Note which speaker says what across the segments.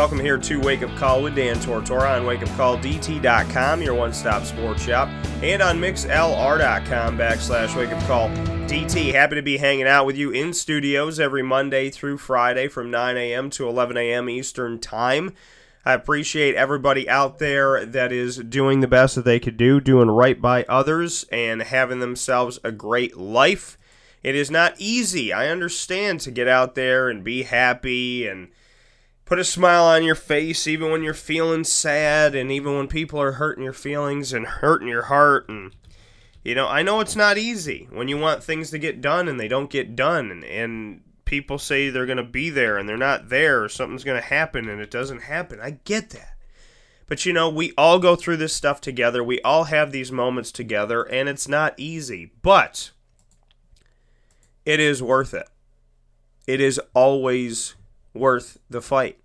Speaker 1: Welcome here to Wake Up Call with Dan Tortora on wakeupcalldt.com, your one stop sports shop, and on mixlr.com backslash Wake Up Call DT. Happy to be hanging out with you in studios every Monday through Friday from 9 a.m. to 11 a.m. Eastern Time. I appreciate everybody out there that is doing the best that they could do, doing right by others, and having themselves a great life. It is not easy, I understand, to get out there and be happy and put a smile on your face even when you're feeling sad and even when people are hurting your feelings and hurting your heart and you know i know it's not easy when you want things to get done and they don't get done and, and people say they're going to be there and they're not there or something's going to happen and it doesn't happen. I get that. But you know we all go through this stuff together. We all have these moments together and it's not easy but it is worth it. It is always worth the fight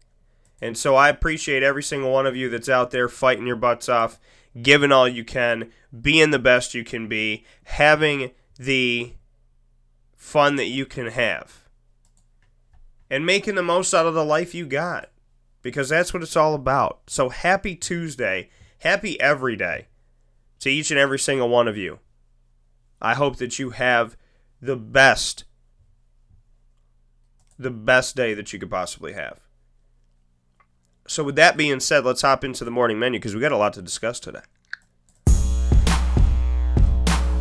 Speaker 1: and so I appreciate every single one of you that's out there fighting your butts off, giving all you can, being the best you can be, having the fun that you can have, and making the most out of the life you got. Because that's what it's all about. So happy Tuesday. Happy every day to each and every single one of you. I hope that you have the best, the best day that you could possibly have. So, with that being said, let's hop into the morning menu because we got a lot to discuss today.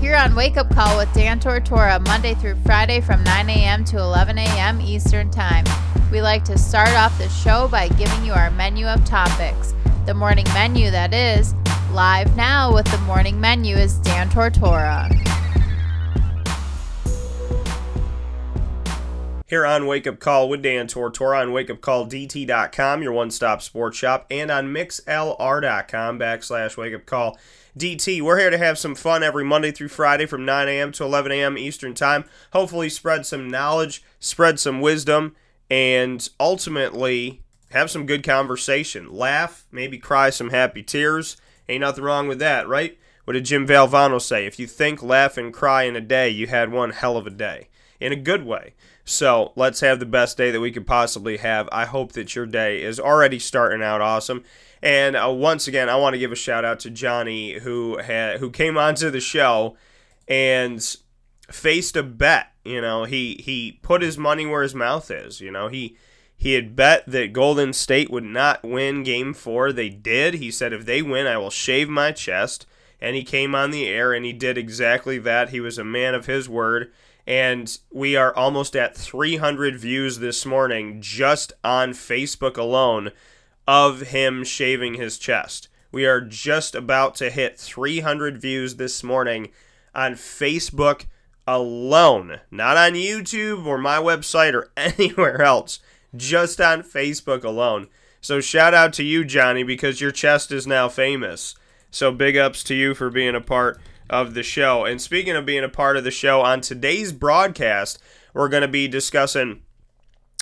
Speaker 2: Here on Wake Up Call with Dan Tortora, Monday through Friday from 9 a.m. to 11 a.m. Eastern Time. We like to start off the show by giving you our menu of topics. The morning menu, that is. Live now with the morning menu is Dan Tortora.
Speaker 1: Here on Wake Up Call with Dan Tortora on wakeupcalldt.com, your one-stop sports shop, and on mixlr.com backslash Wake Up Call DT. We're here to have some fun every Monday through Friday from 9 a.m. to 11 a.m. Eastern Time. Hopefully, spread some knowledge, spread some wisdom, and ultimately have some good conversation. Laugh, maybe cry some happy tears. Ain't nothing wrong with that, right? What did Jim Valvano say? If you think, laugh, and cry in a day, you had one hell of a day. In a good way. So let's have the best day that we could possibly have. I hope that your day is already starting out awesome. And uh, once again, I want to give a shout out to Johnny who had who came onto the show and faced a bet. You know, he he put his money where his mouth is. You know, he he had bet that Golden State would not win Game Four. They did. He said, if they win, I will shave my chest. And he came on the air and he did exactly that. He was a man of his word and we are almost at 300 views this morning just on Facebook alone of him shaving his chest. We are just about to hit 300 views this morning on Facebook alone, not on YouTube or my website or anywhere else, just on Facebook alone. So shout out to you, Johnny, because your chest is now famous. So big ups to you for being a part of the show. And speaking of being a part of the show, on today's broadcast, we're going to be discussing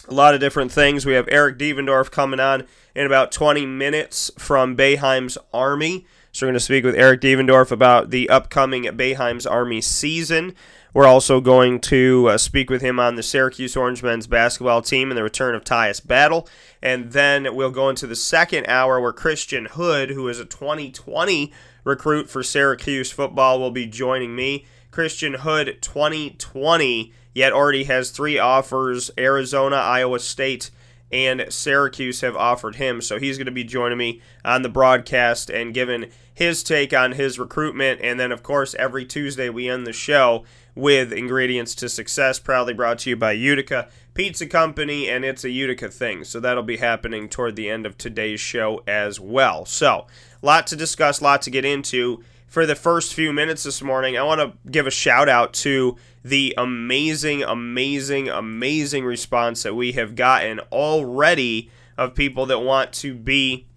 Speaker 1: a lot of different things. We have Eric Devendorf coming on in about 20 minutes from Boeheim's Army. So we're going to speak with Eric Devendorf about the upcoming Boeheim's Army season. We're also going to uh, speak with him on the Syracuse Orange men's basketball team and the return of Tyus Battle. And then we'll go into the second hour where Christian Hood, who is a 2020 recruit for Syracuse football, will be joining me. Christian Hood 2020, yet already has three offers Arizona, Iowa State, and Syracuse have offered him. So he's going to be joining me on the broadcast and giving his take on his recruitment. And then, of course, every Tuesday we end the show with Ingredients to Success, proudly brought to you by Utica Pizza Company, and it's a Utica thing. So that'll be happening toward the end of today's show as well. So, lot to discuss, lot to get into. For the first few minutes this morning, I want to give a shout out to the amazing, amazing, amazing response that we have gotten already of people that want to be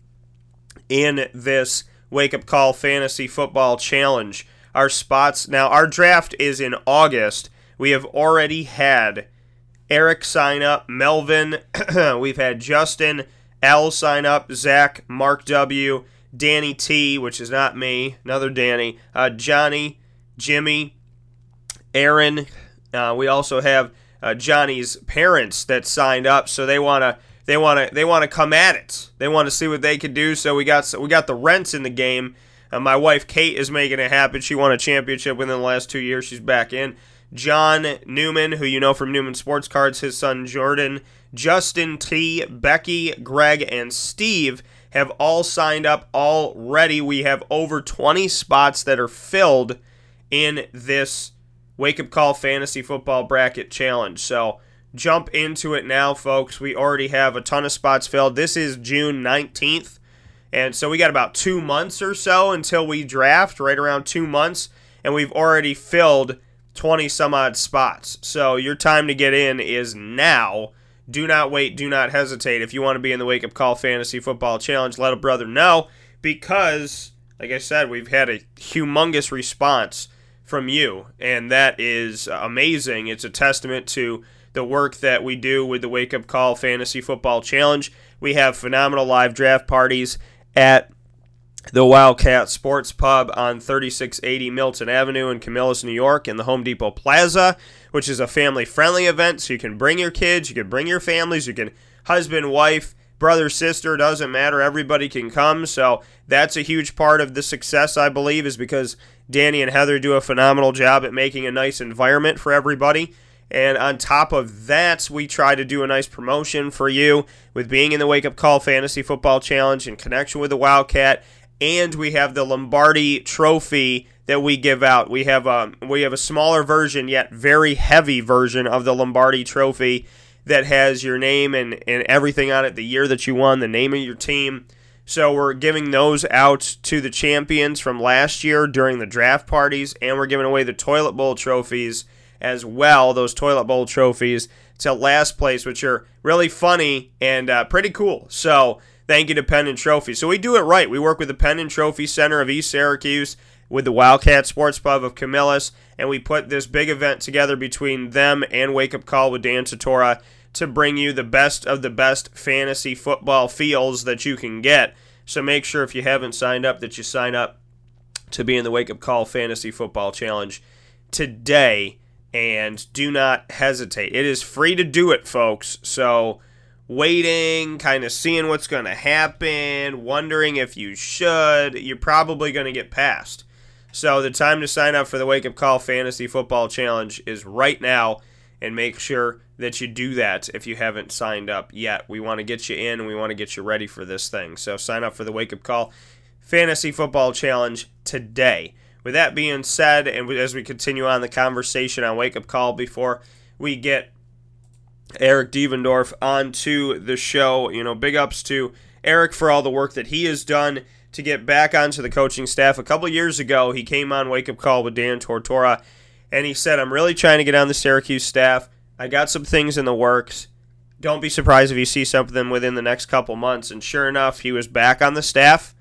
Speaker 1: in this Wake Up Call Fantasy Football Challenge. Our spots now, our draft is in August. We have already had Eric sign up, Melvin, we've had Justin, L sign up, Zach, Mark W, Danny T, which is not me, another Danny, uh, Johnny, Jimmy, Aaron. Uh, we also have uh, Johnny's parents that signed up, so they want to they want to they want to come at it. They want to see what they can do. So we got so we got the rents in the game. Uh, my wife Kate is making it happen. She won a championship within the last two years. She's back in. John Newman, who you know from Newman Sports Cards, his son Jordan, Justin T, Becky, Greg, and Steve have all signed up already. We have over 20 spots that are filled in this Wake Up Call Fantasy Football Bracket Challenge. So jump into it now, folks. We already have a ton of spots filled. This is June 19th. And so we got about two months or so until we draft, right around two months. And we've already filled 20 some odd spots. So your time to get in is now. Do not wait. Do not hesitate. If you want to be in the Wake Up Call Fantasy Football Challenge, let a brother know because, like I said, we've had a humongous response from you, and that is amazing. It's a testament to the work that we do with the Wake Up Call Fantasy Football Challenge. We have phenomenal live draft parties at the Wildcat Sports Pub on 3680 Milton Avenue in Camillus, New York, in the Home Depot Plaza, which is a family friendly event. So you can bring your kids, you can bring your families, you can husband, wife, brother, sister, doesn't matter. Everybody can come. So that's a huge part of the success, I believe, is because Danny and Heather do a phenomenal job at making a nice environment for everybody. And on top of that, we try to do a nice promotion for you with being in the Wake Up Call Fantasy Football Challenge in connection with the Wildcat and we have the Lombardi Trophy that we give out. We have a we have a smaller version yet very heavy version of the Lombardi Trophy that has your name and, and everything on it, the year that you won, the name of your team. So we're giving those out to the champions from last year during the draft parties, and we're giving away the toilet bowl trophies as well. Those toilet bowl trophies to last place, which are really funny and uh, pretty cool. So Thank you to Pen and Trophy. So we do it right. We work with the Pen and Trophy Center of East Syracuse, with the Wildcat Sports Pub of Camillus, and we put this big event together between them and Wake Up Call with Dan Tortora to bring you the best of the best fantasy football feels that you can get. So make sure if you haven't signed up that you sign up to be in the Wake Up Call Fantasy Football Challenge today and do not hesitate. It is free to do it, folks. So waiting, kind of seeing what's going to happen, wondering if you should, you're probably going to get passed. So the time to sign up for the Wake Up Call Fantasy Football Challenge is right now, and make sure that you do that if you haven't signed up yet. We want to get you in and we want to get you ready for this thing. So sign up for the Wake Up Call Fantasy Football Challenge today. With that being said, and as we continue on the conversation on Wake Up Call before we get Eric Devendorf onto the show. You know, big ups to Eric for all the work that he has done to get back onto the coaching staff. A couple years ago, he came on Wake Up Call with Dan Tortora, and he said, I'm really trying to get on the Syracuse staff. I got some things in the works. Don't be surprised if you see something within the next couple months. And sure enough, he was back on the staff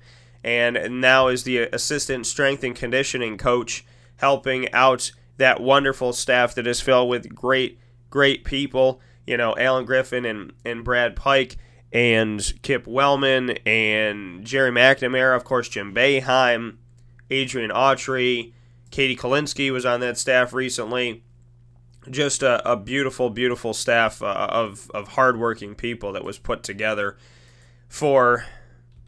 Speaker 1: and now is the assistant strength and conditioning coach, helping out that wonderful staff that is filled with great, great people you know, Allen Griffin and, and Brad Pike and Kip Wellman and Gerry McNamara, of course, Jim Boeheim, Adrian Autry, Katie Kolinsky was on that staff recently. Just a, a beautiful, beautiful staff uh, of, of hardworking people that was put together for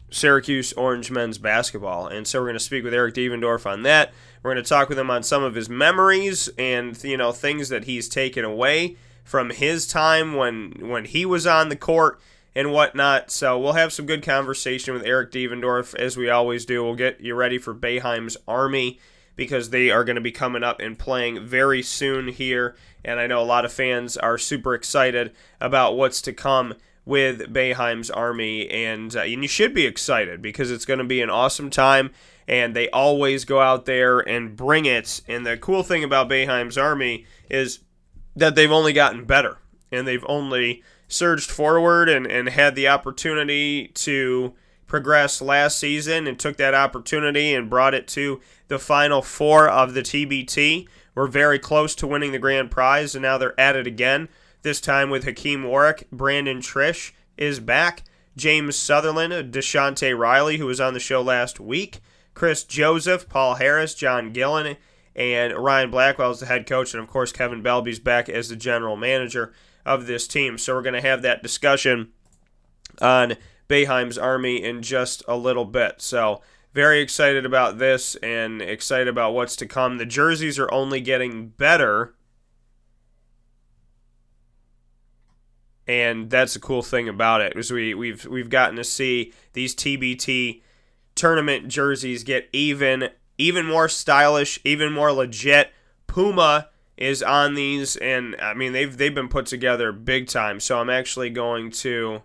Speaker 1: Syracuse Orange men's basketball. And so we're going to speak with Eric Devendorf on that. We're going to talk with him on some of his memories and you know things that he's taken away from his time when when he was on the court and whatnot. So we'll have some good conversation with Eric Devendorf as we always do. We'll get you ready for Boeheim's Army because they are going to be coming up and playing very soon here. And I know a lot of fans are super excited about what's to come with Boeheim's Army. And, uh, and you should be excited because it's going to be an awesome time. And they always go out there and bring it. And the cool thing about Boeheim's Army is that they've only gotten better and they've only surged forward and, and had the opportunity to progress last season and took that opportunity and brought it to the final four of the TBT. We're very close to winning the grand prize, and now they're at it again. This time with Hakim Warrick, Brandon Triche is back, James Southerland, DaShonte Riley, who was on the show last week, Chris Joseph, Paul Harris, John Gillon, and Ryan Blackwell is the head coach, and of course Kevin Belbey's back as the general manager of this team. So we're going to have that discussion on Boeheim's Army in just a little bit. So very excited about this and excited about what's to come. The jerseys are only getting better. And that's the cool thing about it is we, we've we've gotten to see these TBT tournament jerseys get even even more stylish, even more legit. Puma is on these, and I mean they've they've been put together big time. So I'm actually going to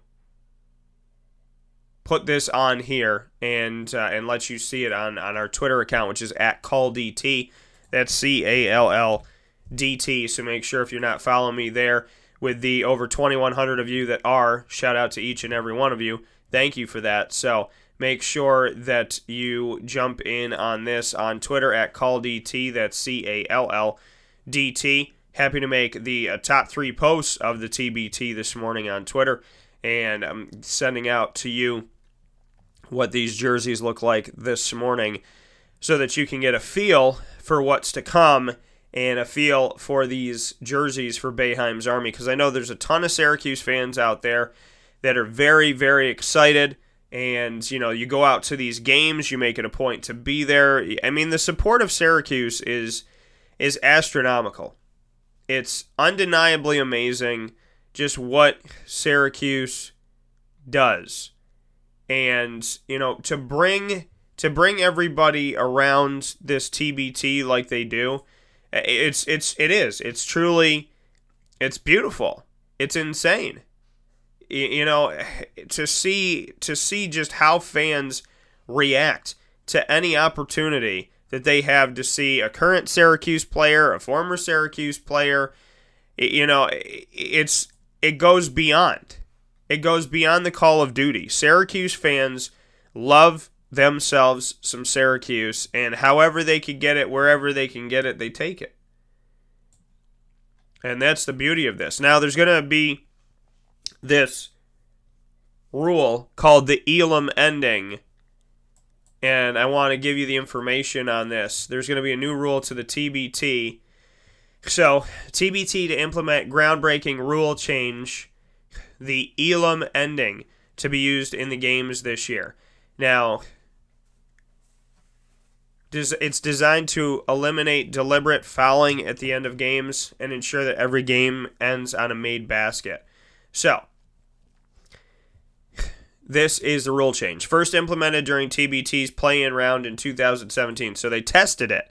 Speaker 1: put this on here and uh, and let you see it on on our Twitter account, which is at calldt. That's C A L L D T. So make sure if you're not following me there, with the over 2,100 of you that are, shout out to each and every one of you. Thank you for that. So make sure that you jump in on this on Twitter at calldt. That's C A L L D T. Happy to make the uh, top three posts of the TBT this morning on Twitter, and I'm sending out to you what these jerseys look like this morning so that you can get a feel for what's to come and a feel for these jerseys for Boeheim's Army because I know there's a ton of Syracuse fans out there that are very, very excited. And, you know, you go out to these games, you make it a point to be there. I mean, the support of Syracuse is is astronomical. It's undeniably amazing just what Syracuse does and you know to bring to bring everybody around this TBT like they do it's it's it is it's truly it's beautiful it's insane you know to see to see just how fans react to any opportunity that they have to see a current Syracuse player a former Syracuse player you know it's it goes beyond it goes beyond the call of duty. Syracuse fans love themselves some Syracuse, and however they can get it, wherever they can get it, they take it. And that's the beauty of this. Now, there's going to be this rule called the Elam ending. And I want to give you the information on this. There's going to be a new rule to the TBT. So, TBT to implement groundbreaking rule change the Elam ending to be used in the games this year. Now, it's designed to eliminate deliberate fouling at the end of games and ensure that every game ends on a made basket. So, this is the rule change. First implemented during TBT's play in round in 2017. So they tested it.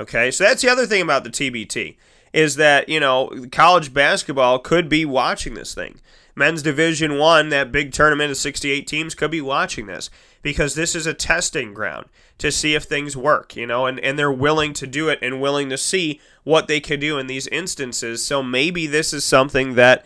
Speaker 1: Okay, so that's the other thing about the TBT is that, you know, college basketball could be watching this thing men's division 1 that big tournament of 68 teams could be watching this because this is a testing ground to see if things work you know and, and they're willing to do it and willing to see what they could do in these instances so maybe this is something that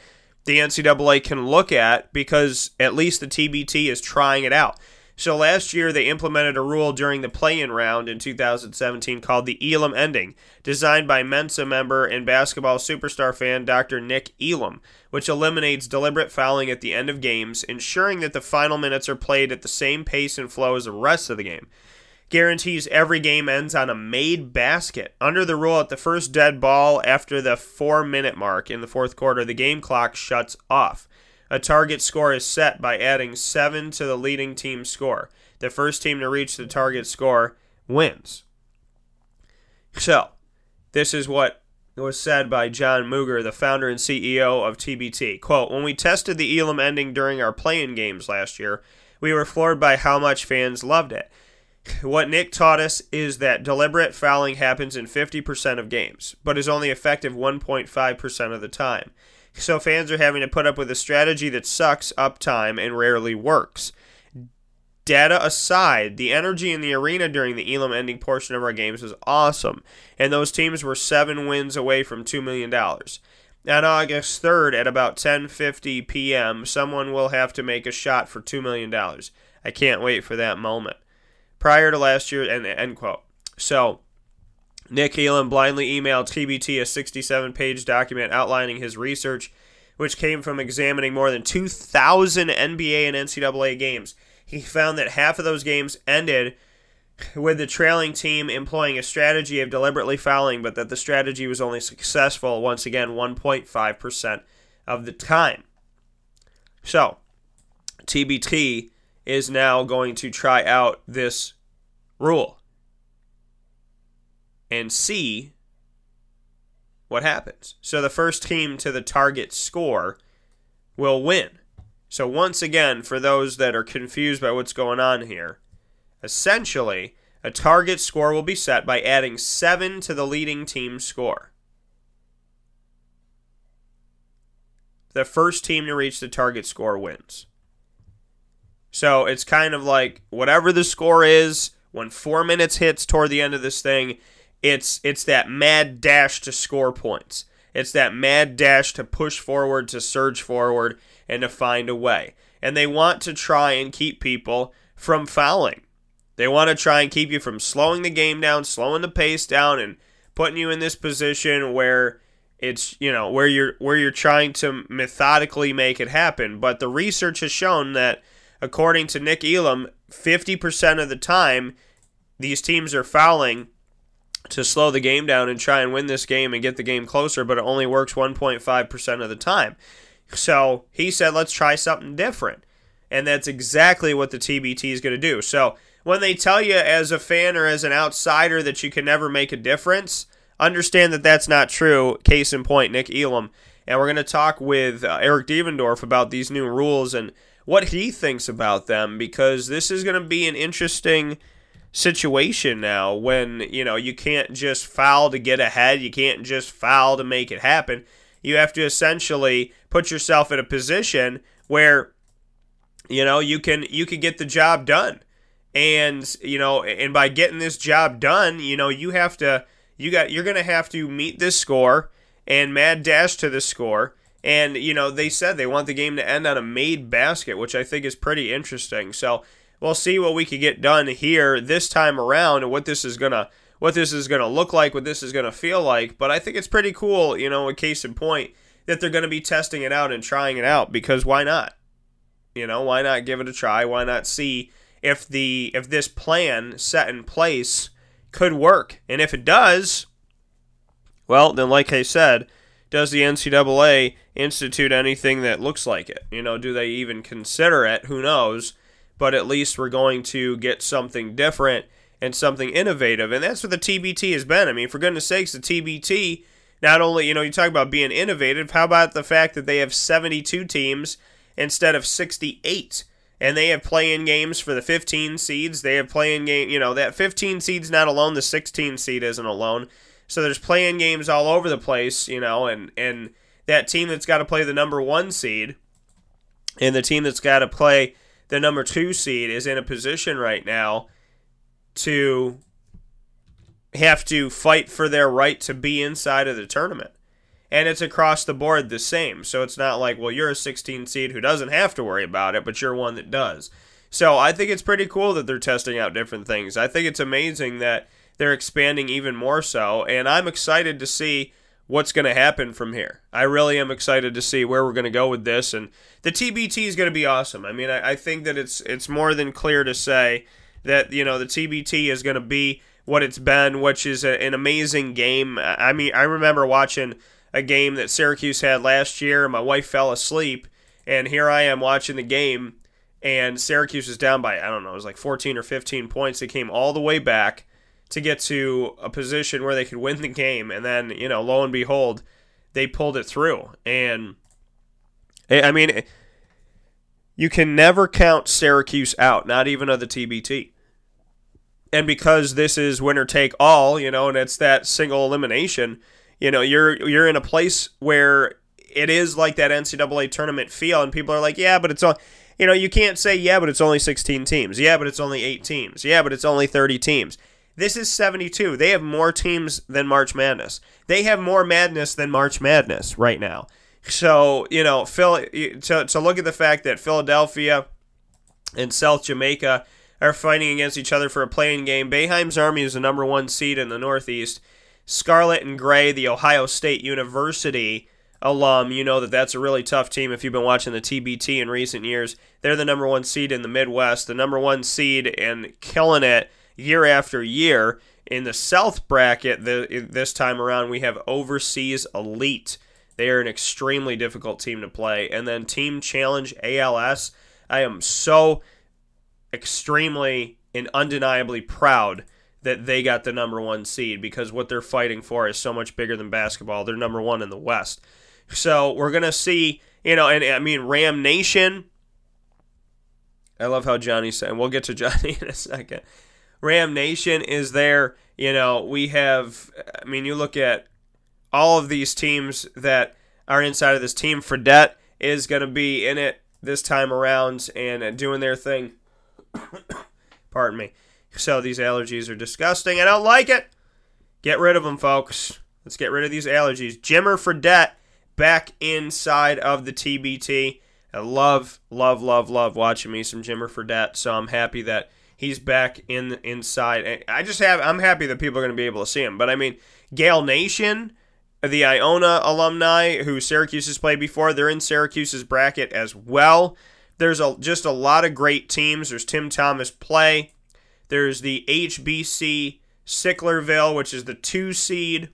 Speaker 1: the ncaa can look at because at least the tbt is trying it out so last year, they implemented a rule during the play in round in 2017 called the Elam ending, designed by Mensa member and basketball superstar fan Dr. Nick Elam, which eliminates deliberate fouling at the end of games, ensuring that the final minutes are played at the same pace and flow as the rest of the game. Guarantees every game ends on a made basket. Under the rule, at the first dead ball after the four minute mark in the fourth quarter, the game clock shuts off. A target score is set by adding 7 to the leading team score. The first team to reach the target score wins. So, this is what was said by Jon Mugar, the founder and CEO of TBT. Quote, When we tested the Elam ending during our playing games last year, we were floored by how much fans loved it. What Nick taught us is that deliberate fouling happens in 50% of games, but is only effective 1.5% of the time so fans are having to put up with a strategy that sucks up time and rarely works. Data aside, the energy in the arena during the Elam ending portion of our games was awesome, and those teams were seven wins away from $2 million. On August 3rd at about 10:50 p.m., someone will have to make a shot for $2 million. I can't wait for that moment. Prior to last year, and end quote. So, Nick Elam blindly emailed TBT a 67 page document outlining his research, which came from examining more than 2,000 NBA and NCAA games. He found that half of those games ended with the trailing team employing a strategy of deliberately fouling, but that the strategy was only successful, once again, 1.5% of the time. So, TBT is now going to try out this rule and see what happens. So the first team to the target score will win. So once again, for those that are confused by what's going on here, essentially a target score will be set by adding 7 to the leading team's score. The first team to reach the target score wins. So it's kind of like whatever the score is, when 4 minutes hits toward the end of this thing, it's it's that mad dash to score points. It's that mad dash to push forward, to surge forward, and to find a way. And they want to try and keep people from fouling. They want to try and keep you from slowing the game down, slowing the pace down, and putting you in this position where it's you know where you're where you're trying to methodically make it happen. But the research has shown that according to Nick Elam, 50% of the time these teams are fouling to slow the game down and try and win this game and get the game closer, but it only works 1.5% of the time. So he said, let's try something different. And that's exactly what the TBT is going to do. So when they tell you as a fan or as an outsider that you can never make a difference, understand that that's not true. Case in point, Nick Elam. And we're going to talk with uh, Eric Devendorf about these new rules and what he thinks about them because this is going to be an interesting situation now when you know you can't just foul to get ahead. You can't just foul to make it happen. You have to essentially put yourself in a position where you know you can you can get the job done. And you know and by getting this job done you know you have to you got you're going to have to meet this score and mad dash to the score and you know they said they want the game to end on a made basket which i think is pretty interesting so we'll see what we can get done here this time around and what this is gonna what this is gonna look like, what this is gonna feel like. But I think it's pretty cool, you know, a case in point that they're gonna be testing it out and trying it out because why not? You know, why not give it a try? Why not see if the if this plan set in place could work? And if it does, well, then like I said, does the NCAA institute anything that looks like it? You know, do they even consider it? Who knows? but at least we're going to get something different and something innovative. And that's what the TBT has been. I mean, for goodness sakes, the TBT, not only, you know, you talk about being innovative, how about the fact that they have 72 teams instead of 68? And they have playing games for the 15 seeds. They have playing game, you know, that 15 seed's not alone, the 16 seed isn't alone. So there's playing games all over the place, you know, and and that team that's got to play the number 1 seed and the team that's got to play the number two seed is in a position right now to have to fight for their right to be inside of the tournament. And it's across the board the same. So it's not like, well, you're a 16 seed who doesn't have to worry about it, but you're one that does. So I think it's pretty cool that they're testing out different things. I think it's amazing that they're expanding even more so. And I'm excited to see what's going to happen from here. I really am excited to see where we're going to go with this, and the TBT is going to be awesome. I mean, I, I, think that it's it's more than clear to say that you know the TBT is going to be what it's been, which is a, an amazing game. I mean, I remember watching a game that Syracuse had last year, and my wife fell asleep, and here I am watching the game, and Syracuse was down by I don't know, it was like 14 or 15 points. They came all the way back to get to a position where they could win the game. And then, you know, lo and behold, they pulled it through. And I mean, you can never count Syracuse out, not even of the TBT. And because this is winner take all, you know, and it's that single elimination, you know, you're you're in a place where it is like that NCAA tournament feel, and people are like, yeah, but it's all, you know, you can't say yeah, but it's only 16 teams. Yeah, but it's only eight teams. Yeah, but it's only 30 teams. This is 72. They have more teams than March Madness. They have more madness than March Madness right now. So, you know, Phil, to, to look at the fact that Philadelphia and South Jamaica are fighting against each other for a playing game. Boeheim's Army is the number one seed in the Northeast. Scarlet and Gray, the Ohio State University alum, you know that that's a really tough team if you've been watching the TBT in recent years. They're the number one seed in the Midwest, the number one seed and killing it year after year. In the South bracket, the, this time around, we have Overseas Elite. They are an extremely difficult team to play. And then Team Challenge ALS, I am so extremely and undeniably proud that they got the number one seed because what they're fighting for is so much bigger than basketball. They're number one in the West. So we're going to see, you know, and I mean, Ram Nation. I love how Johnny said, and we'll get to Johnny in a second. Ram Nation is there. You know, we have, I mean, you look at all of these teams that are inside of this team. Fredette is going to be in it this time around and uh, doing their thing. Pardon me. So these allergies are disgusting. I don't like it. Get rid of them, folks. Let's get rid of these allergies. Jimmer Fredette back inside of the TBT. I love, love, love, love watching me some Jimmer Fredette. So I'm happy that he's back in inside. I just have I'm happy that people are going to be able to see him. But I mean, Gael Nation, the Iona alumni who Syracuse has played before, they're in Syracuse's bracket as well. There's a, just a lot of great teams. There's Tim Thomas Play. There's the HBC Sicklerville, which is the two seed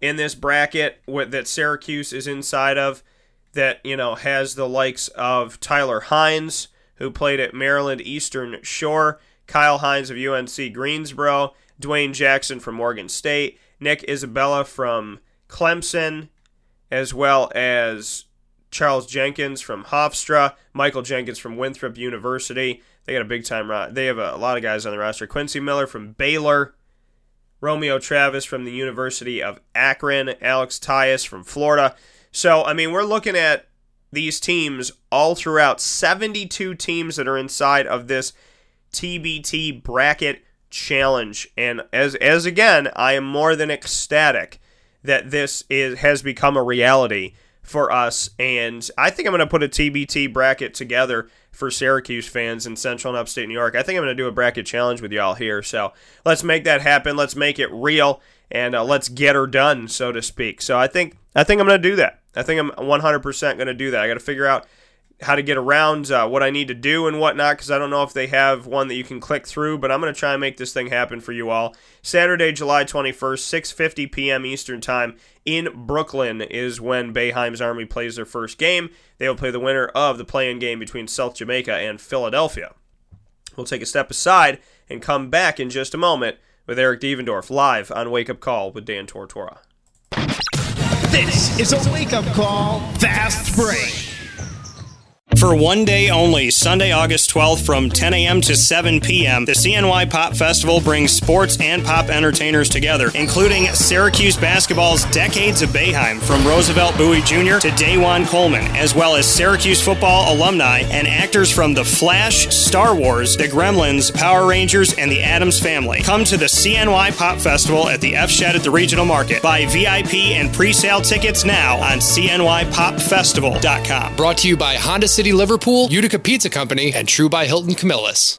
Speaker 1: in this bracket that Syracuse is inside of. That you know has the likes of Tyler Hines, who played at Maryland Eastern Shore, Kyle Hines of UNC Greensboro, Dwayne Jackson from Morgan State, Nick Isabella from Clemson, as well as Charles Jenkins from Hofstra, Michael Jenkins from Winthrop University. They got a big time. They have a lot of guys on the roster. Quincy Miller from Baylor, Romeo Travis from the University of Akron, Alex Tyus from Florida. So I mean, we're looking at these teams all throughout 72 teams that are inside of this TBT bracket challenge. And as as again, I am more than ecstatic that this is has become a reality for us. And I think I'm going to put a TBT bracket together for Syracuse fans in Central and Upstate New York. I think I'm going to do a bracket challenge with y'all here. So let's make that happen. Let's make it real, and uh, let's get her done, so to speak. So I think I think I'm going to do that. I think I'm 100% going to do that. I got to figure out how to get around uh, what I need to do and whatnot because I don't know if they have one that you can click through, but I'm going to try and make this thing happen for you all. Saturday, July 21st, 6:50 p.m. Eastern Time in Brooklyn is when Boeheim's Army plays their first game. They will play the winner of the play-in game between South Jamaica and Philadelphia. We'll take a step aside and come back in just a moment with Eric Devendorf live on Wake Up Call with Dan Tortora.
Speaker 3: This is a wake up call fast break.
Speaker 4: For one day only, Sunday, August 12th from 10 a.m. to 7 p.m., the CNY Pop Festival brings sports and pop entertainers together, including Syracuse basketball's Decades of Boeheim from Roosevelt Bouie Jr. to DaJuan Coleman, as well as Syracuse football alumni and actors from The Flash, Star Wars, The Gremlins, Power Rangers, and The Addams Family. Come to the CNY Pop Festival at the F Shed at the Regional Market. Buy VIP and pre-sale tickets now on CNYPopFestival.com.
Speaker 5: Brought to you by Honda City Liverpool, Utica Pizza Company, and True by Hilton Camillus.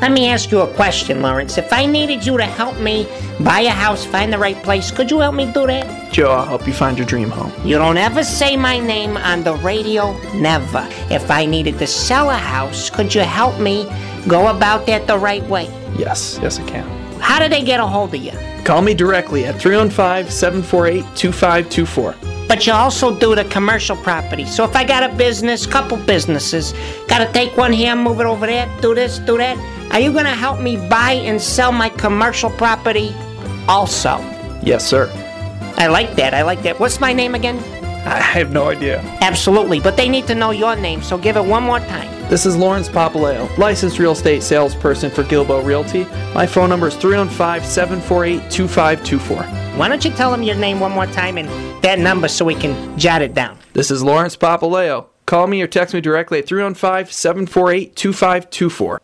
Speaker 6: Let me ask you a question, Lawrence. If I needed you to help me buy a house, find the right place, could you help me do that?
Speaker 7: Joe, I'll help you find your dream home.
Speaker 6: You don't ever say my name on the radio, never. If I needed to sell a house, could you help me go about that the right way?
Speaker 7: Yes, yes, I can.
Speaker 6: How do they get a hold of you?
Speaker 7: Call me directly at 315 748 2524.
Speaker 6: But you also do the commercial property. So if I got a business, couple businesses, gotta take one here, move it over there, do this, do that. Are you gonna help me buy and sell my commercial property also?
Speaker 7: Yes, sir.
Speaker 6: I like that. I like that. What's my name again?
Speaker 7: I have no idea.
Speaker 6: Absolutely, but they need to know your name, so give it one more time.
Speaker 7: This is Lawrence Papaleo, licensed real estate salesperson for Gilbo Realty. My phone number is 315 748 2524.
Speaker 6: Why don't you tell them your name one more time and that number so we can jot it down?
Speaker 7: This is Lawrence Papaleo. Call me or text me directly at 315 748 2524.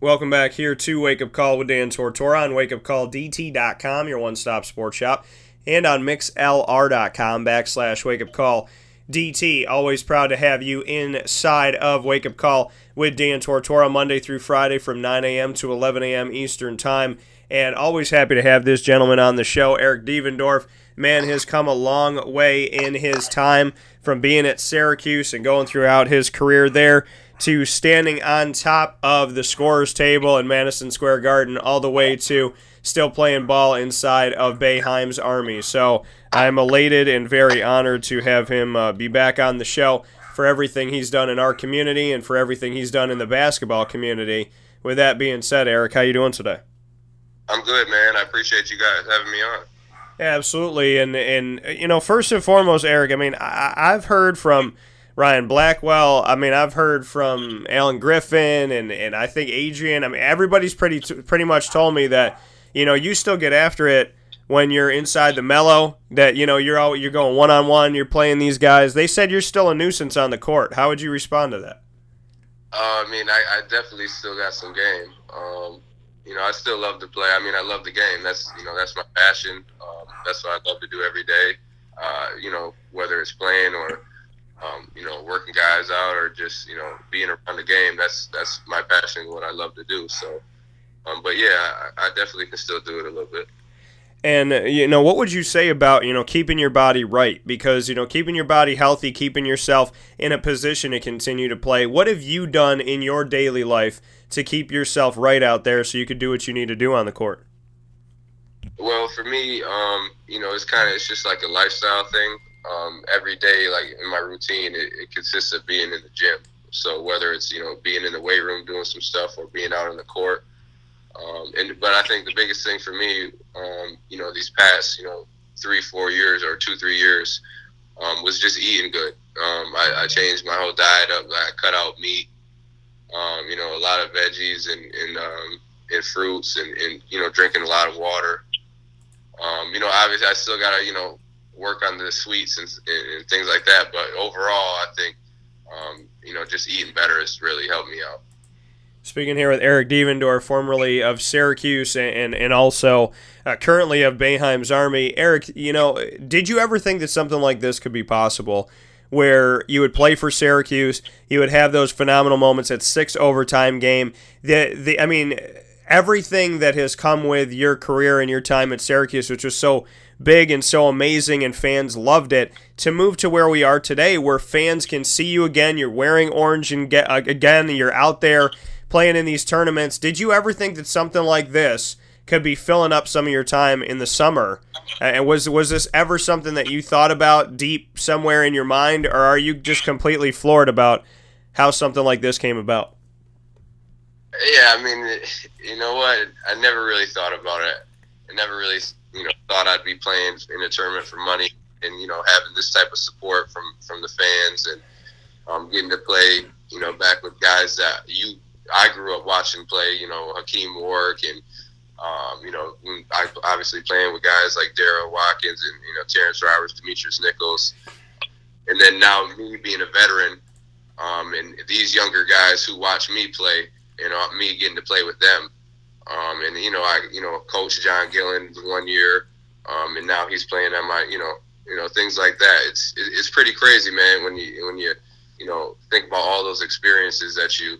Speaker 1: Welcome back here to Wake Up Call with Dan Tortora on wakeupcalldt.com, your one stop sports shop, and on mixlr.com backslash wake up call DT. Always proud to have you inside of Wake Up Call with Dan Tortora Monday through Friday from 9 a.m. to 11 a.m. Eastern Time. And always happy to have this gentleman on the show, Eric Devendorf. Man has come a long way in his time from being at Syracuse and going throughout his career there to standing on top of the scorers table in Madison Square Garden, all the way to still playing ball inside of Boeheim's Army. So I'm elated and very honored to have him uh, be back on the show for everything he's done in our community and for everything he's done in the basketball community. With that being said, Eric, how you doing today?
Speaker 8: I'm good, man. I appreciate you guys having me on.
Speaker 1: Yeah, absolutely. And and you know, first and foremost, Eric. I mean, I, I've heard from Ryan Blackwell. I mean, I've heard from Allen Griffin and, and I think Adrian. I mean, everybody's pretty pretty much told me that you know you still get after it when you're inside the mellow. That you know you're all you're going one on one. You're playing these guys. They said you're still a nuisance on the court. How would you respond to that?
Speaker 8: Uh, I mean, I, I, definitely still got some game. Um, you know, I still love to play. I mean, I love the game. That's you know that's my passion. Um, that's what I love to do every day. Uh, you know, whether it's playing or um, you know, working guys out or just you know being around the game. That's that's my passion, what I love to do. So, um, but yeah, I, I definitely can still do it a little bit.
Speaker 1: And uh, you know, what would you say about you know keeping your body right? Because you know, keeping your body healthy, keeping yourself in a position to continue to play. What have you done in your daily life to keep yourself right out there so you could do what you need to do on the court?
Speaker 8: Well, for me, um, you know, it's kind of it's just like a lifestyle thing um, every day, like in my routine, it, it, consists of being in the gym. So whether it's you know being in the weight room doing some stuff or being out on the court, um, and but I think the biggest thing for me, um, you know, these past you know three four years or two three years, um, was just eating good. Um, I, I, changed my whole diet up. I cut out meat. Um, you know, a lot of veggies and and, and fruits and, and you know drinking a lot of water. you know, obviously I still gotta you know work on the sweets and, and, things like that. But overall, I think um, you know just eating better has really helped me out.
Speaker 1: Speaking here with Eric Devendorf, formerly of Syracuse and and also uh, currently of Boeheim's Army. Eric, you know, did you ever think that something like this could be possible? Where you would play for Syracuse, you would have those phenomenal moments at six overtime game. The the I mean, everything that has come with your career and your time at Syracuse, which was so big and so amazing and fans loved it. To move to where we are today where fans can see you again you're wearing orange and get uh, again you're out there playing in these tournaments did you ever think that something like this could be filling up some of your time in the summer? And was was this ever something that you thought about deep somewhere in your mind or are you just completely floored about how something like this came about?
Speaker 8: Yeah i mean you know what? I never really thought about it. It never really you know thought I'd be playing in a tournament for money, and you know having this type of support from from the fans and um, getting to play, you know, back with guys that you I grew up watching play, you know, Hakim Warrick and um, you know, I obviously playing with guys like Darryl Watkins and you know Terrence Roberts, Demetrius Nichols, and then now me being a veteran, um, and these younger guys who watch me play, you know, me getting to play with them, um, and you know, I you know, coach John Gillon one year, um, and now he's playing at my, you know, you know, things like that. It's it's pretty crazy, man, when you when you you know think about all those experiences that you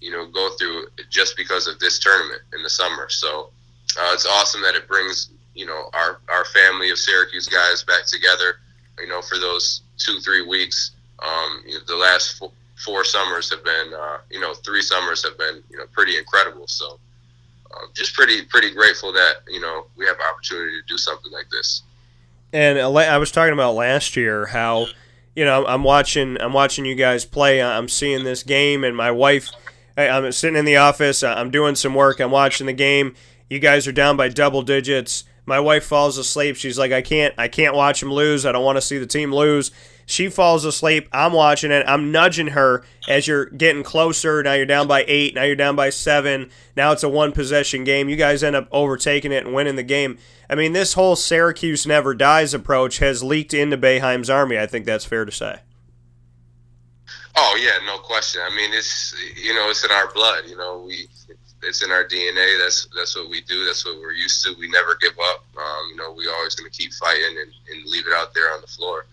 Speaker 8: you know go through just because of this tournament in the summer. So uh, it's awesome that it brings you know our our family of Syracuse guys back together. You know for those two three weeks. Um, you know, the last four, four, summers have been uh, you know three summers have been you know pretty incredible. So. Um, just pretty pretty grateful that you know we have opportunity to do something like this.
Speaker 1: And I was talking about last year how you know I'm watching I'm watching you guys play. I'm seeing this game, and my wife I'm sitting in the office. I'm doing some work. I'm watching the game. You guys are down by double digits. My wife falls asleep. She's like, I can't, I can't watch them lose. I don't want to see the team lose. She falls asleep. I'm watching it. I'm nudging her as you're getting closer. Now you're down by eight. Now you're down by seven. Now it's a one possession game. You guys end up overtaking it and winning the game. I mean, this whole Syracuse never dies approach has leaked into Boeheim's army. I think that's fair to say.
Speaker 8: Oh yeah, no question. I mean, it's you know, it's in our blood. You know, we it's in our DNA. That's that's what we do. That's what we're used to. We never give up. Um, you know, we always going to keep fighting and, and leave it out there on the floor.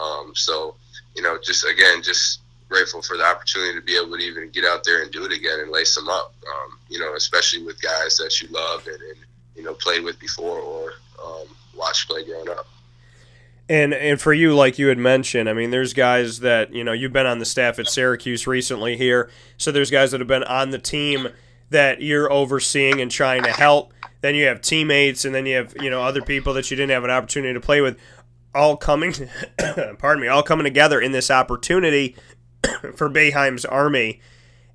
Speaker 8: Um, so, you know, just again, just grateful for the opportunity to be able to even get out there and do it again and lace them up. Um, you know, especially with guys that you love and, and you know played with before or um, watched play growing up.
Speaker 1: And and for you, like you had mentioned, I mean, there's guys that you know you've been on the staff at Syracuse recently here, so there's guys that have been on the team that you're overseeing and trying to help. Then you have teammates, and then you have you know other people that you didn't have an opportunity to play with, all coming, pardon me, all coming together in this opportunity for Boeheim's Army.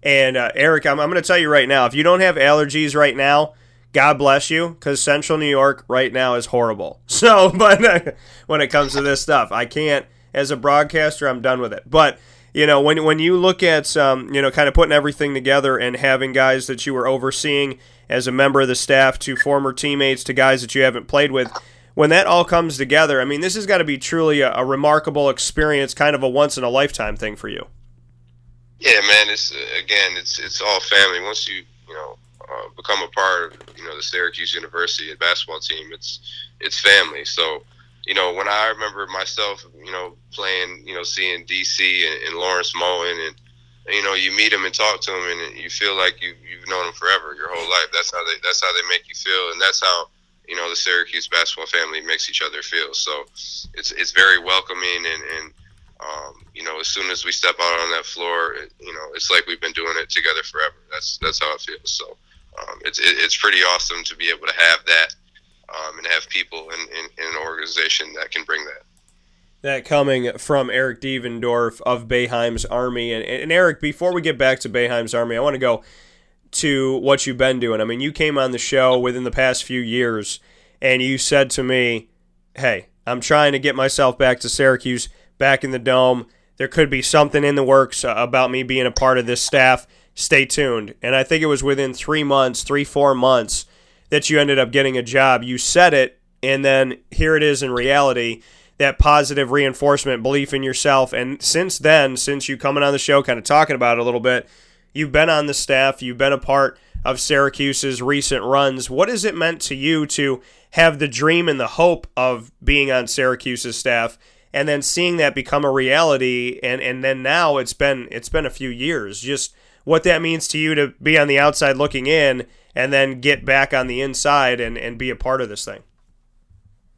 Speaker 1: And uh, Eric, I'm, I'm going to tell you right now, if you don't have allergies right now, God bless you, because Central New York right now is horrible. So, but when it comes to this stuff, I can't. As a broadcaster, I'm done with it. But you know, when when you look at um, you know, kind of putting everything together and having guys that you were overseeing as a member of the staff to former teammates to guys that you haven't played with, when that all comes together, I mean, this has got to be truly a, a remarkable experience, kind of a once in a lifetime thing for you.
Speaker 8: Yeah, man. It's again, it's it's all family. Once you you know uh, become a part of you know the Syracuse University basketball team. It's it's family. So you know when I remember myself, you know playing, you know seeing DC and, and Lawrence Moten, and you know you meet them and talk to them, and you feel like you you've known them forever, your whole life. That's how they that's how they make you feel, and that's how you know the Syracuse basketball family makes each other feel. So it's it's very welcoming and and um, you know, as soon as we step out on that floor, it, you know, it's like we've been doing it together forever. That's that's how it feels. So um, it's it, it's pretty awesome to be able to have that um, and have people in, in, in, an organization that can bring that.
Speaker 1: That coming from Eric Devendorf of Boeheim's Army. And, and Eric, before we get back to Boeheim's Army, I want to go to what you've been doing. I mean, you came on the show within the past few years and you said to me, hey, I'm trying to get myself back to Syracuse, back in the dome. There could be something in the works uh, about me being a part of this staff stay tuned. And I think it was within three months, three, four months, that you ended up getting a job. You said it, and then here it is in reality that positive reinforcement, belief in yourself. And since then, since you coming on the show, kind of talking about it a little bit, you've been on the staff, you've been a part of Syracuse's recent runs. What has it meant to you to have the dream and the hope of being on Syracuse's staff? And then seeing that become a reality, and, and then now it's been it's been a few years. Just what that means to you to be on the outside looking in and then get back on the inside and, and be a part of this thing.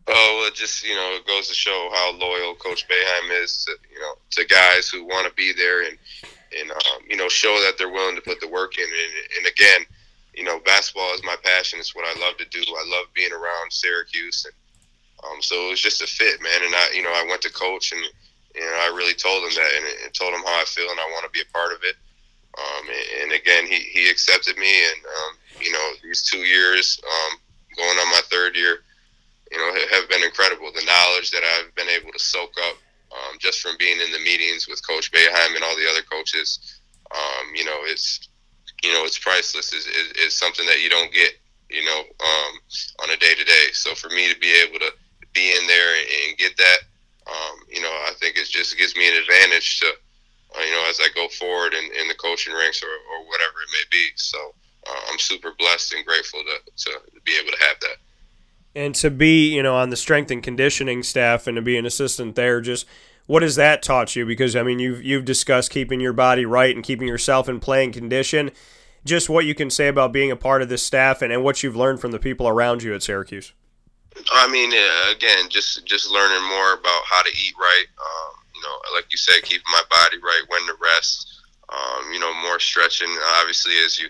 Speaker 8: Oh, well, it just you know, it goes to show how loyal Coach Boeheim is, to, you know, to guys who want to be there and and um, you know show that they're willing to put the work in. And, and again, you know, basketball is my passion. It's what I love to do. I love being around Syracuse, and um, so it was just a fit, man. And I, you know, I went to coach and and I really told him that and, and told him how I feel and I want to be a part of it. Um, and, and, again, he, he accepted me, and um, you know, these two years, um, going on my third year, you know, have been incredible. The knowledge that I've been able to soak up um, just from being in the meetings with Coach Boeheim and all the other coaches, um, you know, it's you know, it's priceless. Is is something that you don't get, you know, um, on a day to day. So for me to be able to be in there and get that, um, you know, I think it just gives me an advantage to, uh, you know, as I go forward in, in the coaching ranks or, or whatever it may be. So uh, I'm super blessed and grateful to, to be able to have that.
Speaker 1: And to be, you know, on the strength and conditioning staff and to be an assistant there, just what has that taught you? Because I mean, you've you've discussed keeping your body right and keeping yourself in playing condition. Just what you can say about being a part of this staff and, and what you've learned from the people around you at Syracuse.
Speaker 8: I mean, again, just just learning more about how to eat right. Um, you know, like you said, keeping my body right, when to rest. Um, you know, more stretching. Obviously, as you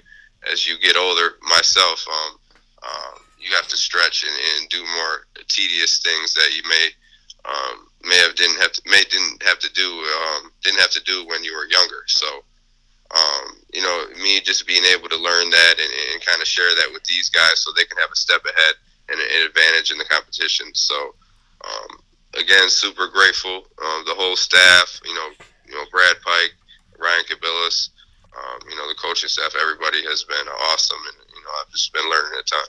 Speaker 8: as you get older, myself, um, um, you have to stretch and, and, do more tedious things that you may um, may have didn't have to may didn't have to do um, didn't have to do when you were younger. So, um, you know, me just being able to learn that and, and kind of share that with these guys so they can have a step ahead and an advantage in the competition. So, um, again, super grateful. Um, the whole staff, you know, you know, Brad Pike, Ryan Kabilas, um, you know, the coaching staff, everybody has been awesome, and you know, I've just been learning a ton.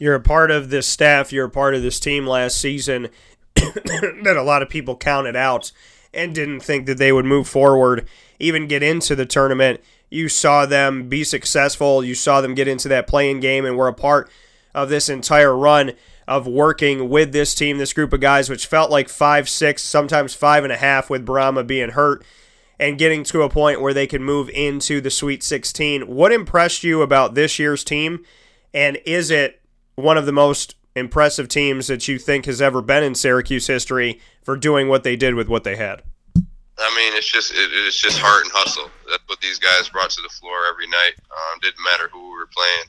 Speaker 1: You're a part of this staff. You're a part of this team last season that a lot of people counted out and didn't think that they would move forward, even get into the tournament. You saw them be successful. You saw them get into that playing game and were a part of this entire run of working with this team, this group of guys, which felt like five, six, sometimes five and a half with Bourama being hurt and getting to a point where they could move into the Sweet 16. What impressed you about this year's team? And is it one of the most impressive teams that you think has ever been in Syracuse history for doing what they did with what they had?
Speaker 8: I mean, it's just it, it's just heart and hustle. That's what these guys brought to the floor every night. Um, didn't matter who we were playing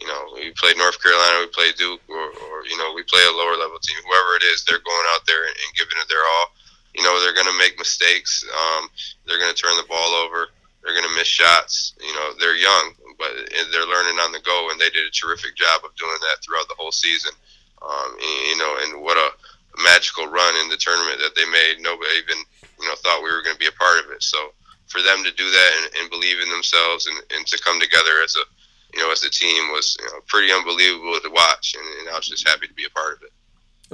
Speaker 8: you know, we play North Carolina, we play Duke, or, or you know, we play a lower level team. Whoever it is, they're going out there and, and giving it their all. You know, they're going to make mistakes. Um, they're going to turn the ball over. They're going to miss shots. You know, they're young, but they're learning on the go, and they did a terrific job of doing that throughout the whole season. Um, and, you know, and what a magical run in the tournament that they made. Nobody even, you know, thought we were going to be a part of it. So for them to do that and, and believe in themselves and, and to come together as a you know, as a team was you know, pretty unbelievable to watch, and, and I was just happy to be a part of it.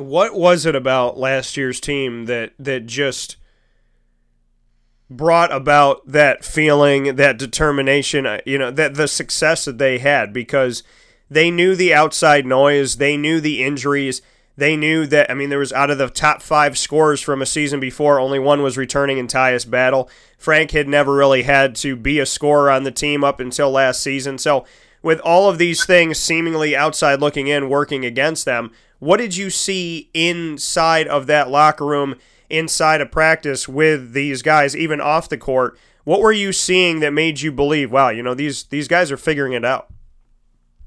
Speaker 1: What was it about last year's team that that just brought about that feeling, that determination, uh, you know, that the success that they had because they knew the outside noise, they knew the injuries, they knew that I mean there was out of the top 5 scores from a season before, only one was returning in Tyus Battle. Frank had never really had to be a scorer on the team up until last season. So with all of these things seemingly outside looking in working against them, what did you see inside of that locker room, inside of practice with these guys, even off the court? What were you seeing that made you believe, wow, you know, these these guys are figuring it out?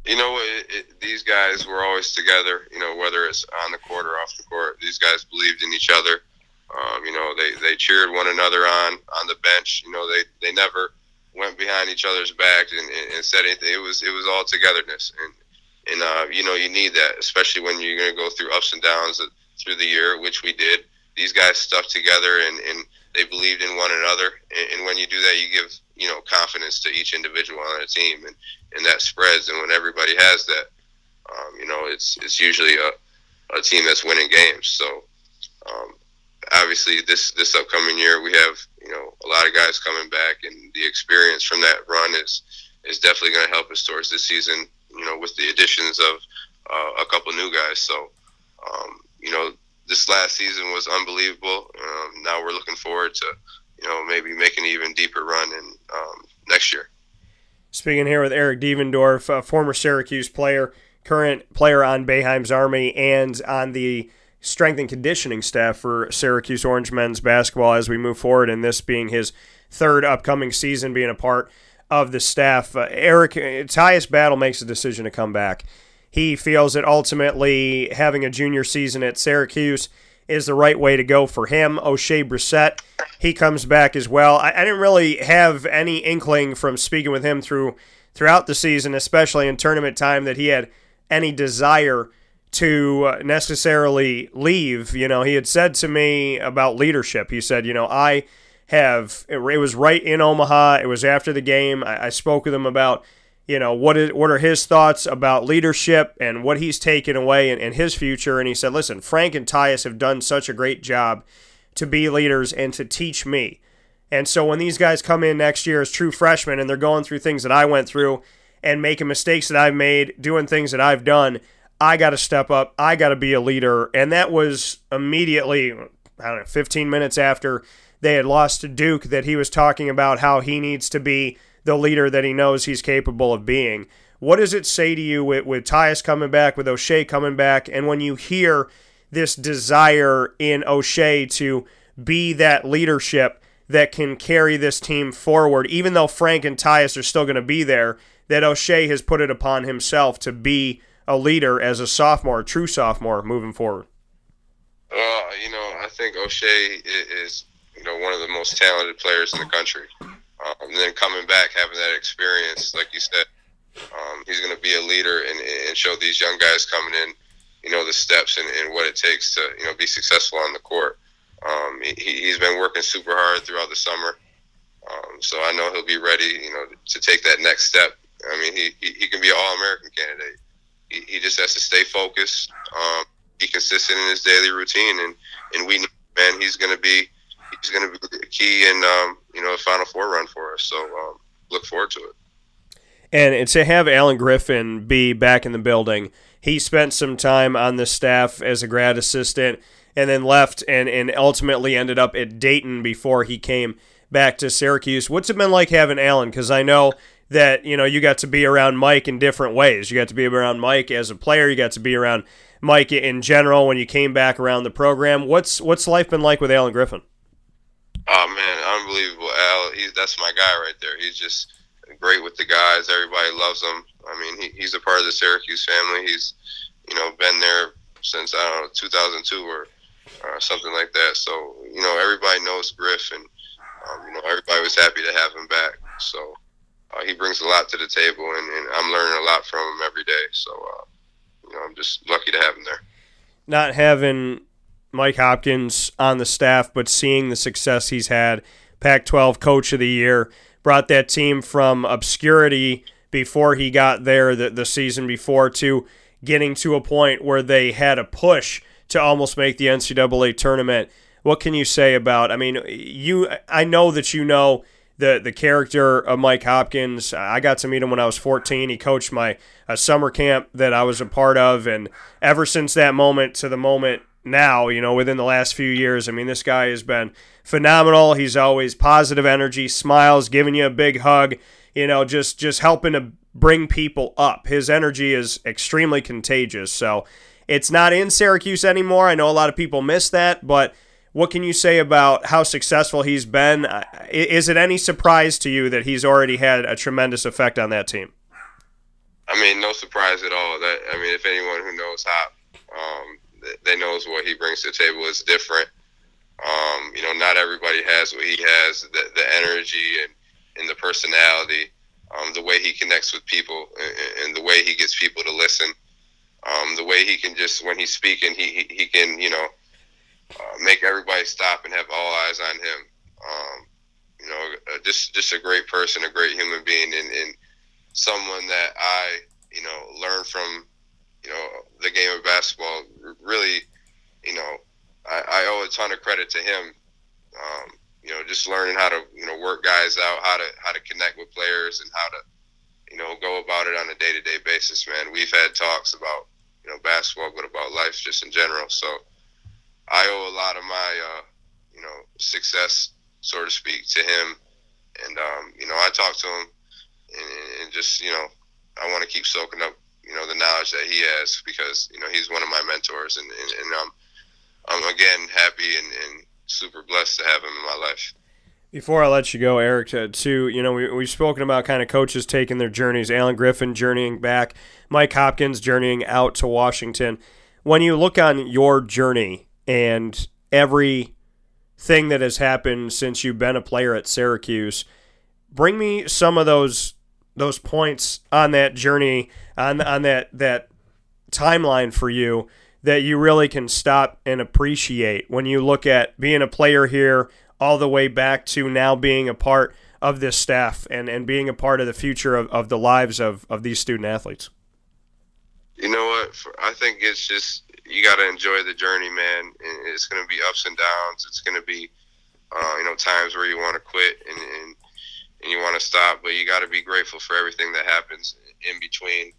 Speaker 8: You know, it, it, these guys were always together. You know, whether it's on the court or off the court, these guys believed in each other. Um, you know, they, they cheered one another on on the bench. You know, they they never went behind each other's backs and, and, and said anything. It was it was all togetherness, and and uh, you know you need that, especially when you're going to go through ups and downs through the year, which we did. These guys stuck together and, and they believed in one another, and, and when you do that, you give you know confidence to each individual on a team, and and that spreads. And when everybody has that, um, you know, it's it's usually a a team that's winning games. So. Um, obviously, this this upcoming year, we have you know a lot of guys coming back, and the experience from that run is is definitely going to help us towards this season. You know, with the additions of uh, a couple new guys. So, um, you know, this last season was unbelievable. Um, now we're looking forward to you know maybe making an even deeper run in um, next year.
Speaker 1: Speaking here with Eric Devendorf, a former Syracuse player, current player on Boeheim's Army, and on the strength and conditioning staff for Syracuse Orange men's basketball as we move forward, and this being his third upcoming season being a part of the staff. Uh, Eric, Tyus Battle makes a decision to come back. He feels that ultimately having a junior season at Syracuse is the right way to go for him. Oshae Brissett, he comes back as well. I, I didn't really have any inkling from speaking with him through throughout the season, especially in tournament time, that he had any desire to uh, necessarily leave. You know, he had said to me about leadership. He said, you know, I have it was right in Omaha. It was after the game. I, I spoke with him about you know what is what are his thoughts about leadership and what he's taken away and, and his future. And he said, listen, Frank and Tyus have done such a great job to be leaders and to teach me. And so when these guys come in next year as true freshmen and they're going through things that I went through and making mistakes that I've made, doing things that I've done, I got to step up. I got to be a leader. And that was immediately, I don't know, 15 minutes after they had lost to Duke that he was talking about how he needs to be the leader that he knows he's capable of being. What does it say to you with, with Tyus coming back, with Oshae coming back, and when you hear this desire in Oshae to be that leadership that can carry this team forward, even though Frank and Tyus are still going to be there, that Oshae has put it upon himself to be a leader as a sophomore, a true sophomore, moving forward?
Speaker 8: Well, you know, I think Oshae is, you know, one of the most talented players in the country. Um, and then coming back, having that experience, like you said, um, he's going to be a leader and, and show these young guys coming in, you know, the steps and, and what it takes to, you know, be successful on the court. Um, he, he's been working super hard throughout the summer. Um, so I know he'll be ready, you know, to take that next step. I mean, he, he, he can be an All American candidate he, he just has to stay focused, um, be consistent in his daily routine, and and we man he's going to be he's going to be key in um, you know a Final Four run for us. So um, look forward to it.
Speaker 1: And to have Allen Griffin be back in the building, he spent some time on the staff as a grad assistant and then left and, and ultimately ended up at Dayton before he came back to Syracuse. What's it been like having Allen? Because I know that you know you got to be around Mike in different ways. You got to be around Mike as a player. You got to be around Mike in general when you came back around the program. What's what's life been like with Allen Griffin?
Speaker 8: Oh man, unbelievable! Al, he's that's my guy right there. He's just great with the guys. Everybody loves him. I mean, he, he's a part of the Syracuse family. He's you know been there since I don't know 2002 or uh, something like that. So you know everybody knows Griff, and um, you know everybody was happy to have him back. So uh, he brings a lot to the table, and, and, I'm learning a lot from him every day. So, uh, you know, I'm just lucky to have him there.
Speaker 1: Not having Mike Hopkins on the staff, but seeing the success he's had, Pac-12 Coach of the Year, brought that team from obscurity before he got there the, the season before to getting to a point where they had a push to almost make the NCAA tournament. What can you say about? I mean, you. I know that you know the the character of Mike Hopkins. I got to meet him when I was 14. He coached my a summer camp that I was a part of, and ever since that moment to the moment now, you know, within the last few years, I mean, this guy has been phenomenal. He's always positive energy, smiles, giving you a big hug, you know, just just helping to bring people up. His energy is extremely contagious. So it's not in Syracuse anymore. I know a lot of people miss that, but what can you say about how successful he's been? Is it any surprise to you that he's already had a tremendous effect on that team?
Speaker 8: I mean, no surprise at all. That I mean, if anyone who knows how um, they knows what he brings to the table is different. Um, you know, not everybody has what he has. The, the energy and, and the personality, um, the way he connects with people, and, and, the way he gets people to listen. Um, the way he can just when he's speaking, he, he, he can you know uh, make everybody stop and have all eyes on him. Um, you know, uh, just just a great person, a great human being, and, and someone that I you know learned from. You know, the game of basketball. Really, you know, I, I owe a ton of credit to him. Um, you know, just learning how to you know work guys out, how to how to connect with players, and how to you know go about it on a day to day basis. Man, we've had talks about you know basketball, but about life just in general. So I owe a lot of my, uh, you know, success, so to speak, to him. And um, you know, I talk to him, and, and just you know, I want to keep soaking up, you know, the knowledge that he has because you know he's one of my mentors, and and, and I'm I'm again happy and, and super blessed to have him in my life.
Speaker 1: Before I let you go, Eric, uh, to, to you know, we, we've spoken about kind of coaches taking their journeys. Allen Griffin journeying back, Mike Hopkins journeying out to Washington. When you look on your journey and every thing that has happened since you've been a player at Syracuse. Bring me some of those those points on that journey on on that that timeline for you that you really can stop and appreciate when you look at being a player here all the way back to now being a part of this staff and, and being a part of the future of, of the lives of, of these student athletes?
Speaker 8: You know what? I think it's just you got to enjoy the journey, man. It's going to be ups and downs. It's going to be, uh, you know, times where you want to quit and, and, and you want to stop, but you got to be grateful for everything that happens in between,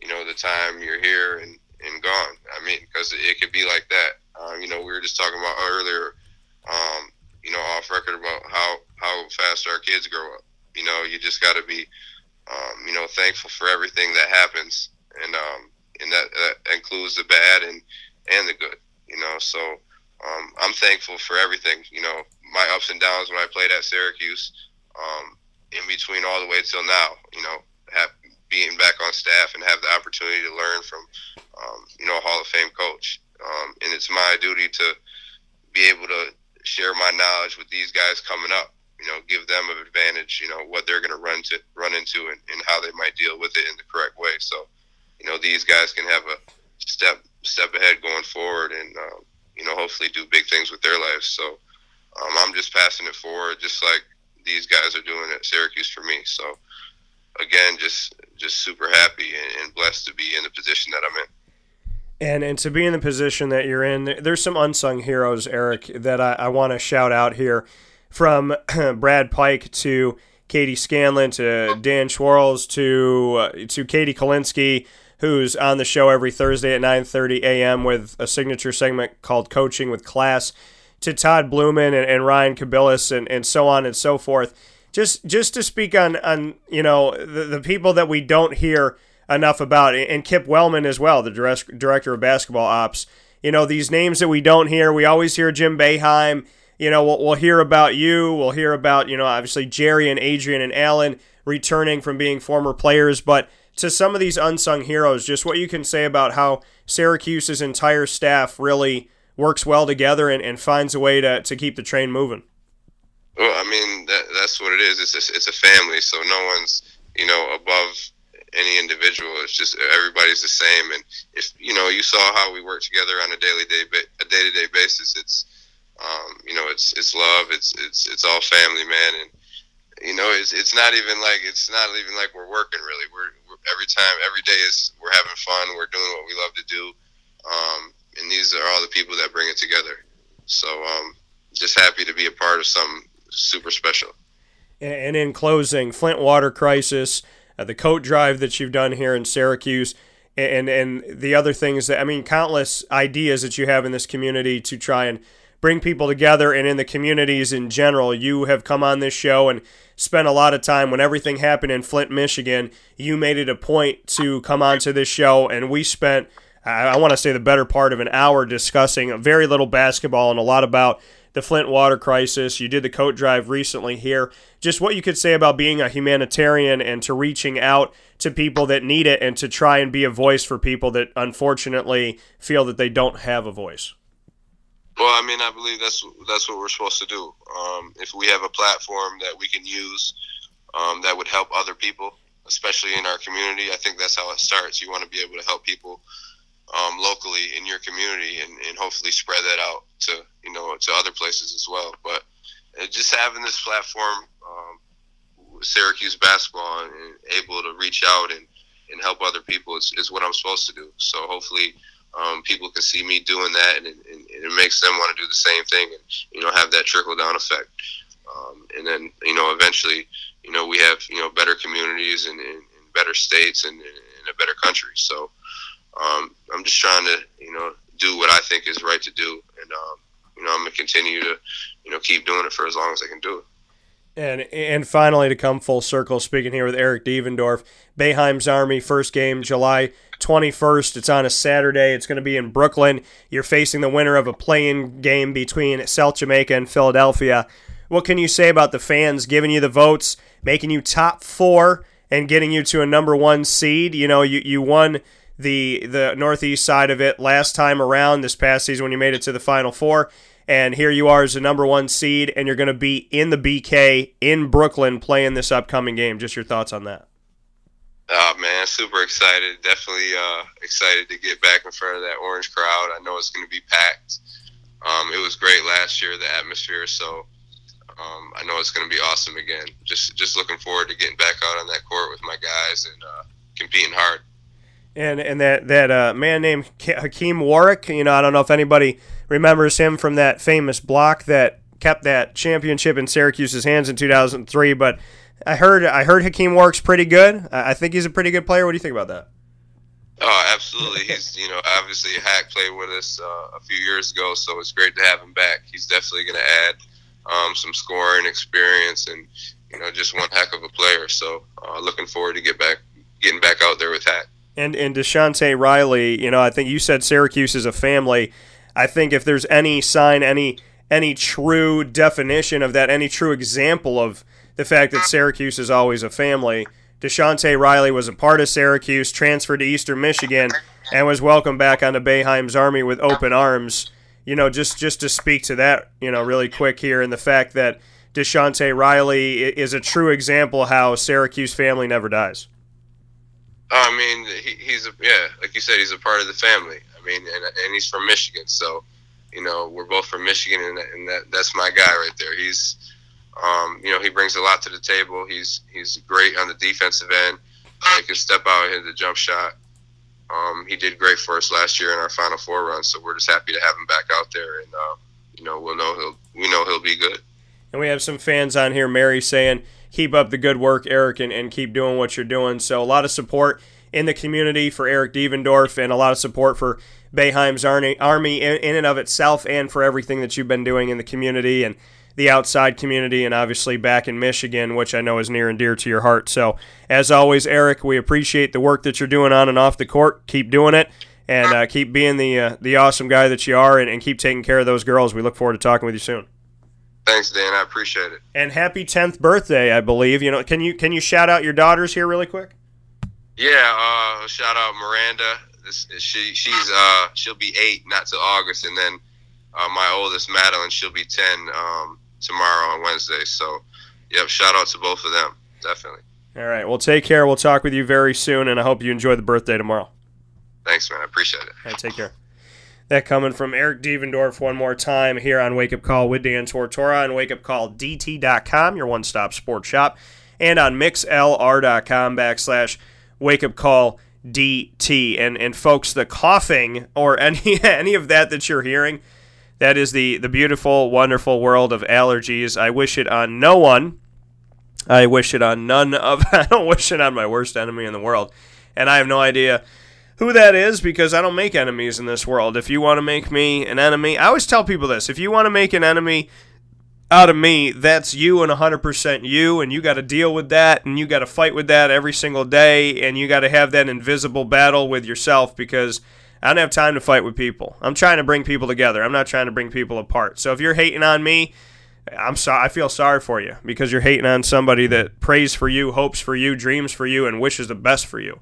Speaker 8: you know, the time you're here and, and gone. I mean, because it could be like that. Um, you know, we were just talking about earlier, um, you know, off record about how, how fast our kids grow up. You know, you just got to be, um, you know, thankful for everything that happens. And, um, and that, that includes the bad and and the good. You know, so um, I'm thankful for everything. You know, my ups and downs when I played at Syracuse, um, in between all the way till now. You know, have, being back on staff and have the opportunity to learn from, um, you know, a Hall of Fame coach. Um, and it's my duty to be able to share my knowledge with these guys coming up. You know, give them an advantage. You know what they're going to run to run into and, and how they might deal with it in the correct way. So you know these guys can have a step step ahead going forward, and um, you know hopefully do big things with their lives. So um, I'm just passing it forward, just like these guys are doing at Syracuse for me. So again, just just super happy and, blessed to be in the position that I'm in.
Speaker 1: And and to be in the position that you're in, there's some unsung heroes, Eric, that I, I want to shout out here, from Brad Pike to Katie Scanlon to Dan Schwarles to uh, to Katie Kolinsky who's on the show every Thursday at 9:30 a.m. with a signature segment called Coaching with Class, to Todd Blumen and, and Ryan Kabilis and, and so on and so forth. Just just to speak on on you know the, the people that we don't hear enough about, and Kip Wellman as well, the director of basketball ops. You know these names that we don't hear. We always hear Jim Boeheim. You know we'll, we'll hear about you. We'll hear about you know obviously Gerry and Adrian and Allen returning from being former players, but to some of these unsung heroes, just what you can say about how Syracuse's entire staff really works well together and, and finds a way to, to keep the train moving.
Speaker 8: Well, I mean, that, that's what it is. It's a, it's a family, so no one's, you know, above any individual. It's just everybody's the same. And if, you know, you saw how we work together on a daily day, a day to day basis, it's, um, you know, it's, it's love. It's, it's, it's all family, man. And, you know, it's, it's not even like, it's not even like we're working really. We're, every time, every day is we're having fun. We're doing what we love to do, um, and these are all the people that bring it together. So, um, just happy to be a part of something super special.
Speaker 1: And in closing, Flint water crisis, uh, the coat drive that you've done here in Syracuse, and and the other things that I mean, countless ideas that you have in this community to try and bring people together, and in the communities in general. You have come on this show and spent a lot of time when everything happened in Flint, Michigan. You made it a point to come onto this show, and we spent, I want to say, the better part of an hour discussing very little basketball and a lot about the Flint water crisis. You did the coat drive recently here. Just what you could say about being a humanitarian and to reaching out to people that need it and to try and be a voice for people that unfortunately feel that they don't have a voice.
Speaker 8: Well, I mean, I believe that's that's what we're supposed to do. Um, if we have a platform that we can use um, that would help other people, especially in our community, I think that's how it starts. You want to be able to help people um, locally in your community, and, and hopefully spread that out to you know to other places as well. But uh, just having this platform, um, Syracuse basketball, and able to reach out and, and help other people is, is what I'm supposed to do. So hopefully um, people can see me doing that, and, and, and, it makes them want to do the same thing, and you know have that trickle down effect. Um, and then you know eventually, you know we have you know better communities and, and better states and, and, a better country. So um, I'm just trying to you know do what I think is right to do, and um, you know I'm gonna continue to you know keep doing it for as long as I can do it.
Speaker 1: And and finally, to come full circle, speaking here with Eric Devendorf, Boeheim's Army first game July 21st. It's on a Saturday. It's going to be in Brooklyn. You're facing the winner of a playing game between South Jamaica and Philadelphia. What can you say about the fans giving you the votes, making you top four, and getting you to a number one seed? You know, you, you won the the Northeast side of it last time around this past season when you made it to the Final Four. And here you are as the number one seed, and you're going to be in the BK in Brooklyn playing this upcoming game. Just your thoughts on that?
Speaker 8: Oh man, super excited! Definitely uh, excited to get back in front of that orange crowd. I know it's going to be packed. Um, it was great last year, the atmosphere. So um, I know it's going to be awesome again. Just just looking forward to getting back out on that court with my guys and uh, competing hard.
Speaker 1: And and that that uh, man named Hakim Warrick. you know, I don't know if anybody remembers him from that famous block that kept that championship in Syracuse's hands in 2003, but I heard I heard Hakim Warrick's pretty good. I think he's a pretty good player. What do you think about that?
Speaker 8: Oh, absolutely. He's you know obviously Hack played with us uh, a few years ago, so it's great to have him back. He's definitely going to add um, some scoring experience and you know just one heck of a player. So uh, looking forward to get back getting back out there with Hack.
Speaker 1: And and DaShonte Riley, you know I think you said Syracuse is a family. I think if there's any sign, any any true definition of that, any true example of the fact that Syracuse is always a family. DaShonte Riley was a part of Syracuse, transferred to Eastern Michigan, and was welcomed back onto Boeheim's Army with open arms. You know, just just to speak to that, you know, really quick here, and the fact that DaShonte Riley is a true example how Syracuse family never dies.
Speaker 8: I mean, he, he's a yeah, like you said, he's a part of the family. I mean, and, and he's from Michigan, so you know we're both from Michigan, and, and that that's my guy right there. He's um, you know, he brings a lot to the table. He's he's great on the defensive end. He can step out and hit the jump shot. Um, he did great for us last year in our Final Four run, so we're just happy to have him back out there, and uh, you know, we'll know he'll we know he'll be good.
Speaker 1: And we have some fans on here, Mary, saying, "Keep up the good work, Eric, and, and keep doing what you're doing." So a lot of support in the community for Eric Devendorf, and a lot of support for Boeheim's Army in, in and of itself, and for everything that you've been doing in the community and the outside community and obviously back in Michigan, which I know is near and dear to your heart. So, as always, Eric, we appreciate the work that you're doing on and off the court. Keep doing it and uh, keep being the uh, the awesome guy that you are and, and keep taking care of those girls. We look forward to talking with you soon.
Speaker 8: Thanks, Dan. I appreciate it.
Speaker 1: And happy 10th birthday, I believe. You know, can you can you shout out your daughters here really quick?
Speaker 8: Yeah, uh, shout out Miranda. This, she she's uh she'll be eight, not till August, and then uh, my oldest Madeline, she'll be ten. Um, tomorrow on Wednesday. So, yep, shout out to both of them, definitely.
Speaker 1: All right. Well, take care. We'll talk with you very soon, and I hope you enjoy the birthday tomorrow.
Speaker 8: Thanks, man. I appreciate it.
Speaker 1: All right, take care. That coming from Eric Devendorf one more time here on Wake Up Call with Dan Tortora on wakeupcalldt.com, your one stop sports shop, and on mixlr.com backslash wake up call DT. And, and folks, the coughing or any, any of that that you're hearing, that is the, the beautiful, wonderful world of allergies. I wish it on no one. I wish it on none of. I don't wish it on my worst enemy in the world. And I have no idea who that is because I don't make enemies in this world. If you want to make me an enemy, I always tell people this if you want to make an enemy out of me, that's you and 100% you, and you got to deal with that, and you got to fight with that every single day, and you got to have that invisible battle with yourself because I don't have time to fight with people. I'm trying to bring people together. I'm not trying to bring people apart. So if you're hating on me, I'm sorry. I feel sorry for you because you're hating on somebody that prays for you, hopes for you, dreams for you, and wishes the best for you.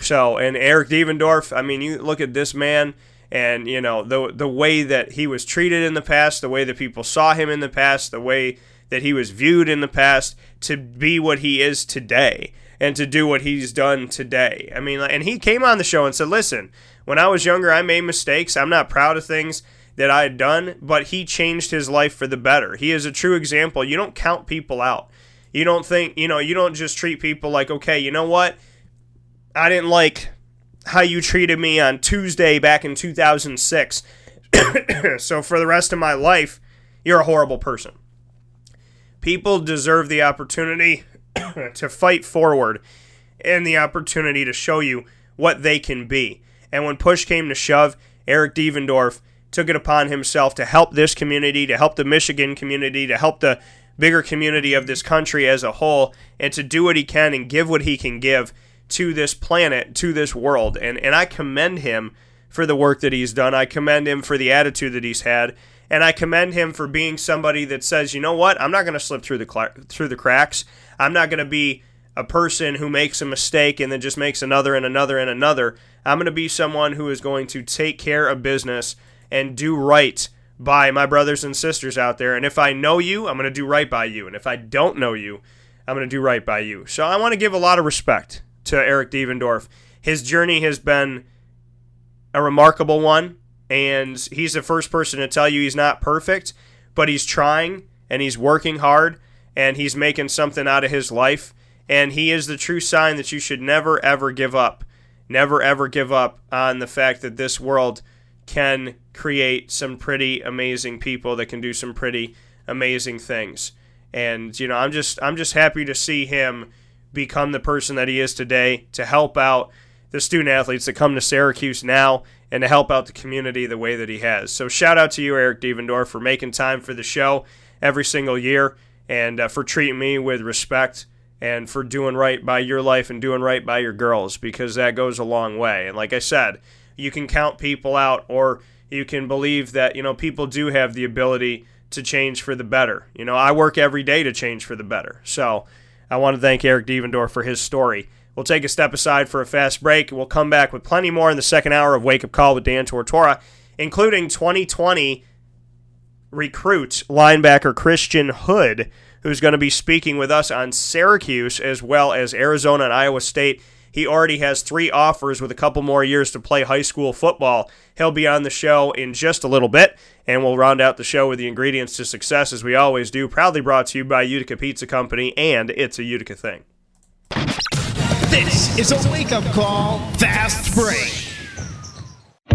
Speaker 1: So, and Eric Devendorf, I mean, you look at this man and, you know, the the way that he was treated in the past, the way that people saw him in the past, the way that he was viewed in the past to be what he is today and to do what he's done today. I mean, and he came on the show and said, "Listen, when I was younger, I made mistakes. I'm not proud of things that I had done, but he changed his life for the better. He is a true example. You don't count people out. You don't think, you know, you don't just treat people like, okay, you know what? I didn't like how you treated me on Tuesday back in 2006. so for the rest of my life, you're a horrible person. People deserve the opportunity to fight forward and the opportunity to show you what they can be. And when push came to shove, Eric Devendorf took it upon himself to help this community, to help the Michigan community, to help the bigger community of this country as a whole, and to do what he can and give what he can give to this planet, to this world. And, and I commend him for the work that he's done. I commend him for the attitude that he's had. And I commend him for being somebody that says, you know what, I'm not going to slip through the cl- through the cracks. I'm not going to be a person who makes a mistake and then just makes another and another and another. I'm going to be someone who is going to take care of business and do right by my brothers and sisters out there. And if I know you, I'm going to do right by you. And if I don't know you, I'm going to do right by you. So I want to give a lot of respect to Eric Devendorf. His journey has been a remarkable one, and he's the first person to tell you he's not perfect, but he's trying and he's working hard and he's making something out of his life. And he is the true sign that you should never, ever give up. Never, ever give up on the fact that this world can create some pretty amazing people that can do some pretty amazing things. And you know, I'm just I'm just happy to see him become the person that he is today to help out the student athletes that come to Syracuse now and to help out the community the way that he has. So shout out to you, Eric Devendorf, for making time for the show every single year and uh, for treating me with respect and for doing right by your life and doing right by your girls because that goes a long way. And like I said, you can count people out or you can believe that, you know, people do have the ability to change for the better. You know, I work every day to change for the better. So I want to thank Eric Devendorf for his story. We'll take a step aside for a fast break. We'll come back with plenty more in the second hour of Wake Up Call with Dan Tortora, including 2020 recruit linebacker Christian Hood, who's going to be speaking with us on Syracuse as well as Arizona and Iowa State. He already has three offers with a couple more years to play high school football. He'll be on the show in just a little bit, and we'll round out the show with the ingredients to success as we always do. Proudly brought to you by Utica Pizza Company, and it's a Utica thing.
Speaker 3: This is a wake up call, fast break.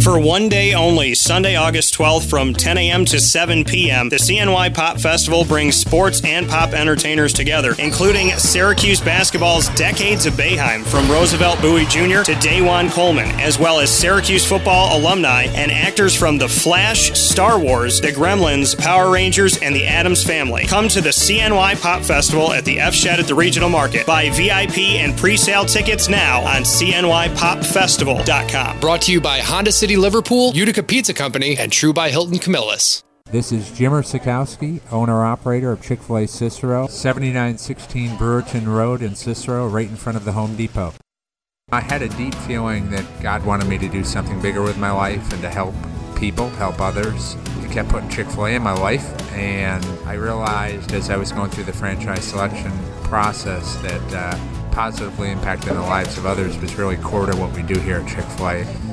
Speaker 4: For one day only, Sunday, August 12th from 10 a.m. to 7 p.m., the CNY Pop Festival brings sports and pop entertainers together, including Syracuse basketball's Decades of Boeheim from Roosevelt Bouie Jr. to Dajuan Coleman, as well as Syracuse football alumni and actors from The Flash, Star Wars, The Gremlins, Power Rangers, and The Addams Family. Come to the CNY Pop Festival at the F Shed at the Regional Market. Buy VIP and pre-sale tickets now on CNYPopFestival.com.
Speaker 5: Brought to you by Honda City Liverpool, Utica Pizza Company, and True by Hilton Camillus.
Speaker 9: This is Jimmer Sikowski, owner operator of Chick fil A Cicero, 7916 Brewerton Road in Cicero, right in front of the Home Depot. I had a deep feeling that God wanted me to do something bigger with my life and to help people, help others. He kept putting Chick fil A in my life, and I realized as I was going through the franchise selection process that uh, positively impacting the lives of others was really core to what we do here at Chick fil A.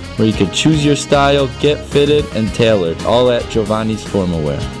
Speaker 10: where you can choose your style, get fitted, and tailored, all at Giovanni's Formalwear.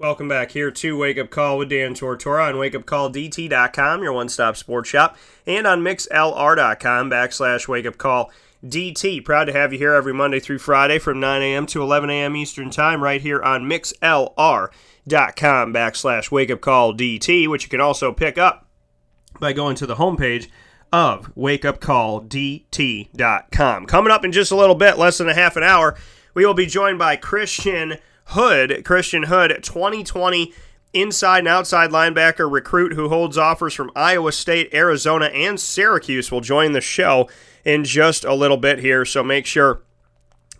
Speaker 1: Welcome back here to Wake Up Call with Dan Tortora on wakeupcalldt.com, your one stop sports shop, and on mixlr.com backslash wakeupcalldt. Proud to have you here every Monday through Friday from 9 a.m. to 11 a.m. Eastern Time right here on mixlr.com backslash wakeupcalldt, which you can also pick up by going to the homepage of wakeupcalldt.com. Coming up in just a little bit, less than a half an hour, we will be joined by Christian Hood, Christian Hood, 2020 inside and outside linebacker recruit who holds offers from Iowa State, Arizona, and Syracuse will join the show in just a little bit here. So make sure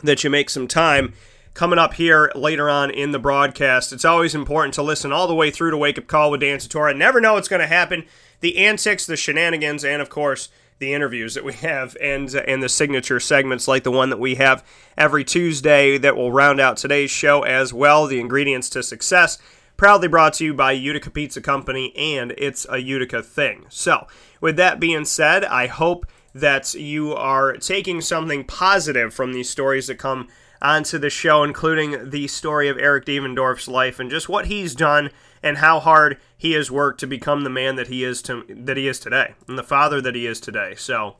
Speaker 1: that you make some time coming up here later on in the broadcast. It's always important to listen all the way through to Wake Up Call with Dan Tortora. Never know what's going to happen. The antics, the shenanigans, and of course, the interviews that we have and and the signature segments like the one that we have every Tuesday that will round out today's show as well. The ingredients to success, proudly brought to you by Utica Pizza Company and it's a Utica thing. So, with that being said, I hope that you are taking something positive from these stories that come onto the show, including the story of Eric Devendorf's life and just what he's done and how hard he has worked to become the man that he is to that he is today and the father that he is today. So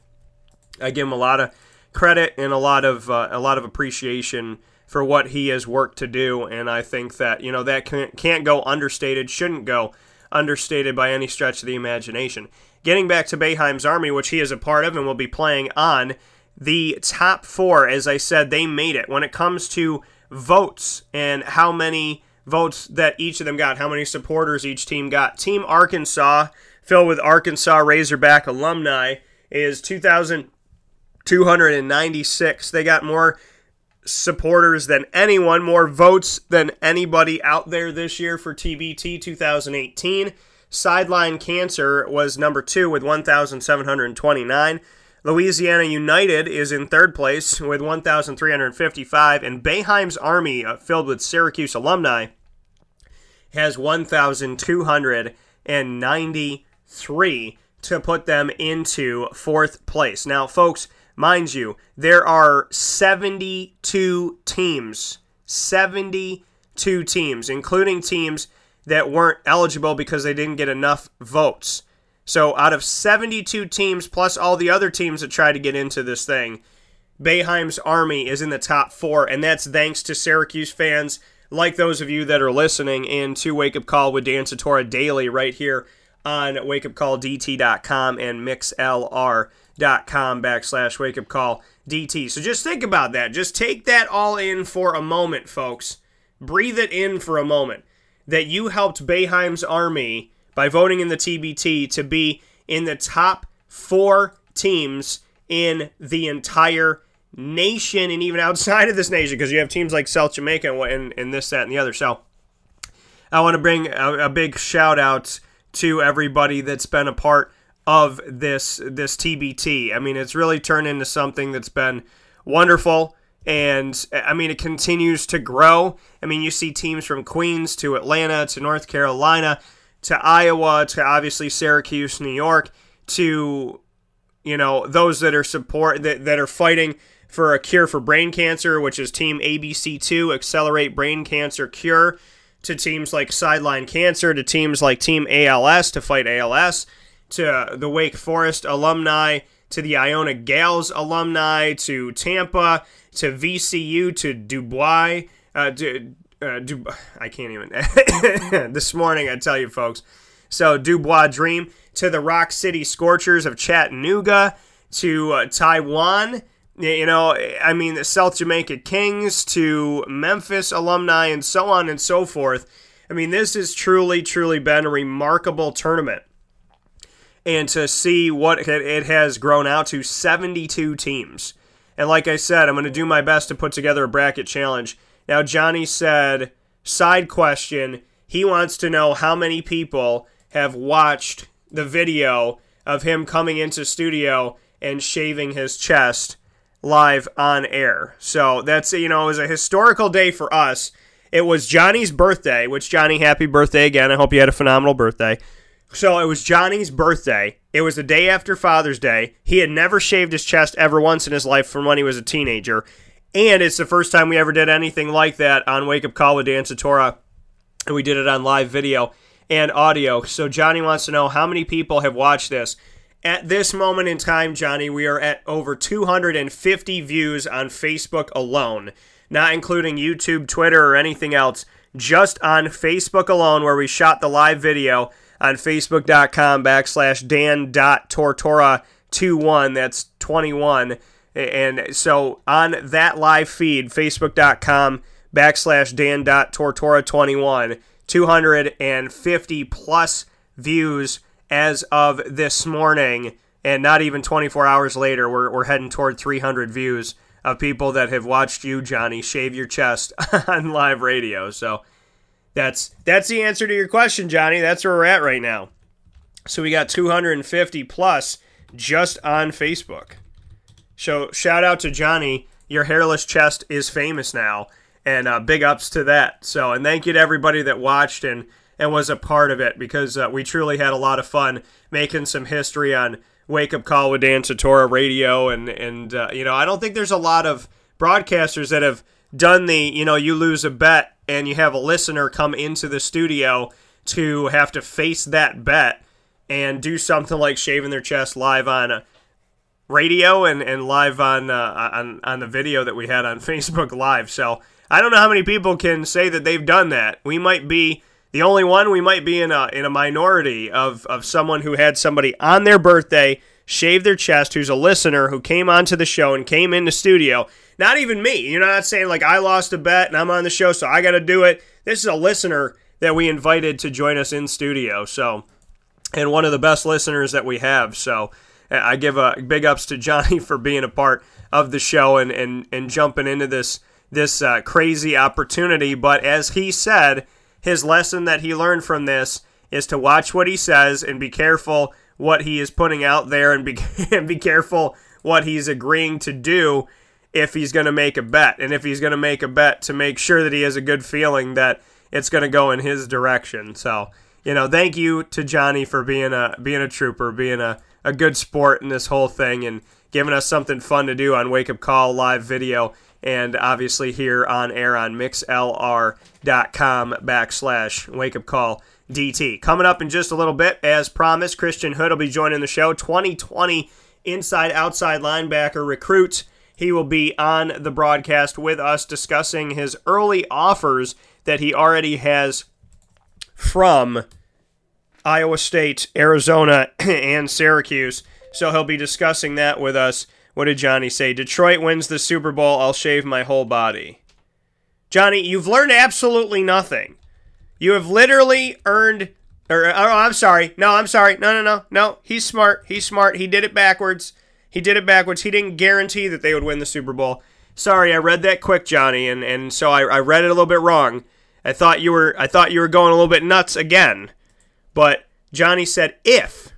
Speaker 1: I give him a lot of credit and a lot of uh, a lot of appreciation for what he has worked to do, and I think that you know that can't go understated, shouldn't go understated by any stretch of the imagination. Getting back to Boeheim's Army, which he is a part of and will be playing on, the top four, as I said, they made it. When it comes to votes and how many votes that each of them got, how many supporters each team got. Team Arkansas, filled with Arkansas Razorback alumni, is 2,296. They got more supporters than anyone, more votes than anybody out there this year for TBT 2018. Sideline Cancer was number two with 1,729. Louisiana United is in third place with 1,355, and Boeheim's Army, uh, filled with Syracuse alumni, has 1,293 to put them into fourth place. Now, folks, mind you, there are 72 teams, 72 teams, including teams that weren't eligible because they didn't get enough votes. So, out of 72 teams plus all the other teams that tried to get into this thing, Boeheim's Army is in the top four, and that's thanks to Syracuse fans like those of you that are listening in to Wake Up Call with Dan Tortora daily right here on wakeupcalldt.com and mixlr.com backslash wakeupcalldt. So just think about that. Just take that all in for a moment, folks. Breathe it in for a moment. That you helped Boeheim's Army by voting in the TBT to be in the top four teams in the entire nation and even outside of this nation because you have teams like South Jamaica and, and, this, that, and the other. So I want to bring a, a big shout out to everybody that's been a part of this this TBT. I mean, it's really turned into something that's been wonderful. And I mean, it continues to grow. I mean, you see teams from Queens to Atlanta to North Carolina to Iowa to obviously Syracuse, New York to you know those that are support that, that are fighting for a cure for brain cancer, which is Team ABC2, Accelerate Brain Cancer Cure, to teams like Sideline Cancer, to teams like Team ALS to fight ALS, to the Wake Forest alumni, to the Iona Gaels alumni, to Tampa, to VCU, to Dubois. Uh, du, uh, du, I can't even. this morning, I tell you, folks. So, Dubois Dream, to the Rock City Scorchers of Chattanooga, to uh, Taiwan you know, I mean, the South Jamaica Kings to Memphis alumni and so on and so forth. I mean, this has truly, truly been a remarkable tournament. And to see what it has grown out to 72 teams. And like I said, I'm going to do my best to put together a bracket challenge. Now, Johnny said, side question, he wants to know how many people have watched the video of him coming into studio and shaving his chest live on air. So that's, you know, it was a historical day for us. It was Johnny's birthday, which, Johnny, happy birthday again. I hope you had a phenomenal birthday. So it was Johnny's birthday. It was the day after Father's Day. He had never shaved his chest ever once in his life from when he was a teenager. And it's the first time we ever did anything like that on Wake Up Call with Dan Tortora. And we did it on live video and audio. So Johnny wants to know how many people have watched this. At this moment in time, Johnny, we are at over 250 views on Facebook alone, not including YouTube, Twitter, or anything else. Just on Facebook alone, where we shot the live video on facebook.com backslash dan.tortora21. That's 21. And so on that live feed, facebook.com backslash dan.tortora21, 250 plus views as of this morning, and not even 24 hours later, we're, we're heading toward 300 views of people that have watched you, Johnny, shave your chest on live radio. So that's that's the answer to your question, Johnny. That's where we're at right now. So we got 250 plus just on Facebook. So shout out to Johnny. Your hairless chest is famous now, and uh, big ups to that. So and thank you to everybody that watched and and was a part of it because uh, we truly had a lot of fun making some history on Wake Up Call with Dan Tortora Radio, and and uh, you know I don't think there's a lot of broadcasters that have done the you know you lose a bet and you have a listener come into the studio to have to face that bet and do something like shaving their chest live on uh, radio and, and live on, uh, on on the video that we had on Facebook Live. So I don't know how many people can say that they've done that. We might be the only one we might be in a in a minority of of someone who had somebody on their birthday shave their chest who's a listener who came onto the show and came in the studio. Not even me. You're not saying like I lost a bet and I'm on the show so I got to do it. This is a listener that we invited to join us in studio. So and one of the best listeners that we have. So I give a big ups to Johnny for being a part of the show and and and jumping into this this uh, crazy opportunity. But as he said, his lesson that he learned from this is to watch what he says and be careful what he is putting out there and be, and be careful what he's agreeing to do if he's going to make a bet. And if he's going to make a bet, to make sure that he has a good feeling that it's going to go in his direction. So, you know, thank you to Johnny for being a being a trooper, being a, a good sport in this whole thing and giving us something fun to do on Wake Up Call live video and obviously here on air on mixlr.com backslash wake up call DT. Coming up in just a little bit, as promised, Christian Hood will be joining the show. 2020 inside outside linebacker recruits. He will be on the broadcast with us discussing his early offers that he already has from Iowa State, Arizona, and Syracuse. So he'll be discussing that with us what did Johnny say? Detroit wins the Super Bowl, I'll shave my whole body. Johnny, you've learned absolutely nothing. You have literally earned. Or, oh, I'm sorry. No, I'm sorry. No, no, no. No, he's smart. He's smart. He did it backwards. He did it backwards. He didn't guarantee that they would win the Super Bowl. Sorry, I read that quick, Johnny, and, and so I, I read it a little bit wrong. I thought you were I thought you were going a little bit nuts again. But Johnny said if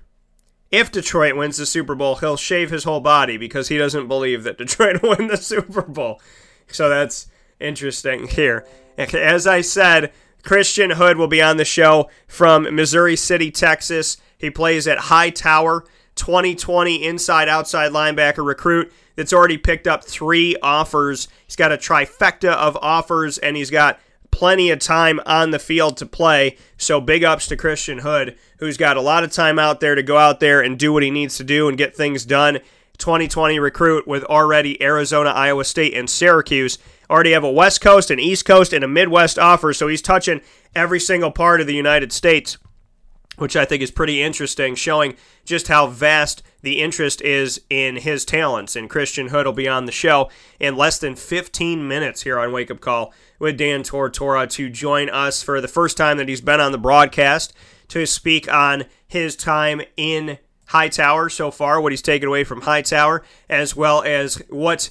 Speaker 1: if Detroit wins the Super Bowl, he'll shave his whole body because he doesn't believe that Detroit will win the Super Bowl. So that's interesting here. As I said, Christian Hood will be on the show from Missouri City, Texas. He plays at Hightower, 2020 inside outside linebacker recruit that's already picked up three offers. He's got a trifecta of offers and he's got plenty of time on the field to play. So big ups to Christian Hood, who's got a lot of time out there to go out there and do what he needs to do and get things done. 2020 recruit with already Arizona, Iowa State, and Syracuse. Already have a West Coast, an East Coast, and a Midwest offer, so he's touching every single part of the United States. Which I think is pretty interesting, showing just how vast the interest is in his talents. And Christian Hood will be on the show in less than 15 minutes here on Wake Up Call with Dan Tortora to join us for the first time that he's been on the broadcast to speak on his time in Hightower so far, what he's taken away from Hightower, as well as what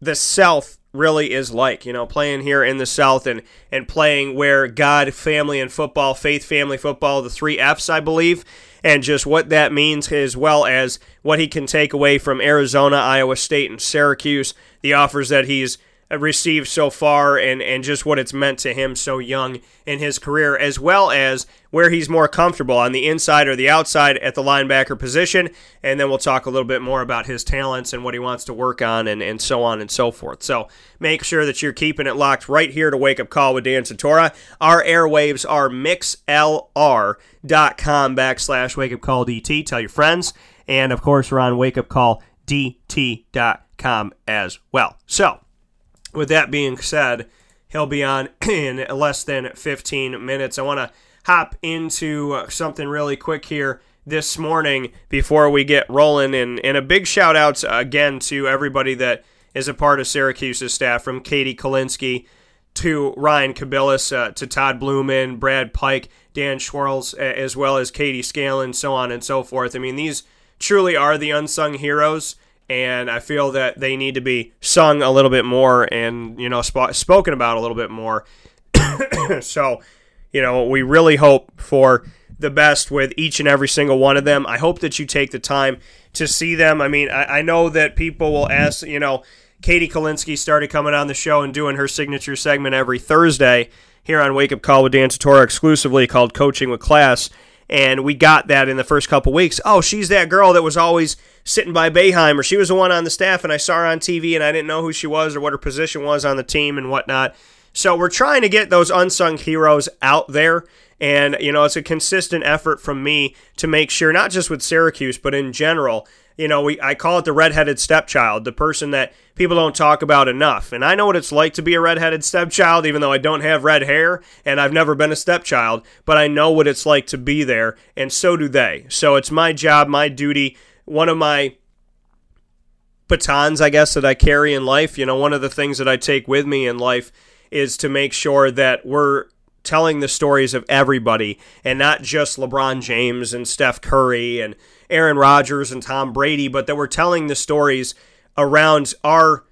Speaker 1: the South really is like. You know, playing here in the South and and playing where God, family, and football, faith, family, football, the three F's, I believe, and just what that means, as well as what he can take away from Arizona, Iowa State, and Syracuse, the offers that he's received so far and, and just what it's meant to him so young in his career, as well as where he's more comfortable on the inside or the outside at the linebacker position. And then we'll talk a little bit more about his talents and what he wants to work on and, and so on and so forth. So make sure that you're keeping it locked right here to Wake Up Call with Dan Tortora. Our airwaves are mixlr.com backslash wake up call DT. Tell your friends. And of course, we're on wakeupcalldt.com as well. So, with that being said, he'll be on in less than 15 minutes. I want to hop into something really quick here this morning before we get rolling. And, and a big shout out again to everybody that is a part of Syracuse's staff, from Katie Kolinsky to Ryan Kabilis, uh, to Todd Blumen, Brad Pike, Dan Schwarls, as well as Katie Scalen, so on and so forth. I mean, these truly are the unsung heroes and I feel that they need to be sung a little bit more and you know sp- spoken about a little bit more. so, you know, we really hope for the best with each and every single one of them. I hope that you take the time to see them. I mean, I, I know that people will ask, you know, Katie Kolinsky started coming on the show and doing her signature segment every Thursday here on Wake Up Call with Dan Tortora exclusively called Coaching with Class and we got that in the first couple weeks. Oh, she's that girl that was always sitting by Boeheim, or she was the one on the staff, and I saw her on TV, and I didn't know who she was or what her position was on the team and whatnot. So we're trying to get those unsung heroes out there. And, you know, it's a consistent effort from me to make sure, not just with Syracuse, but in general, you know, we I call it the redheaded stepchild, the person that people don't talk about enough. And I know what it's like to be a redheaded stepchild, even though I don't have red hair and I've never been a stepchild, but I know what it's like to be there, and so do they. So it's my job, my duty, one of my batons, I guess, that I carry in life. You know, one of the things that I take with me in life is to make sure that we're telling the stories of everybody and not just LeBron James and Steph Curry and Aaron Rodgers and Tom Brady, but that we're telling the stories around our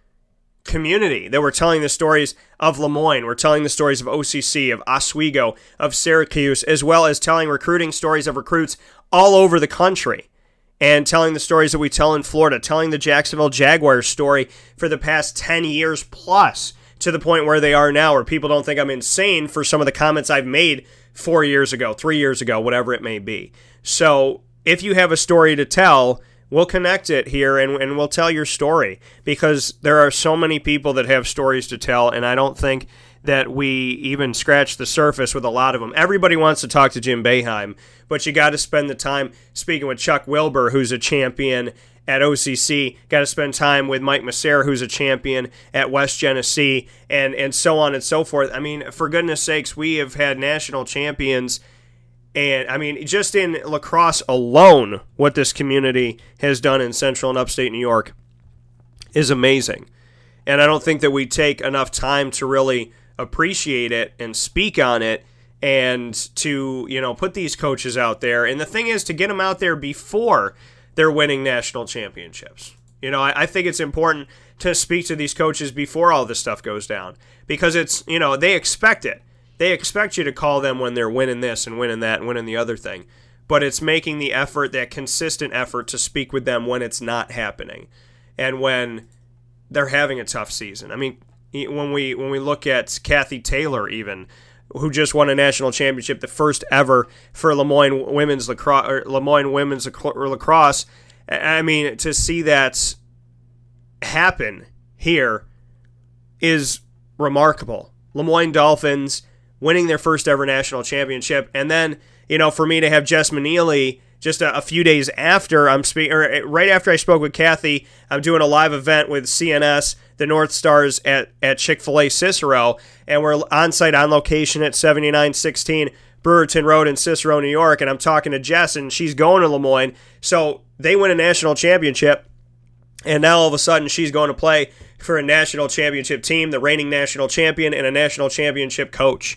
Speaker 1: community. That we're telling the stories of Le Moyne. We're telling the stories of OCC, of Oswego, of Syracuse, as well as telling recruiting stories of recruits all over the country. And telling the stories that we tell in Florida, telling the Jacksonville Jaguars story for the past 10 years plus to the point where they are now, where people don't think I'm insane for some of the comments I've made four years ago, three years ago, whatever it may be. So if you have a story to tell, we'll connect it here and, and we'll tell your story because there are so many people that have stories to tell, and I don't think that we even scratch the surface with a lot of them. Everybody wants to talk to Jim Boeheim, but you got to spend the time speaking with Chuck Wilbur, who's a champion at OCC. Got to spend time with Mike Messere, who's a champion at West Genesee, and and so on and so forth. I mean, for goodness sakes, we have had national champions and I mean, just in lacrosse alone, what this community has done in central and upstate New York is amazing. And I don't think that we take enough time to really appreciate it and speak on it and to, you know, put these coaches out there. And the thing is to get them out there before they're winning national championships. You know, I, I think it's important to speak to these coaches before all this stuff goes down because it's, you know, they expect it they expect you to call them when they're winning this and winning that and winning the other thing. But it's making the effort, that consistent effort to speak with them when it's not happening and when they're having a tough season. I mean, when we when we look at Kathy Taylor even who just won a national championship, the first ever for Lemoyne women's lacrosse or Le Moyne women's lacrosse. I mean, to see that happen here is remarkable. Lemoyne Dolphins winning their first ever national championship. And then, you know, for me to have Jess Manili just a, a few days after I'm speaking, or uh, right after I spoke with Kathy, I'm doing a live event with CNS, the North Stars at, at Chick fil A Cicero, and we're on site on location at 7916 Brewerton Road in Cicero, New York, and I'm talking to Jess, and she's going to Lemoyne. So they win a national championship, and now all of a sudden she's going to play for a national championship team, the reigning national champion, and a national championship coach.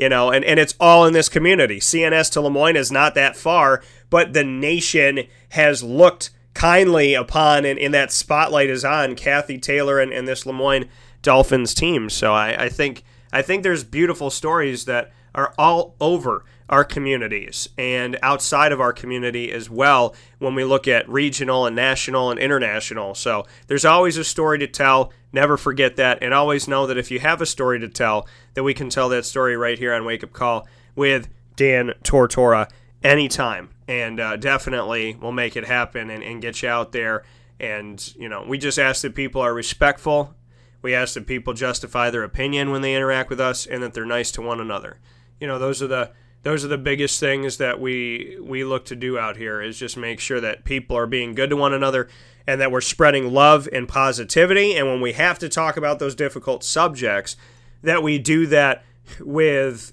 Speaker 1: You know, and, and it's all in this community. CNS to Lemoyne is not that far, but the nation has looked kindly upon, and, and that spotlight is on Kathy Taylor and, and this Lemoyne Dolphins team. So I, I think I think there's beautiful stories that are all over our communities and outside of our community as well when we look at regional and national and international. So there's always a story to tell. Never forget that. And always know that if you have a story to tell, that we can tell that story right here on Wake Up Call with Dan Tortora anytime. And uh, definitely we'll make it happen and, and get you out there. And, you know, we just ask that people are respectful. We ask that people justify their opinion when they interact with us and that they're nice to one another. You know, those are the those are the biggest things that we we look to do out here is just make sure that people are being good to one another and that we're spreading love and positivity. And when we have to talk about those difficult subjects that we do that with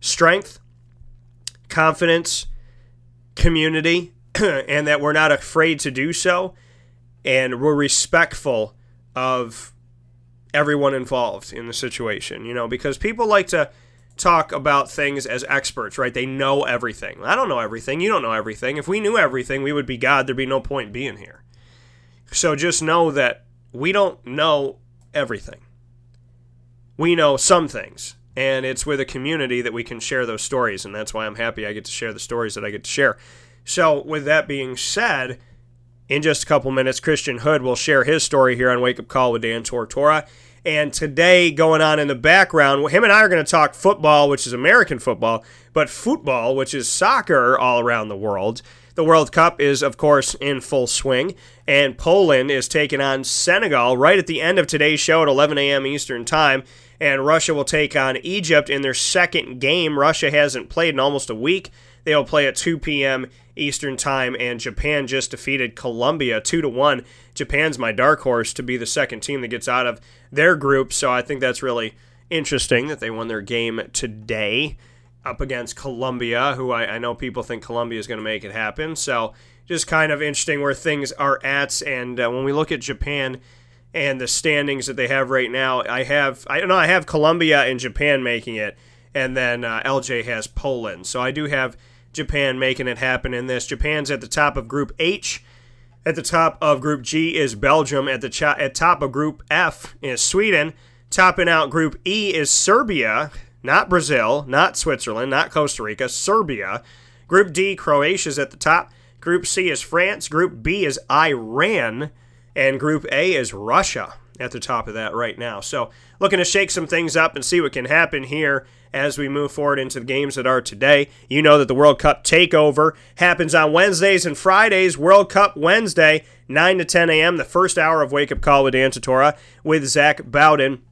Speaker 1: strength confidence community and that we're not afraid to do so. And we're respectful of everyone involved in the situation you know because people like to talk about things as experts, right? They know everything. I don't know everything. You don't know everything. If we knew everything, we would be God. There'd be no point being here. So just know that we don't know everything. We know some things. And it's with a community that we can share those stories. And that's why I'm happy I get to share the stories that I get to share. So, with that being said, in just a couple minutes, Christian Hood will share his story here on Wake Up Call with Dan Tortora. And today, going on in the background, him and I are going to talk football, which is American football, but football, which is soccer all around the world. The World Cup is, of course, in full swing, and Poland is taking on Senegal right at the end of today's show at 11 a.m. Eastern Time. And Russia will take on Egypt in their second game. Russia hasn't played in almost a week. They'll play at 2 p.m. Eastern Time, and Japan just defeated Colombia 2 to 1. Japan's my dark horse to be the second team that gets out of their group, so I think that's really interesting that they won their game today up against Colombia, who I, I know people think Colombia is going to make it happen. So just kind of interesting where things are at. And uh, when we look at Japan and the standings that they have right now, I have I know I have Colombia and Japan making it, and then uh, LJ has Poland. So I do have Japan making it happen in this. Japan's at the top of Group H. At the top of Group G is Belgium. At the at top of Group F is Sweden. Topping out Group E is Serbia, not Brazil, not Switzerland, not Costa Rica, Serbia. Group D, Croatia's at the top. Group C is France. Group B is Iran. And Group A is Russia at the top of that right now. So, looking to shake some things up and see what can happen here as we move forward into the games that are today. You know that the World Cup takeover happens on Wednesdays and Fridays. World Cup Wednesday, 9 to 10 a.m., the first hour of Wake Up Call with Dan Tortora with Zach Bowden.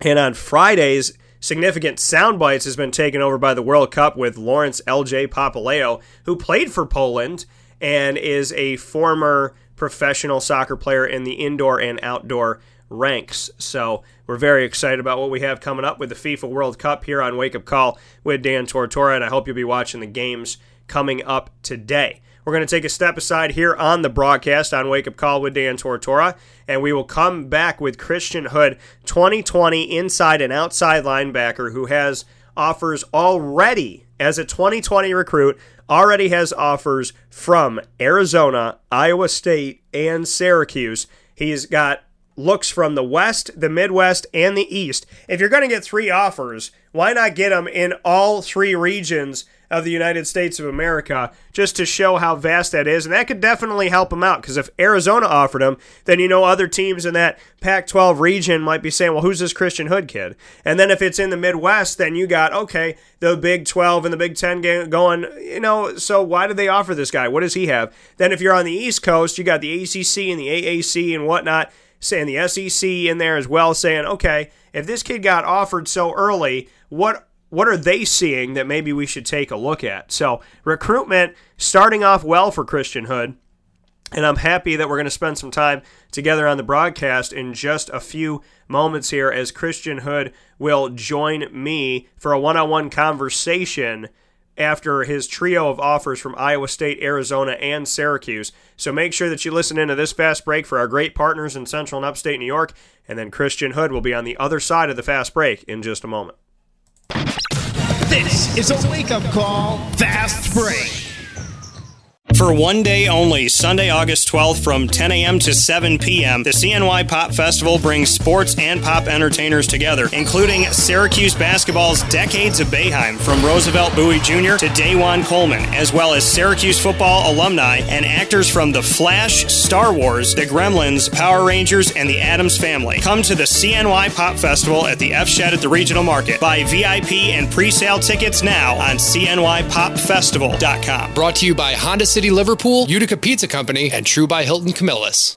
Speaker 1: And on Fridays, significant sound bites has been taken over by the World Cup with Lawrence L.J. Papaleo, who played for Poland and is a former professional soccer player in the indoor and outdoor ranks. So we're very excited about what we have coming up with the FIFA World Cup here on Wake Up Call with Dan Tortora, and I hope you'll be watching the games coming up today. We're going to take a step aside here on the broadcast on Wake Up Call with Dan Tortora, and we will come back with Christian Hood, 2020 inside and outside linebacker who has offers already as a 2020 recruit, already has offers from Arizona, Iowa State, and Syracuse. He's got looks from the West, the Midwest, and the East. If you're going to get three offers, why not get them in all three regions of the United States of America just to show how vast that is? And that could definitely help him out because if Arizona offered him, then you know other teams in that Pac 12 region might be saying, well, who's this Christian Hood kid? And then if it's in the Midwest, then you got, okay, the Big 12 and the Big 10 going, you know, so why did they offer this guy? What does he have? Then if you're on the East Coast, you got the ACC and the AAC and whatnot saying the SEC in there as well, saying, okay, if this kid got offered so early, what what are they seeing that maybe we should take a look at? So recruitment starting off well for Christian Hood. And I'm happy that we're going to spend some time together on the broadcast in just a few moments here as Christian Hood will join me for a one on one conversation after his trio of offers from Iowa State, Arizona, and Syracuse. So make sure that you listen into this fast break for our great partners in Central and Upstate New York. And then Christian Hood will be on the other side of the fast break in just a moment.
Speaker 3: This is a wake up call, fast break.
Speaker 4: For one day only, Sunday, August 12th from 10 a.m. to 7 p.m., the CNY Pop Festival brings sports and pop entertainers together, including Syracuse basketball's Decades of Boeheim from Roosevelt Bouie Jr. to DaJuan Coleman, as well as Syracuse football alumni and actors from The Flash, Star Wars, The Gremlins, Power Rangers, and The Addams Family. Come to the CNY Pop Festival at the F Shed at the Regional Market. Buy VIP and pre sale tickets now on CNYPopFestival.com.
Speaker 5: Brought to you by Honda City Liverpool, Utica Pizza Company, and True by Hilton Camillus.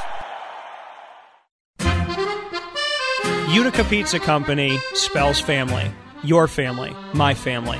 Speaker 11: Utica Pizza Company spells family. Your family, my family,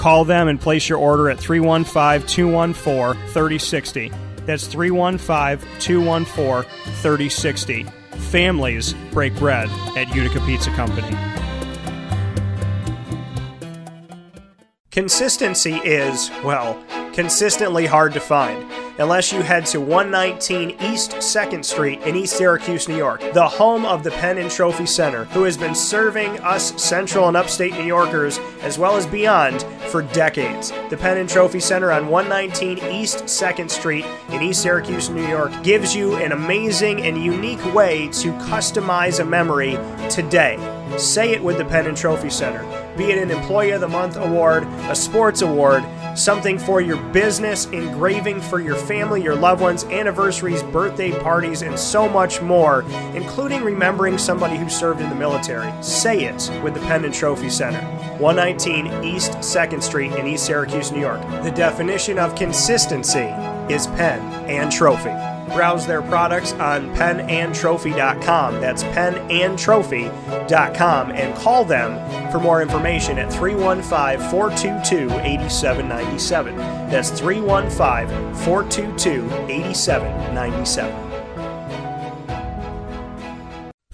Speaker 11: Call them and place your order at 315 214 3060. That's 315 214 3060. Families break bread at Utica Pizza Company.
Speaker 1: Consistency is, well, consistently hard to find unless you head to 119 East 2nd Street in East Syracuse, New York, the home of the Pen and Trophy Center, who has been serving us central and upstate New Yorkers as well as beyond for decades. The Pen and Trophy Center on 119 East 2nd Street in East Syracuse, New York gives you an amazing and unique way to customize a memory today. Say it with the Pen and Trophy Center. Be it an Employee of the Month award, a sports award, something for your business, engraving for your family, your loved ones, anniversaries, birthday parties, and so much more, including remembering somebody who served in the military. Say it with the Pen and Trophy Center. 119 East 2nd Street in East Syracuse, New York. The definition of consistency is pen and trophy. Browse their products on penandtrophy.com. That's penandtrophy.com and call them for more information at 315 422 8797. That's 315 422 8797.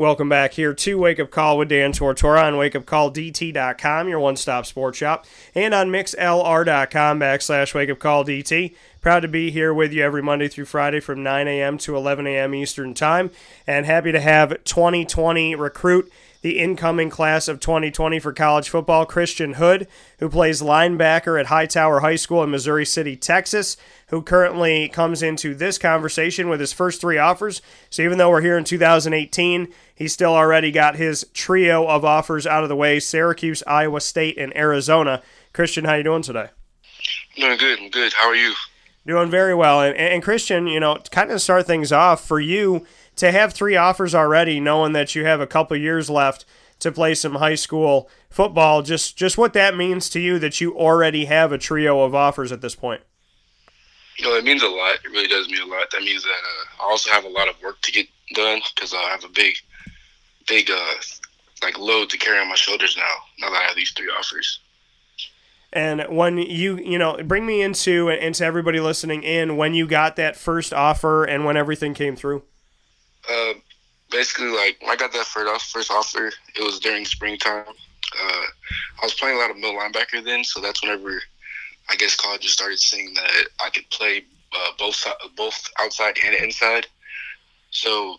Speaker 1: Welcome back here to Wake Up Call with Dan Tortora on wakeupcalldt.com, your one stop sports shop, and on mixlr.com backslash wakeupcalldt. Proud to be here with you every Monday through Friday from 9 a.m. to 11 a.m. Eastern Time, and happy to have 2020 recruit the incoming class of 2020 for college football, Christian Hood, who plays linebacker at Hightower High School in Missouri City, Texas, who currently comes into this conversation with his first three offers. So even though we're here in 2018, he's still already got his trio of offers out of the way: Syracuse, Iowa State, and Arizona. Christian, how you doing today?
Speaker 12: Doing good. I'm good. How are you?
Speaker 1: Doing very well. And, and Christian, you know, to kind of start things off for you to have three offers already, knowing that you have a couple years left to play some high school football, just just what that means to you that you already have a trio of offers at this point.
Speaker 12: You know, it means a lot. It really does mean a lot. That means that uh, I also have a lot of work to get done because I have a big, big uh, like load to carry on my shoulders now. Now that I have these three offers.
Speaker 1: And when you you know bring me into into everybody listening in when you got that first offer and when everything came through.
Speaker 12: Uh, basically, like when I got that first first offer, it was during springtime. Uh, I was playing a lot of middle linebacker then, so that's whenever I guess colleges started seeing that I could play uh, both both outside and inside. So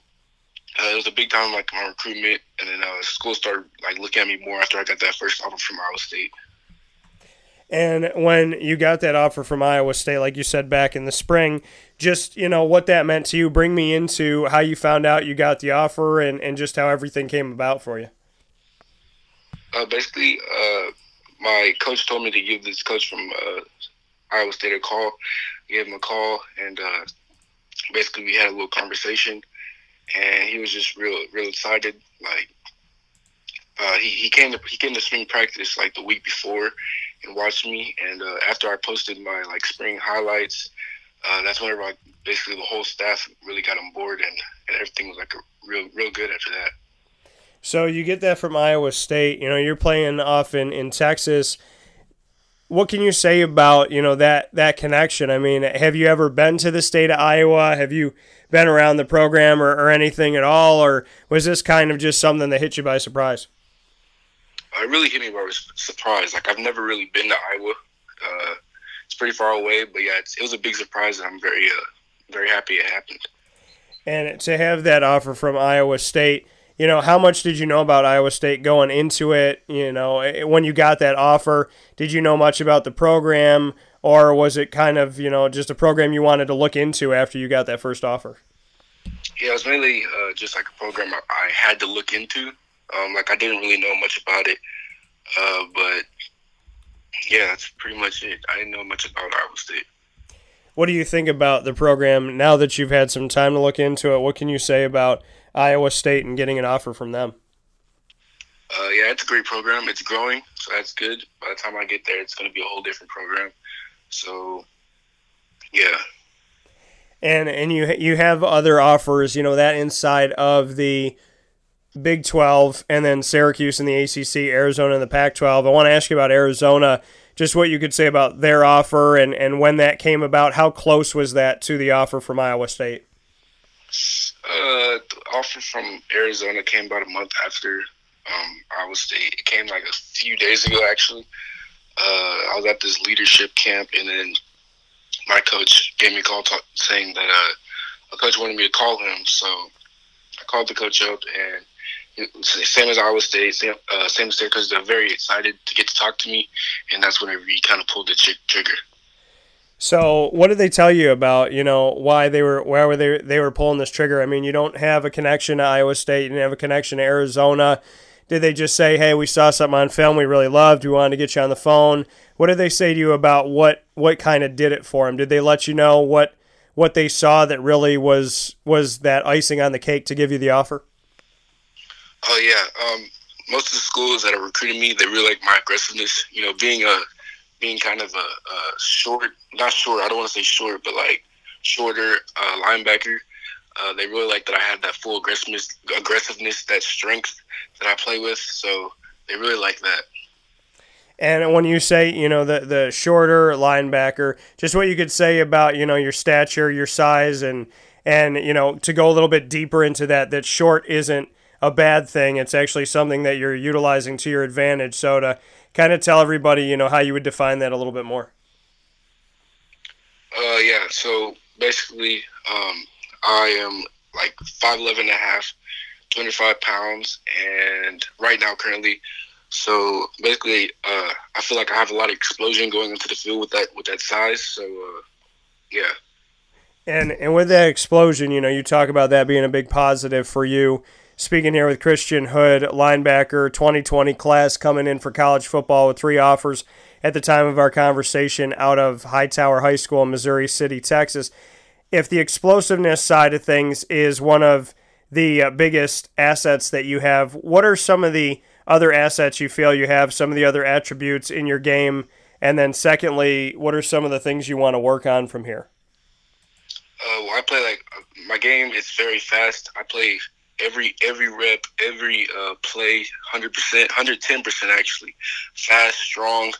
Speaker 12: uh, it was a big time like my recruitment, and then uh, school started like looking at me more after I got that first offer from Iowa State.
Speaker 1: And when you got that offer from Iowa State, like you said back in the spring, just you know what that meant to you. Bring me into how you found out you got the offer and, and just how everything came about for you.
Speaker 12: Uh, basically, uh, my coach told me to give this coach from uh, Iowa State a call. I gave him a call, and uh, basically we had a little conversation, and he was just real, real excited. Like uh, he, he came to he came to spring practice like the week before, and watched me. And uh, after I posted my like spring highlights, uh, that's whenever I, basically the whole staff really got on board, and, and everything was like a real real good after that.
Speaker 1: So you get that from Iowa State. You know, you're playing off in, in Texas. What can you say about you know that that connection? I mean, have you ever been to the state of Iowa? Have you been around the program or, or anything at all, or was this kind of just something that hit you by surprise?
Speaker 12: it really hit me by surprise. Like I've never really been to Iowa. Uh, it's pretty far away, but yeah, it was a big surprise, and I'm very, uh, very happy it happened.
Speaker 1: And to have that offer from Iowa State, you know, how much did you know about Iowa State going into it? You know, eh, when you got that offer, did you know much about the program, or was it kind of, you know, just a program you wanted to look into after you got that first offer?
Speaker 12: Yeah, it was mainly uh, just like a program I had to look into. Um, like I didn't really know much about it, uh, but yeah, that's pretty much it. I didn't know much about Iowa State.
Speaker 1: What do you think about the program now that you've had some time to look into it? What can you say about Iowa State and getting an offer from them?
Speaker 12: Uh, yeah, it's a great program. It's growing, so that's good. By the time I get there, it's going to be a whole different program. So, yeah.
Speaker 1: And and you you have other offers, you know, that inside of the Big 12, and then Syracuse in the ACC, Arizona in the Pac 12. I want to ask you about Arizona, just what you could say about their offer and, and when that came about. How close was that to the offer from Iowa State?
Speaker 12: Uh, the offer from Arizona came about a month after um, Iowa State. It came like a few days ago, actually. Uh, I was at this leadership camp, and then my coach gave me a call talk, saying that uh, a coach wanted me to call him. So I called the coach up, and same as Iowa State, same, uh, same state because they're very excited to get to talk to me, and that's whenever he kind of pulled the trigger.
Speaker 1: So, what did they tell you about you know why they were why were they they were pulling this trigger? I mean, you don't have a connection to Iowa State, you didn't have a connection to Arizona. Did they just say, "Hey, we saw something on film we really loved, we wanted to get you on the phone"? What did they say to you about what what kind of did it for them? Did they let you know what what they saw that really was was that icing on the cake to give you the offer?
Speaker 12: Oh yeah. Um, most of the schools that are recruiting me, they really like my aggressiveness. You know, being a being kind of a, a short, not short. I don't want to say short, but like shorter uh, linebacker. Uh, they really like that I have that full aggressiveness, aggressiveness, that strength that I play with. So they really like that.
Speaker 1: And when you say, you know, the the shorter linebacker, just what you could say about, you know, your stature, your size, and and you know, to go a little bit deeper into that, that short isn't a bad thing. It's actually something that you're utilizing to your advantage. So to kind of tell everybody, you know, how you would define that a little bit more.
Speaker 12: Uh, yeah. So basically, um, I am like 5'11 and a half, 205 pounds, and right now currently. So basically, uh, I feel like I have a lot of explosion going into the field with that with that size. So uh, yeah.
Speaker 1: And and with that explosion, you know, you talk about that being a big positive for you. Speaking here with Christian Hood, linebacker, 2020 class coming in for college football with three offers at the time of our conversation out of Hightower High School in Missouri City, Texas. If the explosiveness side of things is one of the uh, biggest assets that you have, what are some of the other assets you feel you have, some of the other attributes in your game? And then, secondly, what are some of the things you want to work on from here?
Speaker 12: Uh, well, I play like my game is very fast. I play every every rep, every uh, play, hundred percent, hundred ten percent actually, fast, strong,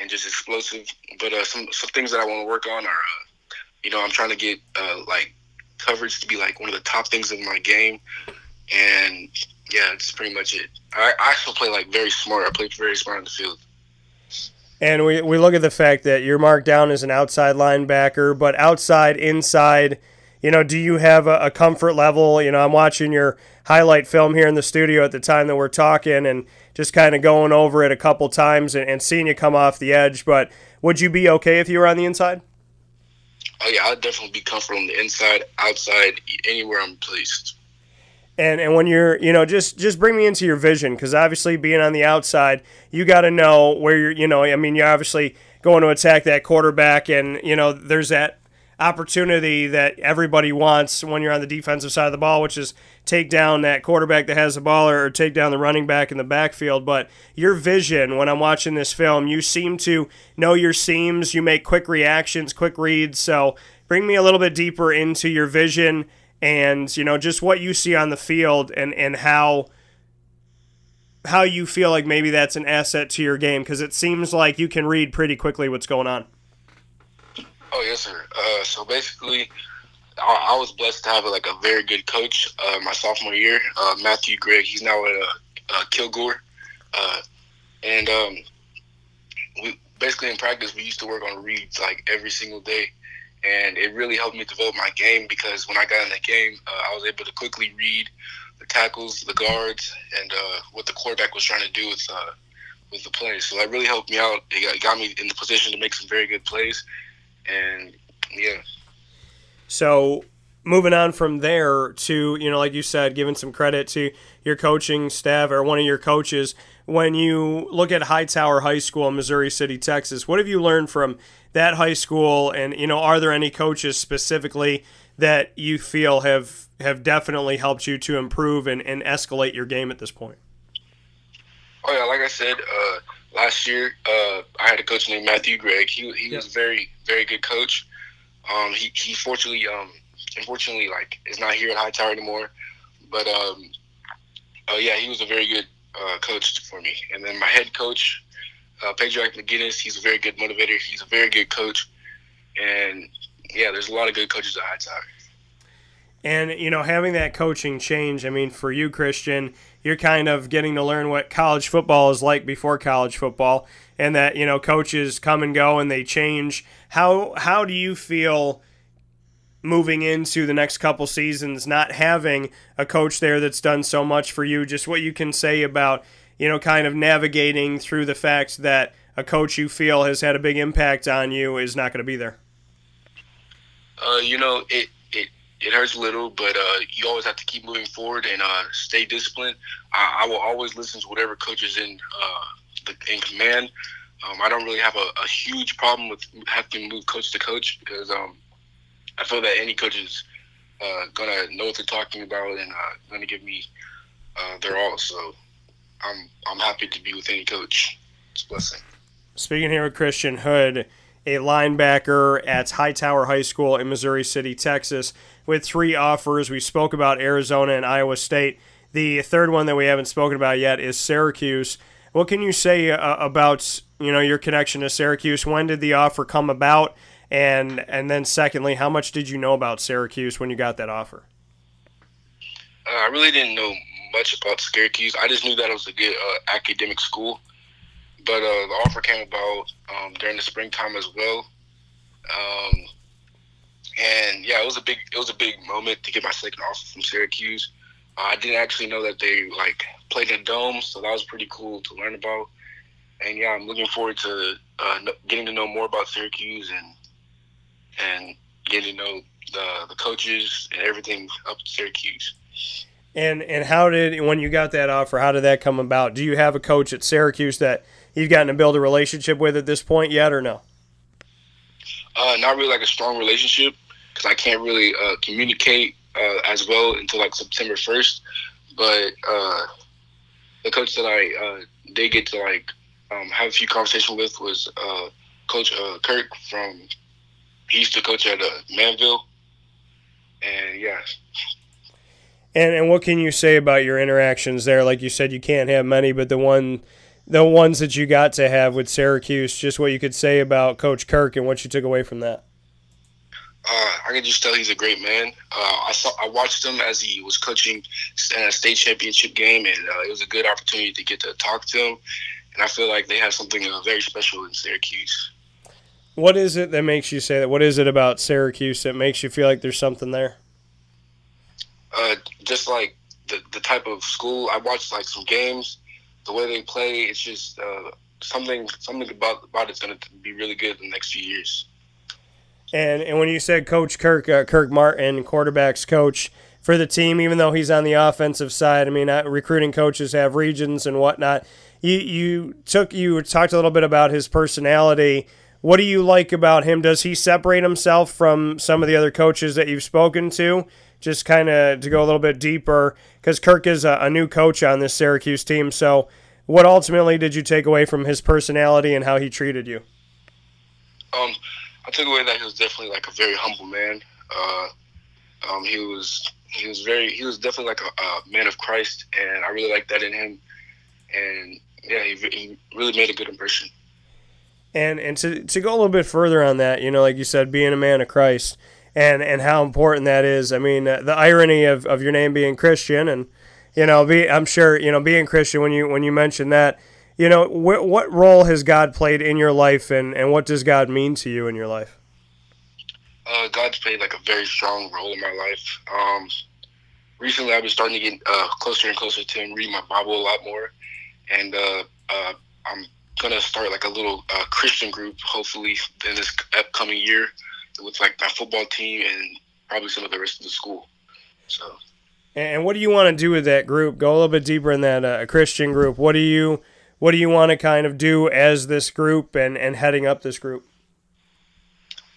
Speaker 12: and just explosive. But uh, some some things that I want to work on are, uh, you know, I'm trying to get uh, like coverage to be like one of the top things in my game, and yeah, that's pretty much it. I, I also play like very smart. I play very smart on the field.
Speaker 1: And we, we look at the fact that you're marked down as an outside linebacker, but outside, inside, you know, do you have a, a, comfort level? You know, I'm watching your highlight film here in the studio at the time that we're talking and just kind of going over it a couple times and, and seeing you come off the edge. But would you be okay if you were on the inside?
Speaker 12: Oh, yeah, I'd definitely be comfortable on the inside, outside, anywhere I'm placed
Speaker 1: and and when you're you know just just bring me into your vision because obviously being on the outside you got to know where you're you know i mean you're obviously going to attack that quarterback and you know there's that opportunity that everybody wants when you're on the defensive side of the ball which is take down that quarterback that has the ball or, take down the running back in the backfield but your vision when i'm watching this film you seem to know your seams you make quick reactions quick reads so bring me a little bit deeper into your vision and you know just what you see on the field and and how how you feel like maybe that's an asset to your game because it seems like you can read pretty quickly what's going on.
Speaker 12: Oh yes, sir. Uh, so basically, I, I, was blessed to have like a very good coach uh, my sophomore year, uh, Matthew Gregg. He's now at uh, Kilgore, uh, and um, we basically in practice we used to work on reads like every single day and it really helped me develop my game because when I got in the game, uh, I was able to quickly read the tackles, the guards, and what the quarterback was trying to do with with the play. So that really helped me out. It got, it got me in the position to make some very good plays, and yeah.
Speaker 1: So moving on from there to you know like you said giving some credit to your coaching staff or one of your coaches when you look at hightower high school in missouri city texas what have you learned from that high school and you know are there any coaches specifically that you feel have have definitely helped you to improve and, and escalate your game at this point
Speaker 12: oh yeah like i said uh, last year uh, i had a coach named matthew gregg he, he yep. was very very good coach. Um, he, he fortunately um, unfortunately like is not here at hightower anymore. But um, uh, yeah he was a very good uh, coach for me. And then my head coach uh, Pedro McGinnis, he's a very good motivator. He's a very good coach, and yeah, there's a lot of good coaches at Hightower.
Speaker 1: And you know, having that coaching change, I mean, for you, Christian, you're kind of getting to learn what college football is like before college football, and that you know, coaches come and go and they change. How how do you feel? moving into the next couple seasons, not having a coach there that's done so much for you, just what you can say about you know, kind of navigating through the fact that a coach you feel has had a big impact on you is not going to be there?
Speaker 12: Uh, you know, it, it hurts a little, but uh, you always have to keep moving forward and uh, stay disciplined. I, I, will always listen to whatever coach is in uh, in command. Um, I don't really have a, a, huge problem with having to move coach to coach because um, I feel that any coach is uh, gonna know what they're talking about and uh, gonna give me their all. So I'm I'm happy to be with any coach. It's a blessing.
Speaker 1: Speaking here with Christian Hood, a linebacker at Hightower High School in Missouri City, Texas, with three offers. We spoke about Arizona and Iowa State. The third one that we haven't spoken about yet is Syracuse. What can you say uh, about you know your connection to Syracuse? When did the offer come about? And and then secondly, how much did you know about Syracuse when you got that offer?
Speaker 12: Uh, I really didn't know much about Syracuse. I just knew that it was a good uh, academic school. But uh, the offer came about um, during the springtime as well. Um, and yeah, it was a big it was a big moment to get my second offer from Syracuse. I didn't actually know that they like played in domes, so that was pretty cool to learn about. And yeah, I'm looking forward to uh, getting to know more about Syracuse and and getting to know the the coaches and everything up at Syracuse.
Speaker 1: And and how did when you got that offer? How did that come about? Do you have a coach at Syracuse that you've gotten to build a relationship with at this point yet, or no?
Speaker 12: Uh, not really like a strong relationship because I can't really uh, communicate uh, as well until like September first. But uh, the coach that I uh, did get to like um, have a few conversations with was uh, Coach uh, Kirk from. He used to coach at uh, Manvel, and yeah.
Speaker 1: And and what can you say about your interactions there? Like you said, you can't have many, but the one, the ones that you got to have with Syracuse, just what you could say about Coach Kirk and what you took away from that.
Speaker 12: Uh, I can just tell he's a great man. Uh, I saw, I watched him as he was coaching a state championship game, and uh, it was a good opportunity to get to talk to him. And I feel like they have something uh, very special in Syracuse.
Speaker 1: What is it that makes you say that? What is it about Syracuse that makes you feel like there's something there?
Speaker 12: Uh, just like the the type of school I watched, like some games, the way they play, it's just uh, something something about about it's going to be really good in the next few years.
Speaker 1: And and when you said Coach Kirk, uh, Kirk Martin, quarterbacks coach for the team, even though he's on the offensive side, I mean, recruiting coaches have regions and whatnot. You you took you talked a little bit about his personality. What do you like about him? Does he separate himself from some of the other coaches that you've spoken to? Just kind of to go a little bit deeper, because Kirk is a, a new coach on this Syracuse team. So, what ultimately did you take away from his personality and how he treated you?
Speaker 12: Um, I took away that he was definitely like a very humble man. Uh, um, he was he was very he was definitely like a, a, man of Christ, and I really like that in him. And yeah, he, he really made a good impression.
Speaker 1: And and to to go a little bit further on that, you know, like you said, being a man of Christ, and and how important that is. I mean, uh, the irony of, of your name being Christian, and you know, be I'm sure you know being Christian when you when you mention that you know, wh- what role has God played in your life, and, and what does God mean to you in your life?
Speaker 12: Uh, God's played like a very strong role in my life. Um, recently, I've been starting to get uh, closer and closer to Him, reading my Bible a lot more, and uh, uh I'm gonna start like a little uh, Christian group, hopefully in this upcoming year, with like my football team and probably some of the rest of the school. So.
Speaker 1: And what do you want to do with that group? Go a little bit deeper in that uh, Christian group. What do you what do you want to kind of do as this group and, and heading up this group?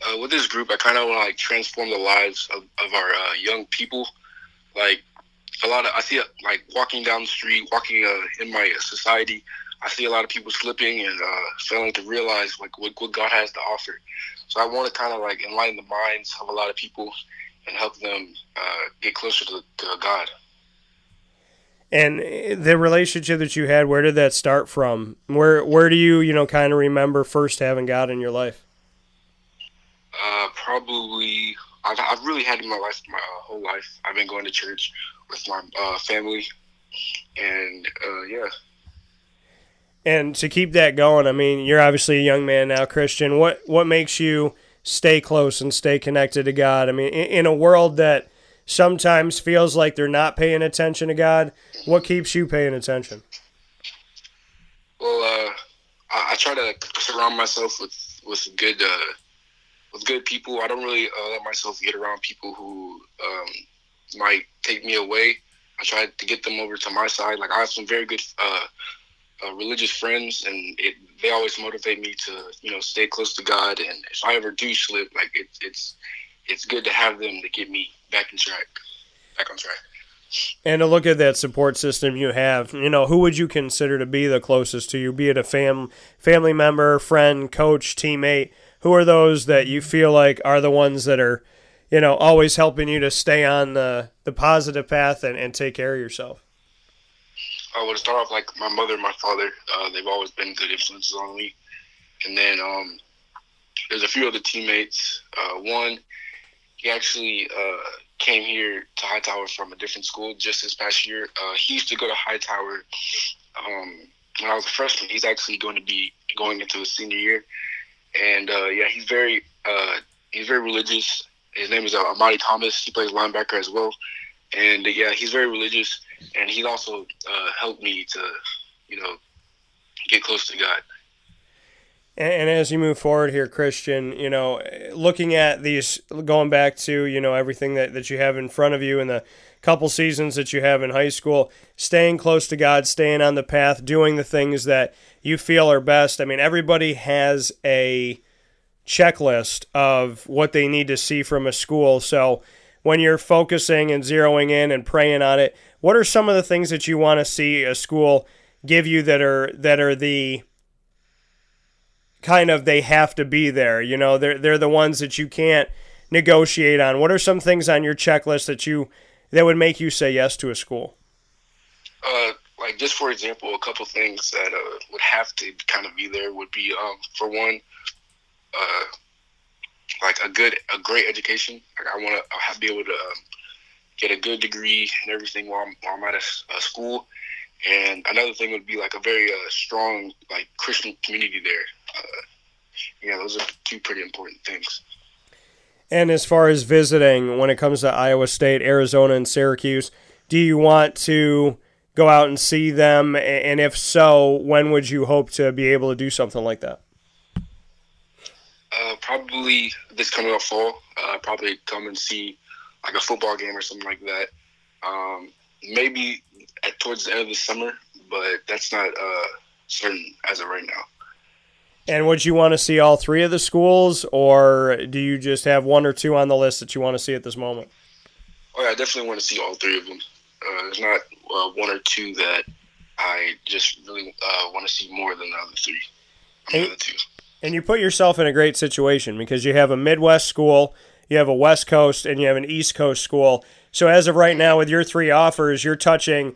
Speaker 12: Uh, with this group, I kind of want to like transform the lives of, of our uh, young people. Like a lot of, I see like walking down the street, walking uh, in my society, I see a lot of people slipping and uh, failing to realize like what, what God has to offer. So I want to kind of like enlighten the minds of a lot of people and help them uh, get closer to, to God.
Speaker 1: And the relationship that you had, where did that start from? Where where do you you know kind of remember first having God in your life?
Speaker 12: Uh, probably I've, I've really had in my life my uh, whole life. I've been going to church with my uh, family, and uh, yeah.
Speaker 1: And to keep that going, I mean, you're obviously a young man now, Christian. What what makes you stay close and stay connected to God? I mean, in, in a world that sometimes feels like they're not paying attention to God. What keeps you paying attention?
Speaker 12: Well, uh, I, I, try to surround myself with with good uh, with good people. I don't really uh, let myself get around people who um, might take me away. I try to get them over to my side. Like I have some very good uh, uh, religious friends, and it, they always motivate me to you know stay close to God. And if I ever do slip, like it, it's it's good to have them to get me back in track, back on track.
Speaker 1: And to look at that support system you have, you know, who would you consider to be the closest to you? Be it a fam family member, friend, coach, teammate. Who are those that you feel like are the ones that are, you know, always helping you to stay on the the positive path and, and take care of yourself?
Speaker 12: I would start off like my mother and my father. Uh, they've always been good influences on me. And then um, there's a few other teammates. Uh, one he actually uh, came here to Hightower from a different school just this past year. Uh, he used to go to Hightower um, when I was a freshman. He's actually going to be going into his senior year, and uh, yeah, he's very uh, he's very religious. His name is uh, Amadi Thomas. He plays linebacker as well, and yeah, he's very religious, and he's also uh, helped me to, you know, get close to God.
Speaker 1: And, as you move forward here, Christian, you know, looking at these, going back to you know everything that that you have in front of you and the couple seasons that you have in high school, staying close to God, staying on the path, doing the things that you feel are best. I mean, everybody has a checklist of what they need to see from a school. So when you're focusing and zeroing in and praying on it, what are some of the things that you want to see a school give you that are that are the kind of they have to be there. You know, they're they're the ones that you can't negotiate on. What are some things on your checklist that you that would make you say yes to a school?
Speaker 12: Uh, like just for example, a couple things that uh, would have to kind of be there would be um, for one, uh, like a good, a great education. Like I want to be able to um, get a good degree and everything while I'm, while I'm at a, a, school. And another thing would be like a very uh, strong like Christian community there. Uh, yeah, those are two pretty important things.
Speaker 1: And as far as visiting, when it comes to Iowa State, Arizona, and Syracuse, do you want to go out and see them? And if so, when would you hope to be able to do something like that?
Speaker 12: Uh, probably this coming up fall. Uh, probably come and see like a football game or something like that. Um, maybe at, towards the end of the summer, but that's not uh, certain as of right now.
Speaker 1: And would you want to see all three of the schools, or do you just have one or two on the list that you want to see at this moment?
Speaker 12: Oh yeah, I definitely want to see all three of them. Uh, there's not uh, one or two that I just really uh, want to see more than the other three.
Speaker 1: And, the other two. and you put yourself in a great situation because you have a Midwest school, you have a West Coast, and you have an East Coast school. So as of right now, with your three offers, you're touching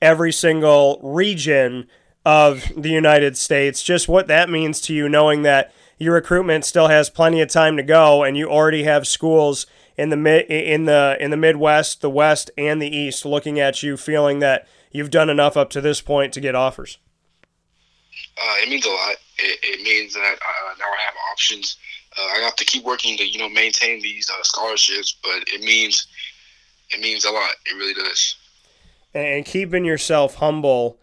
Speaker 1: every single region of the United States. Just what that means to you, knowing that your recruitment still has plenty of time to go, and you already have schools in the mid in the in the Midwest, the West, and the East looking at you, feeling that you've done enough up to this point to get offers.
Speaker 12: Uh, it means a lot. It, it means that uh, now I have options. Uh, I have to keep working to you know maintain these uh, scholarships, but it means it means a lot. It really does.
Speaker 1: And keeping yourself humble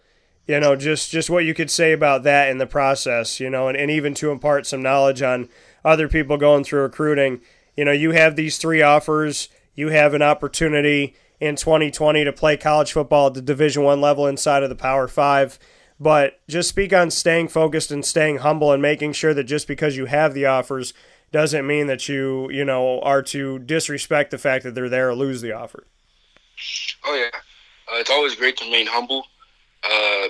Speaker 1: you know, just just what you could say about that in the process, you know, and, and even to impart some knowledge on other people going through recruiting. You know, you have these three offers. You have an opportunity in 2020 to play college football at the Division One level inside of the Power Five. But just speak on staying focused and staying humble and making sure that just because you have the offers doesn't mean that you, you know, are to disrespect the fact that they're there or lose the offer.
Speaker 12: Oh yeah, uh, it's always great to remain humble uh,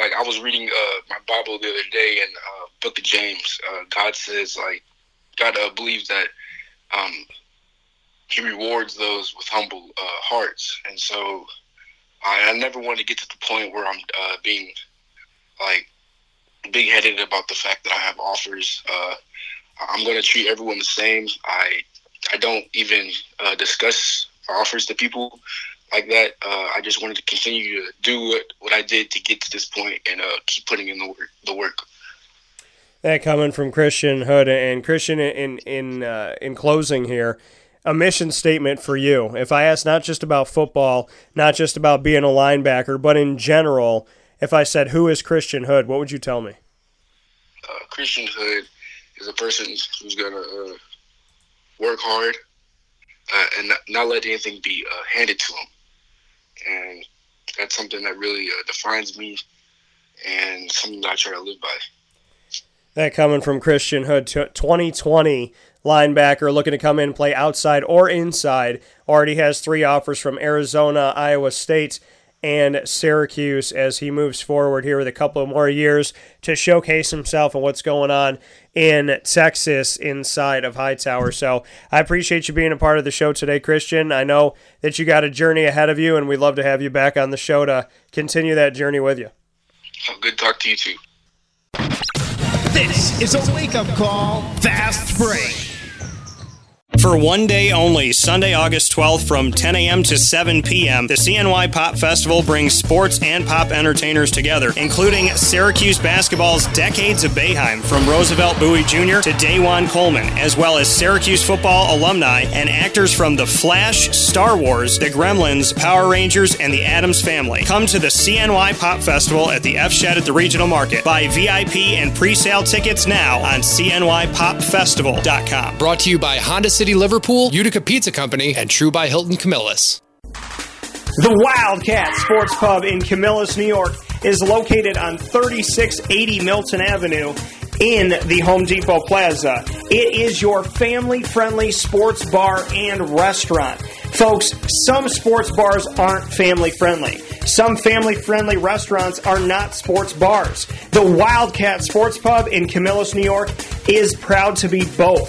Speaker 12: like I was reading uh, my Bible the other day in uh, Book of James. Uh, God says like God uh, believes that um, He rewards those with humble uh, hearts, and so I, I, never want to get to the point where I'm uh, being like big headed about the fact that I have offers. Uh, I'm going to treat everyone the same. I I don't even uh, discuss offers to people like that. Uh, I just wanted to continue to do what, what I did to get to this point and uh, keep putting in the work. The work.
Speaker 1: That coming from Christian Hood and Christian in in uh, in closing here, a mission statement for you. If I ask not just about football, not just about being a linebacker, but in general, if I said who is Christian Hood, what would you tell me?
Speaker 12: Uh, Christian Hood is a person who's gonna uh, work hard uh, and not, not, let anything be uh, handed to him and that's something that really uh, defines me and something that I try to live by.
Speaker 1: That coming from Christian Hood, 2020 linebacker looking to come in and play outside or inside. Already has three offers from Arizona, Iowa State, and Syracuse as he moves forward here with a couple more years to showcase himself and what's going on in Texas inside of Hightower. So I appreciate you being a part of the show today, Christian. I know that you got a journey ahead of you, and we'd love to have you back on the show to continue that journey with you.
Speaker 12: Oh, good talk to you too.
Speaker 3: This is a wake up call, fast break.
Speaker 13: For one day only, Sunday, August 12th from 10 a.m. to 7 p.m., the CNY Pop Festival brings sports and pop entertainers together, including Syracuse basketball's Decades of Boeheim from Roosevelt Bouie Jr. to DaJuan Coleman, as well as Syracuse football alumni and actors from The Flash, Star Wars, The Gremlins, Power Rangers, and the Addams Family. Come to the CNY Pop Festival at the F Shed at the Regional Market. Buy VIP and pre sale tickets now on CNYPopFestival.com.
Speaker 5: Brought to you by Honda City Liverpool, Utica Pizza Company, and True by Hilton Camillus.
Speaker 1: The Wildcat Sports Pub in Camillus, New York is located on 3680 Milton Avenue in the Home Depot Plaza. It is your family friendly sports bar and restaurant. Folks, some sports bars aren't family friendly. Some family friendly restaurants are not sports bars. The Wildcat Sports Pub in Camillus, New York is proud to be both.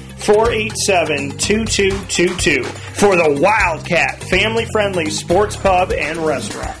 Speaker 1: 487 2222 for the Wildcat family friendly sports pub and restaurant.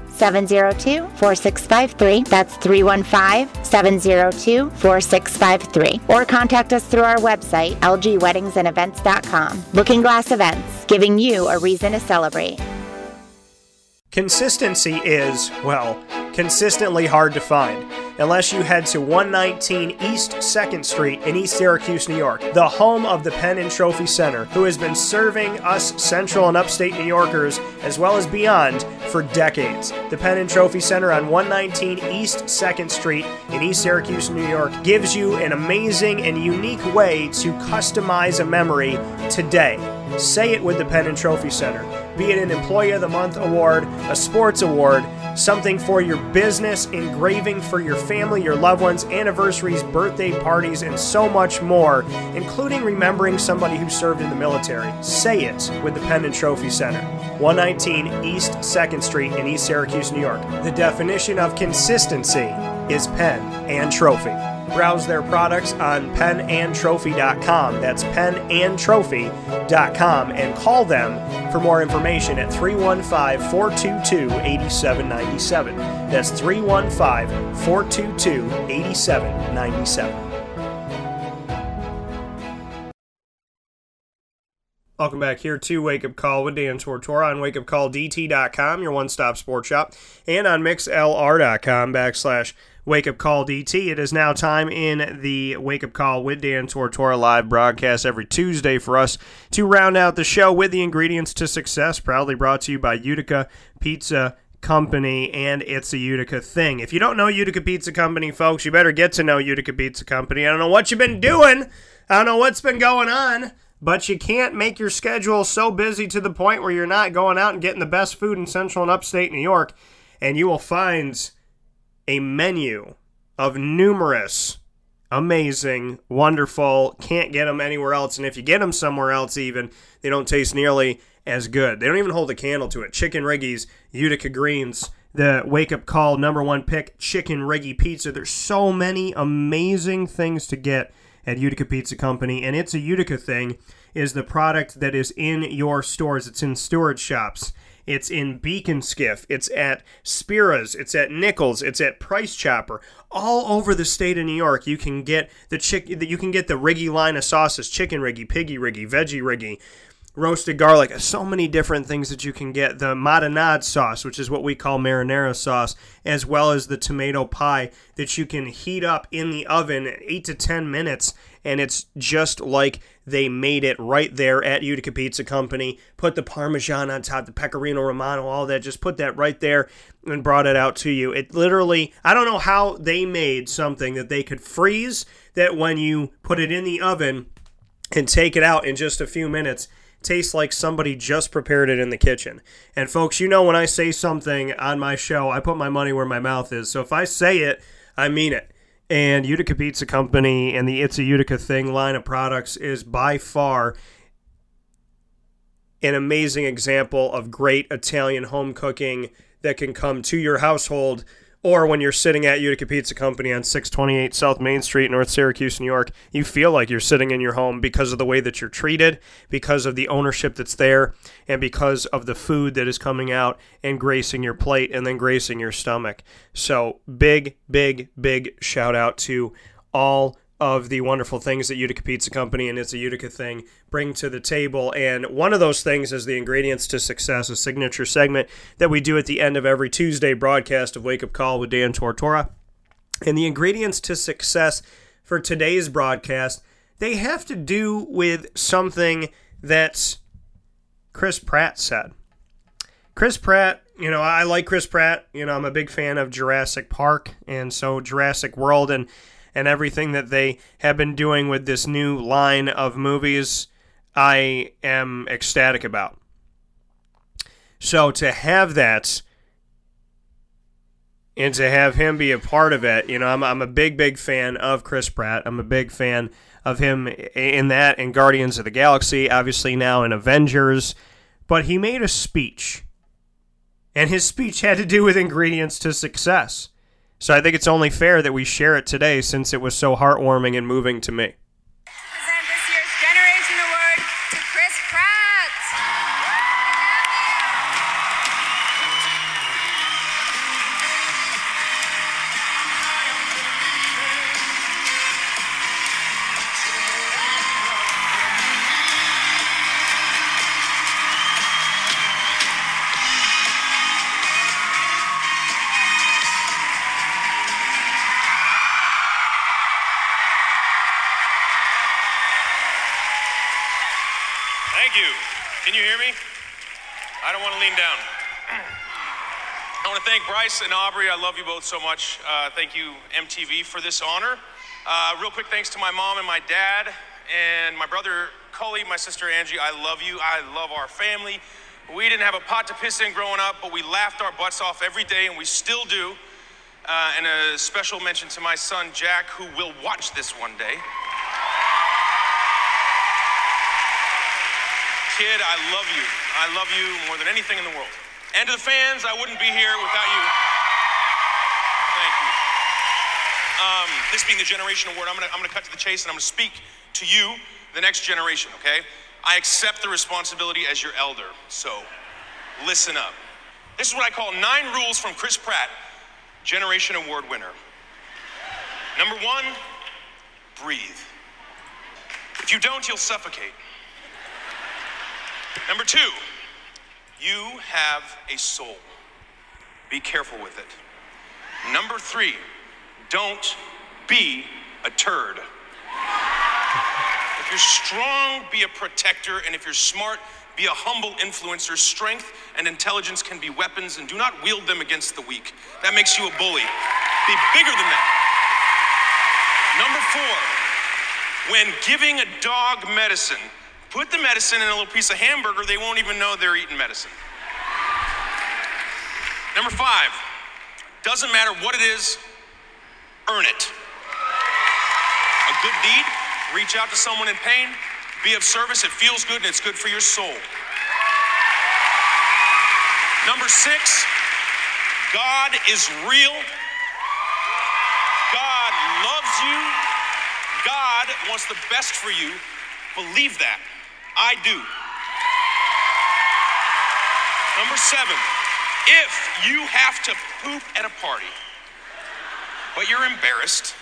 Speaker 14: 702 4653. That's 315 702 4653. Or contact us through our website, lgweddingsandevents.com. Looking Glass Events, giving you a reason to celebrate.
Speaker 1: Consistency is, well, consistently hard to find unless you head to 119 East 2nd Street in East Syracuse, New York, the home of the Pen and Trophy Center, who has been serving us central and upstate New Yorkers as well as beyond for decades. The Pen and Trophy Center on 119 East 2nd Street in East Syracuse, New York gives you an amazing and unique way to customize a memory today. Say it with the Pen and Trophy Center. Be it an Employee of the Month award, a sports award, something for your business, engraving for your family, your loved ones, anniversaries, birthday parties, and so much more, including remembering somebody who served in the military. Say it with the Pen and Trophy Center. 119 East 2nd Street in East Syracuse, New York. The definition of consistency is pen and trophy. Browse their products on penandtrophy.com. That's penandtrophy.com and call them for more information at 315 422 8797. That's 315 422 8797. Welcome back here to Wake Up Call with Dan Tortora on wakeupcalldt.com, your one stop sports shop, and on mixlr.com backslash Wake Up Call DT. It is now time in the Wake Up Call with Dan Tortora live broadcast every Tuesday for us to round out the show with the ingredients to success. Proudly brought to you by Utica Pizza Company, and it's a Utica thing. If you don't know Utica Pizza Company, folks, you better get to know Utica Pizza Company. I don't know what you've been doing, I don't know what's been going on. But you can't make your schedule so busy to the point where you're not going out and getting the best food in central and upstate New York. And you will find a menu of numerous amazing, wonderful, can't get them anywhere else. And if you get them somewhere else, even, they don't taste nearly as good. They don't even hold a candle to it. Chicken Riggies, Utica Greens, the wake up call number one pick, Chicken Riggy Pizza. There's so many amazing things to get at Utica Pizza Company, and it's a Utica thing. Is the product that is in your stores? It's in storage shops. It's in Beacon Skiff. It's at Spira's. It's at Nichols. It's at Price Chopper. All over the state of New York, you can get the chick. You can get the Riggy line of sauces: chicken Riggy, piggy Riggy, veggie Riggy. Roasted garlic, so many different things that you can get. The marinade sauce, which is what we call marinara sauce, as well as the tomato pie that you can heat up in the oven 8 to 10 minutes and it's just like they made it right there at Utica Pizza Company. Put the Parmesan on top, the Pecorino Romano, all that. Just put that right there and brought it out to you. It literally, I don't know how they made something that they could freeze that when you put it in the oven and take it out in just a few minutes, tastes like somebody just prepared it in the kitchen. And folks, you know when I say something on my show, I put my money where my mouth is. So if I say it, I mean it. And Utica Pizza Company and the It's a Utica Thing line of products is by far an amazing example of great Italian home cooking that can come to your household or when you're sitting at Utica Pizza Company on 628 South Main Street, North Syracuse, New York, you feel like you're sitting in your home because of the way that you're treated, because of the ownership that's there, and because of the food that is coming out and gracing your plate and then gracing your stomach. So, big, big, big shout out to all of the wonderful things that Utica Pizza Company and It's a Utica Thing bring to the table. And one of those things is the ingredients to success, a signature segment that we do at the end of every Tuesday broadcast of Wake Up Call with Dan Tortora. And the ingredients to success for today's broadcast, they have to do with something that Chris Pratt said. Chris Pratt, you know, I like Chris Pratt. You know, I'm a big fan of Jurassic Park and so Jurassic World and and everything that they have been doing with this new line of movies, I am ecstatic about. So to have that and to have him be a part of it, you know, I'm, I'm a big, big fan of Chris Pratt. I'm a big fan of him in that and Guardians of the Galaxy, obviously now in Avengers. But he made a speech, and his speech had to do with ingredients to success. So I think it's only fair that we share it today since it was so heartwarming and moving to me.
Speaker 15: Bryce and Aubrey, I love you both so much. Uh, thank you, MTV, for this honor. Uh, real quick thanks to my mom and my dad, and my brother Cully, my sister Angie. I love you. I love our family. We didn't have a pot to piss in growing up, but we laughed our butts off every day, and we still do. Uh, and a special mention to my son Jack, who will watch this one day. Kid, I love you. I love you more than anything in the world. And to the fans, I wouldn't be here without you. Thank you. Um, this being the Generation Award, I'm gonna, I'm gonna cut to the chase and I'm gonna speak to you, the next generation, okay? I accept the responsibility as your elder, so listen up. This is what I call nine rules from Chris Pratt, Generation Award winner. Number one, breathe. If you don't, you'll suffocate. Number two, you have a soul. Be careful with it. Number three, don't be a turd. If you're strong, be a protector, and if you're smart, be a humble influencer. Strength and intelligence can be weapons, and do not wield them against the weak. That makes you a bully. Be bigger than that. Number four, when giving a dog medicine, Put the medicine in a little piece of hamburger, they won't even know they're eating medicine. Number five, doesn't matter what it is, earn it. A good deed, reach out to someone in pain, be of service, it feels good and it's good for your soul. Number six, God is real. God loves you. God wants the best for you. Believe that. I do. Number seven, if you have to poop at a party, but you're embarrassed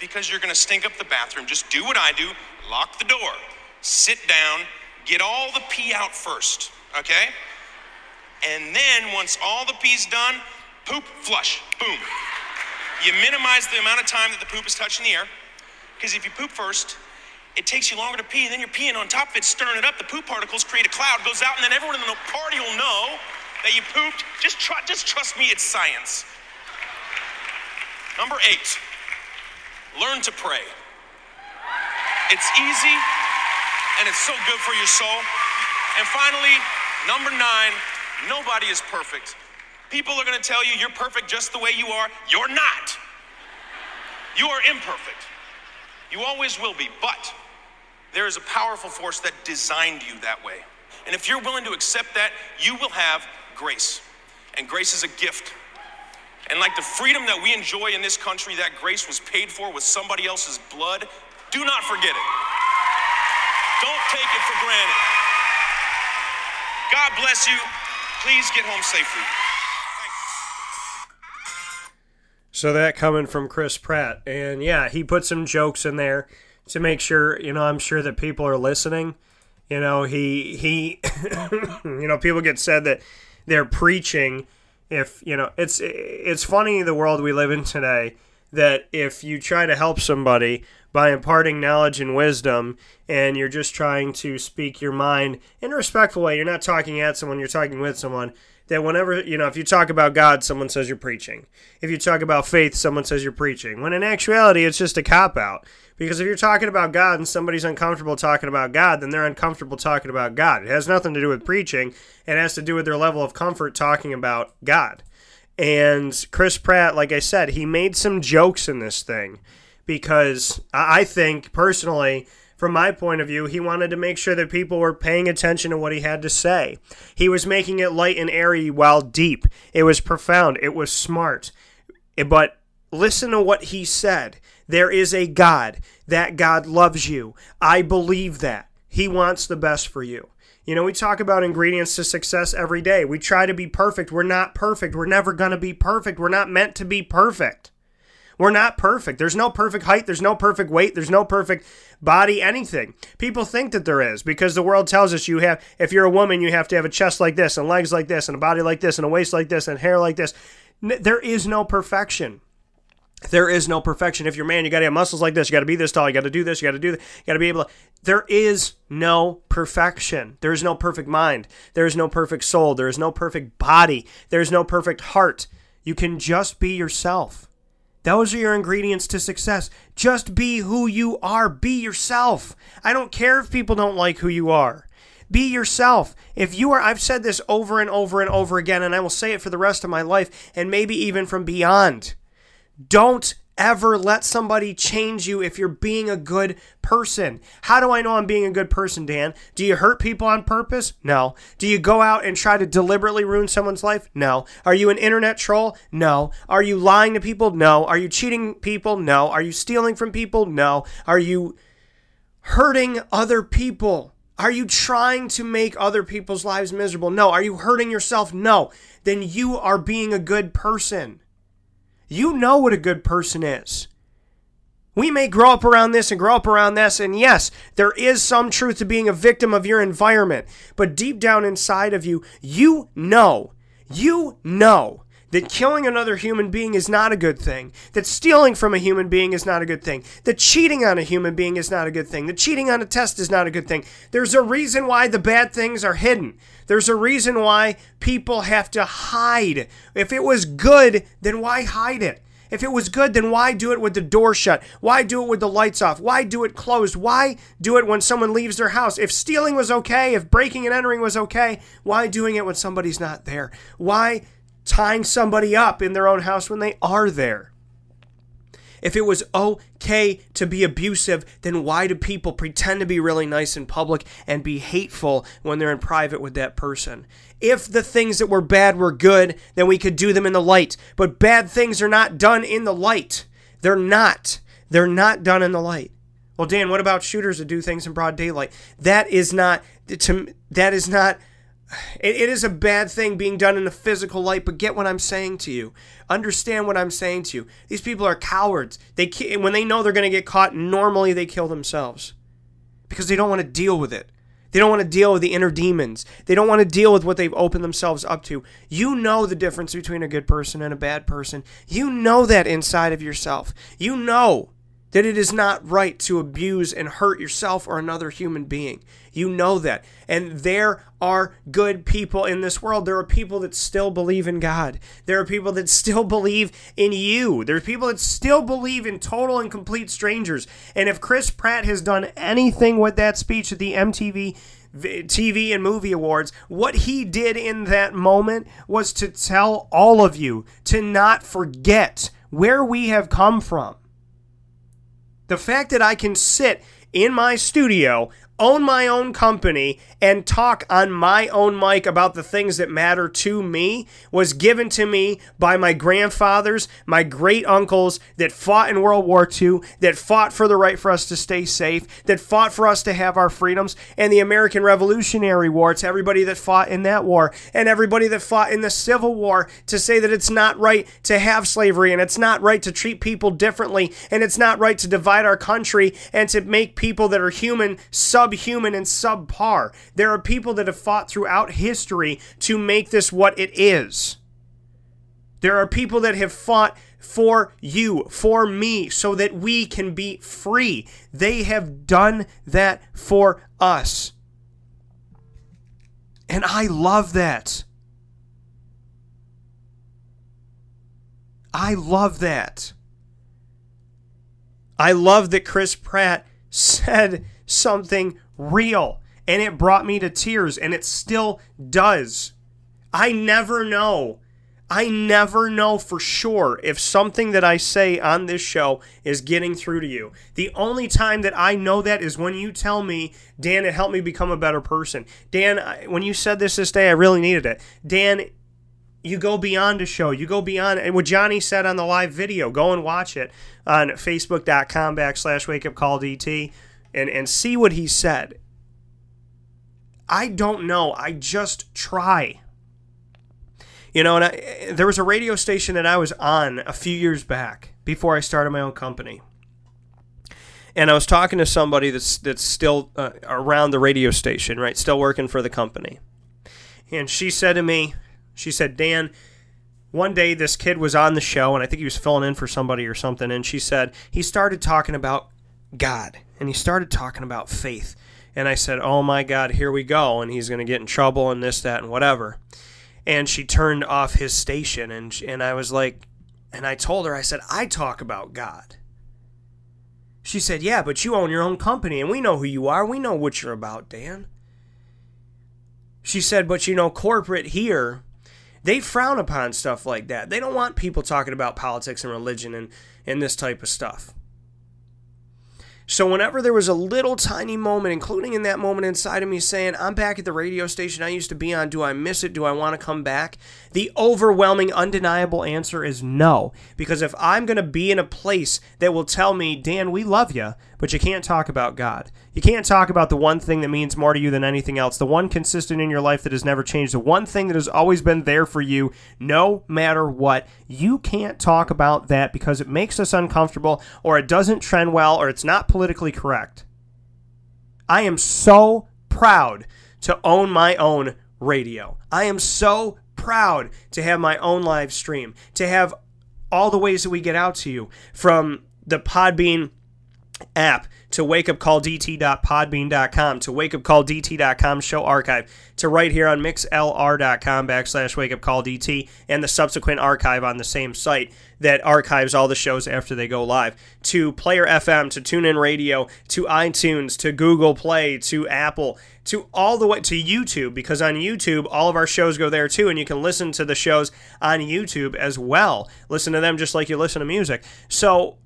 Speaker 15: because you're gonna stink up the bathroom, just do what I do lock the door, sit down, Get all the pee out first, okay? And then once all the pee's done, poop, flush, boom. You minimize the amount of time that the poop is touching the air. Because if you poop first, it takes you longer to pee, and then you're peeing on top of it, stirring it up. The poop particles create a cloud, goes out, and then everyone in the party will know that you pooped. Just, just trust me, it's science. Number eight, learn to pray. It's easy and it's so good for your soul. And finally, number nine, nobody is perfect. People are going to tell you you're perfect just the way you are. You're not. You are imperfect. You always will be. But there is a powerful force that designed you that way. And if you're willing to accept that, you will have grace. And grace is a gift. And like the freedom that we enjoy in this country, that grace was paid for with somebody else's blood. Do not forget it. Don't take it for granted. God bless you. Please get home safely.
Speaker 1: So that coming from Chris Pratt. And yeah, he put some jokes in there to make sure, you know, I'm sure that people are listening. You know, he he you know, people get said that they're preaching if, you know, it's it's funny the world we live in today that if you try to help somebody by imparting knowledge and wisdom and you're just trying to speak your mind in a respectful way, you're not talking at someone, you're talking with someone that whenever you know if you talk about god someone says you're preaching. If you talk about faith someone says you're preaching. When in actuality it's just a cop out because if you're talking about god and somebody's uncomfortable talking about god then they're uncomfortable talking about god it has nothing to do with preaching it has to do with their level of comfort talking about god and chris pratt like i said he made some jokes in this thing because i think personally from my point of view, he wanted to make sure that people were paying attention to what he had to say. He was making it light and airy while deep. It was profound. It was smart. But listen to what he said. There is a God. That God loves you. I believe that. He wants the best for you. You know, we talk about ingredients to success every day. We try to be perfect. We're not perfect. We're never going to be perfect. We're not meant to be perfect. We're not perfect. There's no perfect height. There's no perfect weight. There's no perfect body, anything. People think that there is because the world tells us you have, if you're a woman, you have to have a chest like this and legs like this and a body like this and a waist like this and hair like this. There is no perfection. There is no perfection. If you're a man, you got to have muscles like this. You got to be this tall. You got to do this. You got to do that. You got to be able to. There is no perfection. There is no perfect mind. There is no perfect soul. There is no perfect body. There is no perfect heart. You can just be yourself. Those are your ingredients to success. Just be who you are. Be yourself. I don't care if people don't like who you are. Be yourself. If you are, I've said this over and over and over again, and I will say it for the rest of my life, and maybe even from beyond. Don't ever let somebody change you if you're being a good person. How do I know I'm being a good person, Dan? Do you hurt people on purpose? No. Do you go out and try to deliberately ruin someone's life? No. Are you an internet troll? No. Are you lying to people? No. Are you cheating people? No. Are you stealing from people? No. Are you hurting other people? Are you trying to make other people's lives miserable? No. Are you hurting yourself? No. Then you are being a good person. You know what a good person is. We may grow up around this and grow up around this, and yes, there is some truth to being a victim of your environment, but deep down inside of you, you know, you know that killing another human being is not a good thing, that stealing from a human being is not a good thing, that cheating on a human being is not a good thing, that cheating on a test is not a good thing. There's a reason why the bad things are hidden. There's a reason why people have to hide. If it was good, then why hide it? If it was good, then why do it with the door shut? Why do it with the lights off? Why do it closed? Why do it when someone leaves their house? If stealing was okay, if breaking and entering was okay, why doing it when somebody's not there? Why tying somebody up in their own house when they are there. If it was okay to be abusive, then why do people pretend to be really nice in public and be hateful when they're in private with that person? If the things that were bad were good, then we could do them in the light. But bad things are not done in the light. They're not. They're not done in the light. Well, Dan, what about shooters that do things in broad daylight? That is not to that is not it, it is a bad thing being done in a physical light, but get what I'm saying to you. Understand what I'm saying to you. These people are cowards. They when they know they're going to get caught, normally they kill themselves because they don't want to deal with it. They don't want to deal with the inner demons. They don't want to deal with what they've opened themselves up to. You know the difference between a good person and a bad person. You know that inside of yourself. You know that it is not right to abuse and hurt yourself or another human being. You know that. And there are good people in this world. There are people that still believe in God. There are people that still believe in you. There are people that still believe in total and complete strangers. And if Chris Pratt has done anything with that speech at the MTV TV and movie awards, what he did in that moment was to tell all of you to not forget where we have come from. The fact that I can sit in my studio own my own company and talk on my own mic about the things that matter to me was given to me by my grandfathers, my great uncles that fought in World War II, that fought for the right for us to stay safe, that fought for us to have our freedoms, and the American Revolutionary War. It's everybody that fought in that war and everybody that fought in the Civil War to say that it's not right to have slavery and it's not right to treat people differently and it's not right to divide our country and to make people that are human sub subhuman and subpar. There are people that have fought throughout history to make this what it is. There are people that have fought for you, for me, so that we can be free. They have done that for us. And I love that. I love that. I love that Chris Pratt said something real. And it brought me to tears, and it still does. I never know. I never know for sure if something that I say on this show is getting through to you. The only time that I know that is when you tell me, Dan, it helped me become a better person. Dan, when you said this this day, I really needed it. Dan, you go beyond a show. You go beyond and what Johnny said on the live video. Go and watch it on facebook.com backslash wake up call DT and, and see what he said. I don't know. I just try. You know, and I, there was a radio station that I was on a few years back before I started my own company. And I was talking to somebody that's that's still uh, around the radio station, right? Still working for the company. And she said to me, she said, "Dan, one day this kid was on the show and I think he was filling in for somebody or something and she said he started talking about God and he started talking about faith. And I said, Oh my God, here we go. And he's going to get in trouble and this, that, and whatever. And she turned off his station. And, and I was like, and I told her, I said, I talk about God. She said, Yeah, but you own your own company and we know who you are. We know what you're about, Dan. She said, But you know, corporate here, they frown upon stuff like that. They don't want people talking about politics and religion and, and this type of stuff. So, whenever there was a little tiny moment, including in that moment inside of me saying, I'm back at the radio station I used to be on, do I miss it? Do I want to come back? The overwhelming, undeniable answer is no. Because if I'm going to be in a place that will tell me, Dan, we love you, but you can't talk about God. You can't talk about the one thing that means more to you than anything else, the one consistent in your life that has never changed, the one thing that has always been there for you no matter what. You can't talk about that because it makes us uncomfortable or it doesn't trend well or it's not politically correct. I am so proud to own my own radio. I am so proud to have my own live stream, to have all the ways that we get out to you from the Podbean app to wakeupcalldt.podbean.com to wakeupcalldt.com show archive to right here on mixlr.com backslash wakeupcalldt and the subsequent archive on the same site that archives all the shows after they go live to player fm to TuneIn Radio to itunes to google play to apple to all the way to youtube because on youtube all of our shows go there too and you can listen to the shows on youtube as well. Listen to them just like you listen to music. So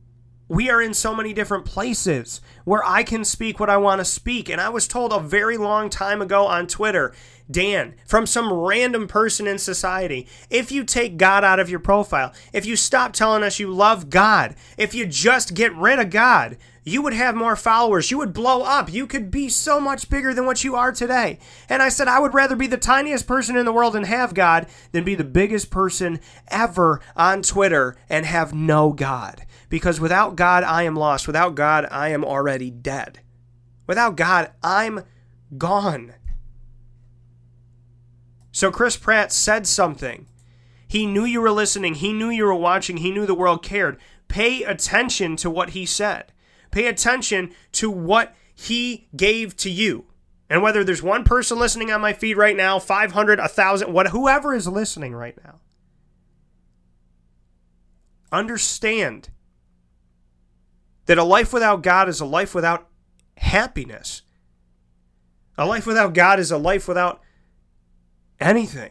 Speaker 1: we are in so many different places where I can speak what I want to speak. And I was told a very long time ago on Twitter, Dan, from some random person in society, if you take God out of your profile, if you stop telling us you love God, if you just get rid of God, you would have more followers. You would blow up. You could be so much bigger than what you are today. And I said, I would rather be the tiniest person in the world and have God than be the biggest person ever on Twitter and have no God because without God, I am lost. Without God, I am already dead. Without God, I'm gone. So Chris Pratt said something. He knew you were listening. He knew you were watching. He knew the world cared. Pay attention to what he said. Pay attention to what he gave to you. And whether there's one person listening on my feed right now, 500, 1,000, what, whoever is listening right now, understand that a life without God is a life without happiness. A life without God is a life without anything.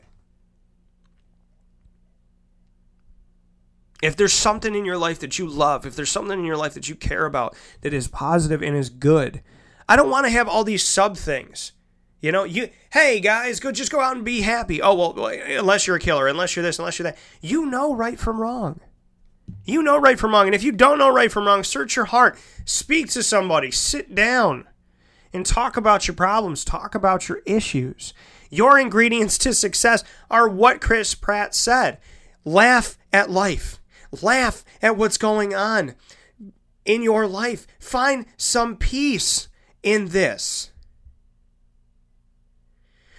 Speaker 1: If there's something in your life that you love, if there's something in your life that you care about that is positive and is good, I don't want to have all these sub things. You know, you hey guys, go just go out and be happy. Oh well, unless you're a killer, unless you're this, unless you're that. You know right from wrong. You know right from wrong. And if you don't know right from wrong, search your heart. Speak to somebody. Sit down and talk about your problems. Talk about your issues. Your ingredients to success are what Chris Pratt said. Laugh at life. Laugh at what's going on in your life. Find some peace in this.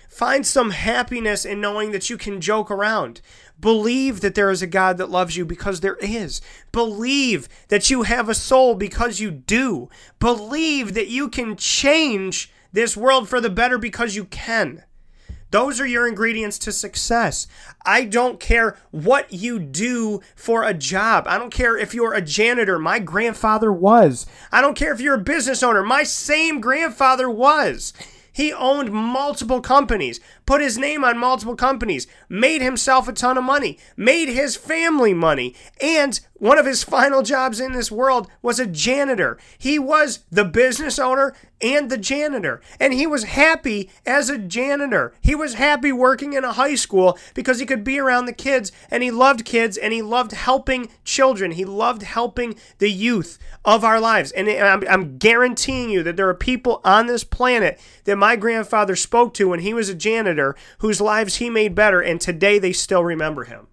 Speaker 1: Find some happiness in knowing that you can joke around. Believe that there is a God that loves you because there is. Believe that you have a soul because you do. Believe that you can change this world for the better because you can. Those are your ingredients to success. I don't care what you do for a job. I don't care if you're a janitor. My grandfather was. I don't care if you're a business owner. My same grandfather was. He owned multiple companies, put his name on multiple companies, made himself a ton of money, made his family money, and one of his final jobs in this world was a janitor. He was the business owner and the janitor, and he was happy as a janitor. He was happy working in a high school because he could be around the kids, and he loved kids, and he loved helping children. He loved helping the youth of our lives. And I'm, I'm guaranteeing you that there are people on this planet that my grandfather spoke to when he was a janitor whose lives he made better, and today they still remember him.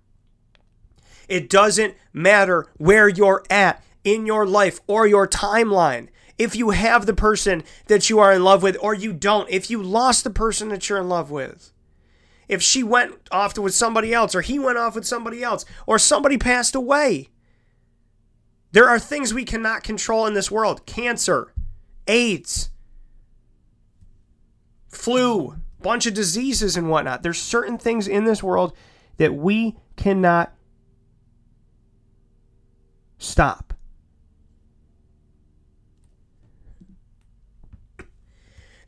Speaker 1: It doesn't matter where you're at in your life or your timeline. If you have the person that you are in love with or you don't, if you lost the person that you're in love with, if she went off with somebody else or he went off with somebody else or somebody passed away, there are things we cannot control in this world cancer, AIDS, flu, bunch of diseases and whatnot. There's certain things in this world that we cannot stop.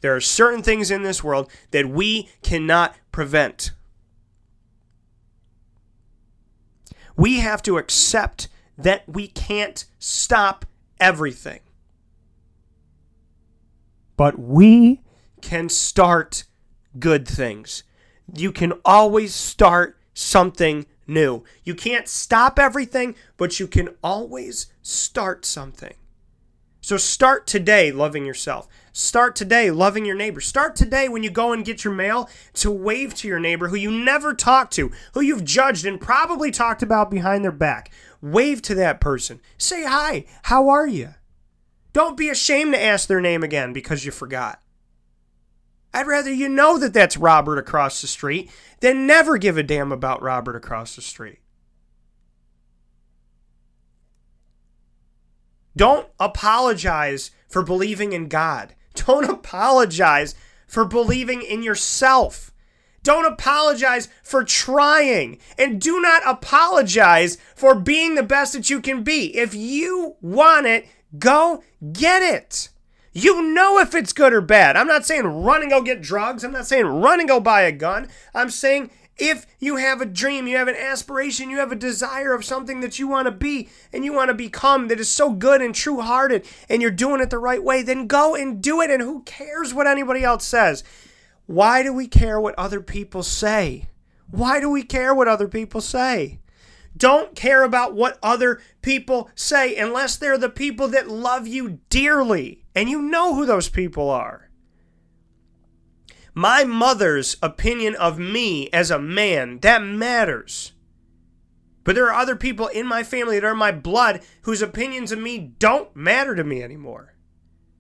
Speaker 1: There are certain things in this world that we cannot prevent. We have to accept that we can't stop everything. But we can start good things. You can always start something new. You can't stop everything, but you can always start something. So start today loving yourself. Start today loving your neighbor. Start today when you go and get your mail to wave to your neighbor who you never talked to, who you've judged and probably talked about behind their back. Wave to that person. Say hi. How are you? Don't be ashamed to ask their name again because you forgot. I'd rather you know that that's Robert across the street than never give a damn about Robert across the street. Don't apologize for believing in God. Don't apologize for believing in yourself. Don't apologize for trying. And do not apologize for being the best that you can be. If you want it, go get it. You know if it's good or bad. I'm not saying run and go get drugs. I'm not saying run and go buy a gun. I'm saying if you have a dream, you have an aspiration, you have a desire of something that you want to be and you want to become that is so good and true hearted and you're doing it the right way, then go and do it. And who cares what anybody else says? Why do we care what other people say? Why do we care what other people say? Don't care about what other people say unless they're the people that love you dearly. And you know who those people are. My mother's opinion of me as a man, that matters. But there are other people in my family that are my blood whose opinions of me don't matter to me anymore.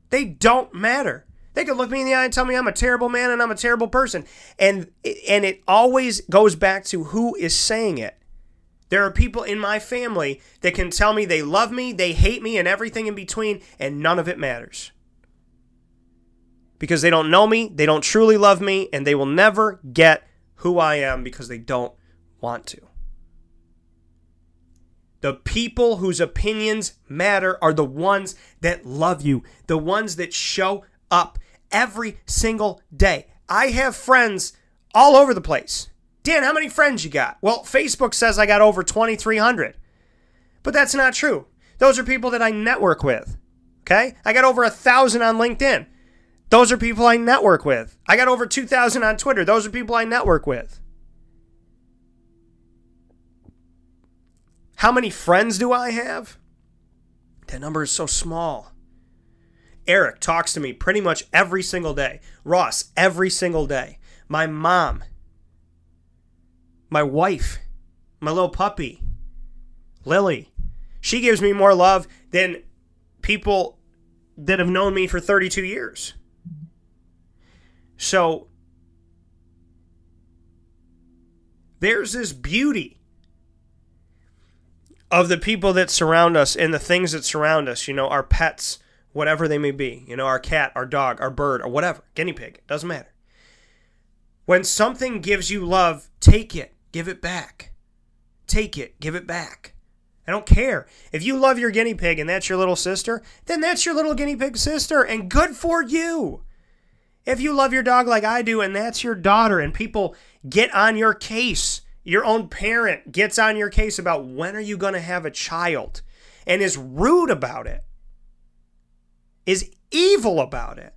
Speaker 1: They don't matter. They could look me in the eye and tell me I'm a terrible man and I'm a terrible person. And and it always goes back to who is saying it. There are people in my family that can tell me they love me, they hate me, and everything in between, and none of it matters. Because they don't know me, they don't truly love me, and they will never get who I am because they don't want to. The people whose opinions matter are the ones that love you, the ones that show up every single day. I have friends all over the place. Dan, how many friends you got? Well, Facebook says I got over 2,300. But that's not true. Those are people that I network with. Okay? I got over a thousand on LinkedIn. Those are people I network with. I got over 2,000 on Twitter. Those are people I network with. How many friends do I have? That number is so small. Eric talks to me pretty much every single day. Ross, every single day. My mom, my wife, my little puppy, Lily. She gives me more love than people that have known me for 32 years. So there's this beauty of the people that surround us and the things that surround us, you know, our pets, whatever they may be, you know, our cat, our dog, our bird, or whatever, guinea pig, doesn't matter. When something gives you love, take it, give it back. Take it, give it back. I don't care. If you love your guinea pig and that's your little sister, then that's your little guinea pig sister, and good for you. If you love your dog like I do and that's your daughter, and people get on your case, your own parent gets on your case about when are you going to have a child and is rude about it, is evil about it,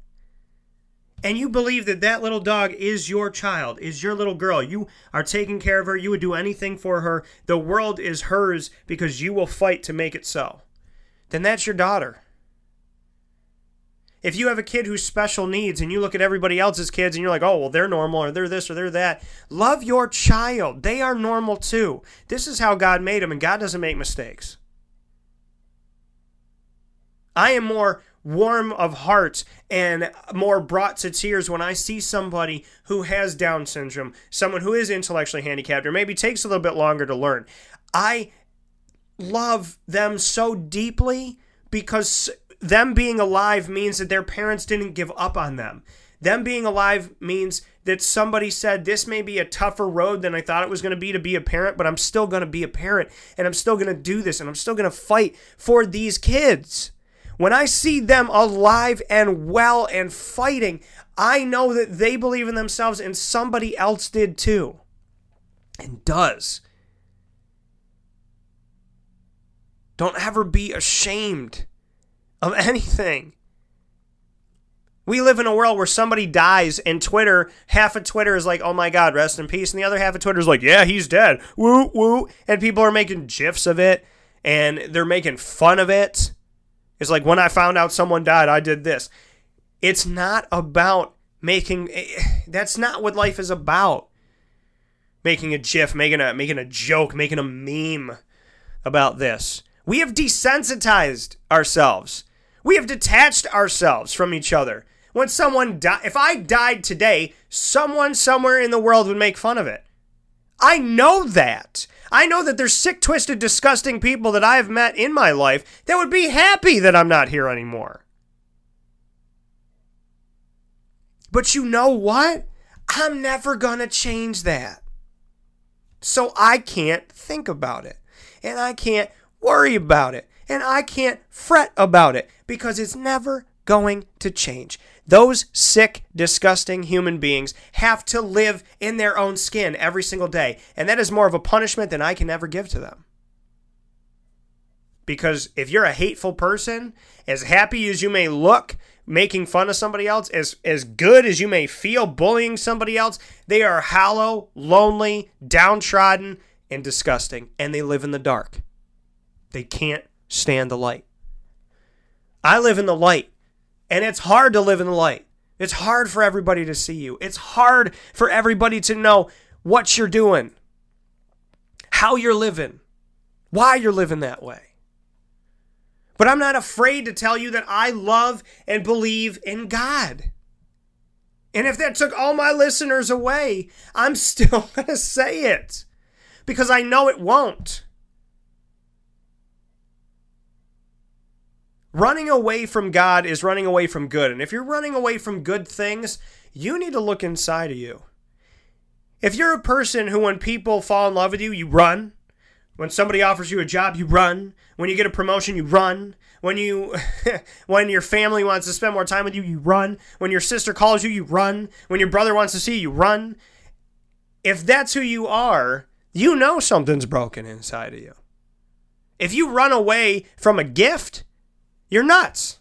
Speaker 1: and you believe that that little dog is your child, is your little girl, you are taking care of her, you would do anything for her, the world is hers because you will fight to make it so, then that's your daughter. If you have a kid who's special needs and you look at everybody else's kids and you're like, oh, well, they're normal or they're this or they're that, love your child. They are normal too. This is how God made them, and God doesn't make mistakes. I am more warm of heart and more brought to tears when I see somebody who has Down syndrome, someone who is intellectually handicapped, or maybe takes a little bit longer to learn. I love them so deeply because them being alive means that their parents didn't give up on them. Them being alive means that somebody said, This may be a tougher road than I thought it was going to be to be a parent, but I'm still going to be a parent and I'm still going to do this and I'm still going to fight for these kids. When I see them alive and well and fighting, I know that they believe in themselves and somebody else did too. And does. Don't ever be ashamed of anything. We live in a world where somebody dies and Twitter, half of Twitter is like, oh my God, rest in peace. And the other half of Twitter is like, yeah, he's dead. Woo, woo. And people are making GIFs of it and they're making fun of it. It's like, when I found out someone died, I did this. It's not about making, eh, that's not what life is about. Making a GIF, making a, making a joke, making a meme about this. We have desensitized ourselves. We have detached ourselves from each other. When someone died, if I died today, someone somewhere in the world would make fun of it. I know that. I know that there's sick, twisted, disgusting people that I have met in my life that would be happy that I'm not here anymore. But you know what? I'm never going to change that. So I can't think about it. And I can't worry about it. And I can't fret about it because it's never going to change. Those sick, disgusting human beings have to live in their own skin every single day. And that is more of a punishment than I can ever give to them. Because if you're a hateful person, as happy as you may look, making fun of somebody else, as, as good as you may feel bullying somebody else, they are hollow, lonely, downtrodden, and disgusting. And they live in the dark. They can't stand the light. I live in the light, and it's hard to live in the light. It's hard for everybody to see you. It's hard for everybody to know what you're doing, how you're living, why you're living that way. But I'm not afraid to tell you that I love and believe in God. And if that took all my listeners away, I'm still going to say it because I know it won't. Running away from God is running away from good. And if you're running away from good things, you need to look inside of you. If you're a person who, when people fall in love with you, you run. When somebody offers you a job, you run. When you get a promotion, you run. When you when your family wants to spend more time with you, you run. When your sister calls you, you run. When your brother wants to see you, you run. If that's who you are, you know something's broken inside of you. If you run away from a gift, you're nuts.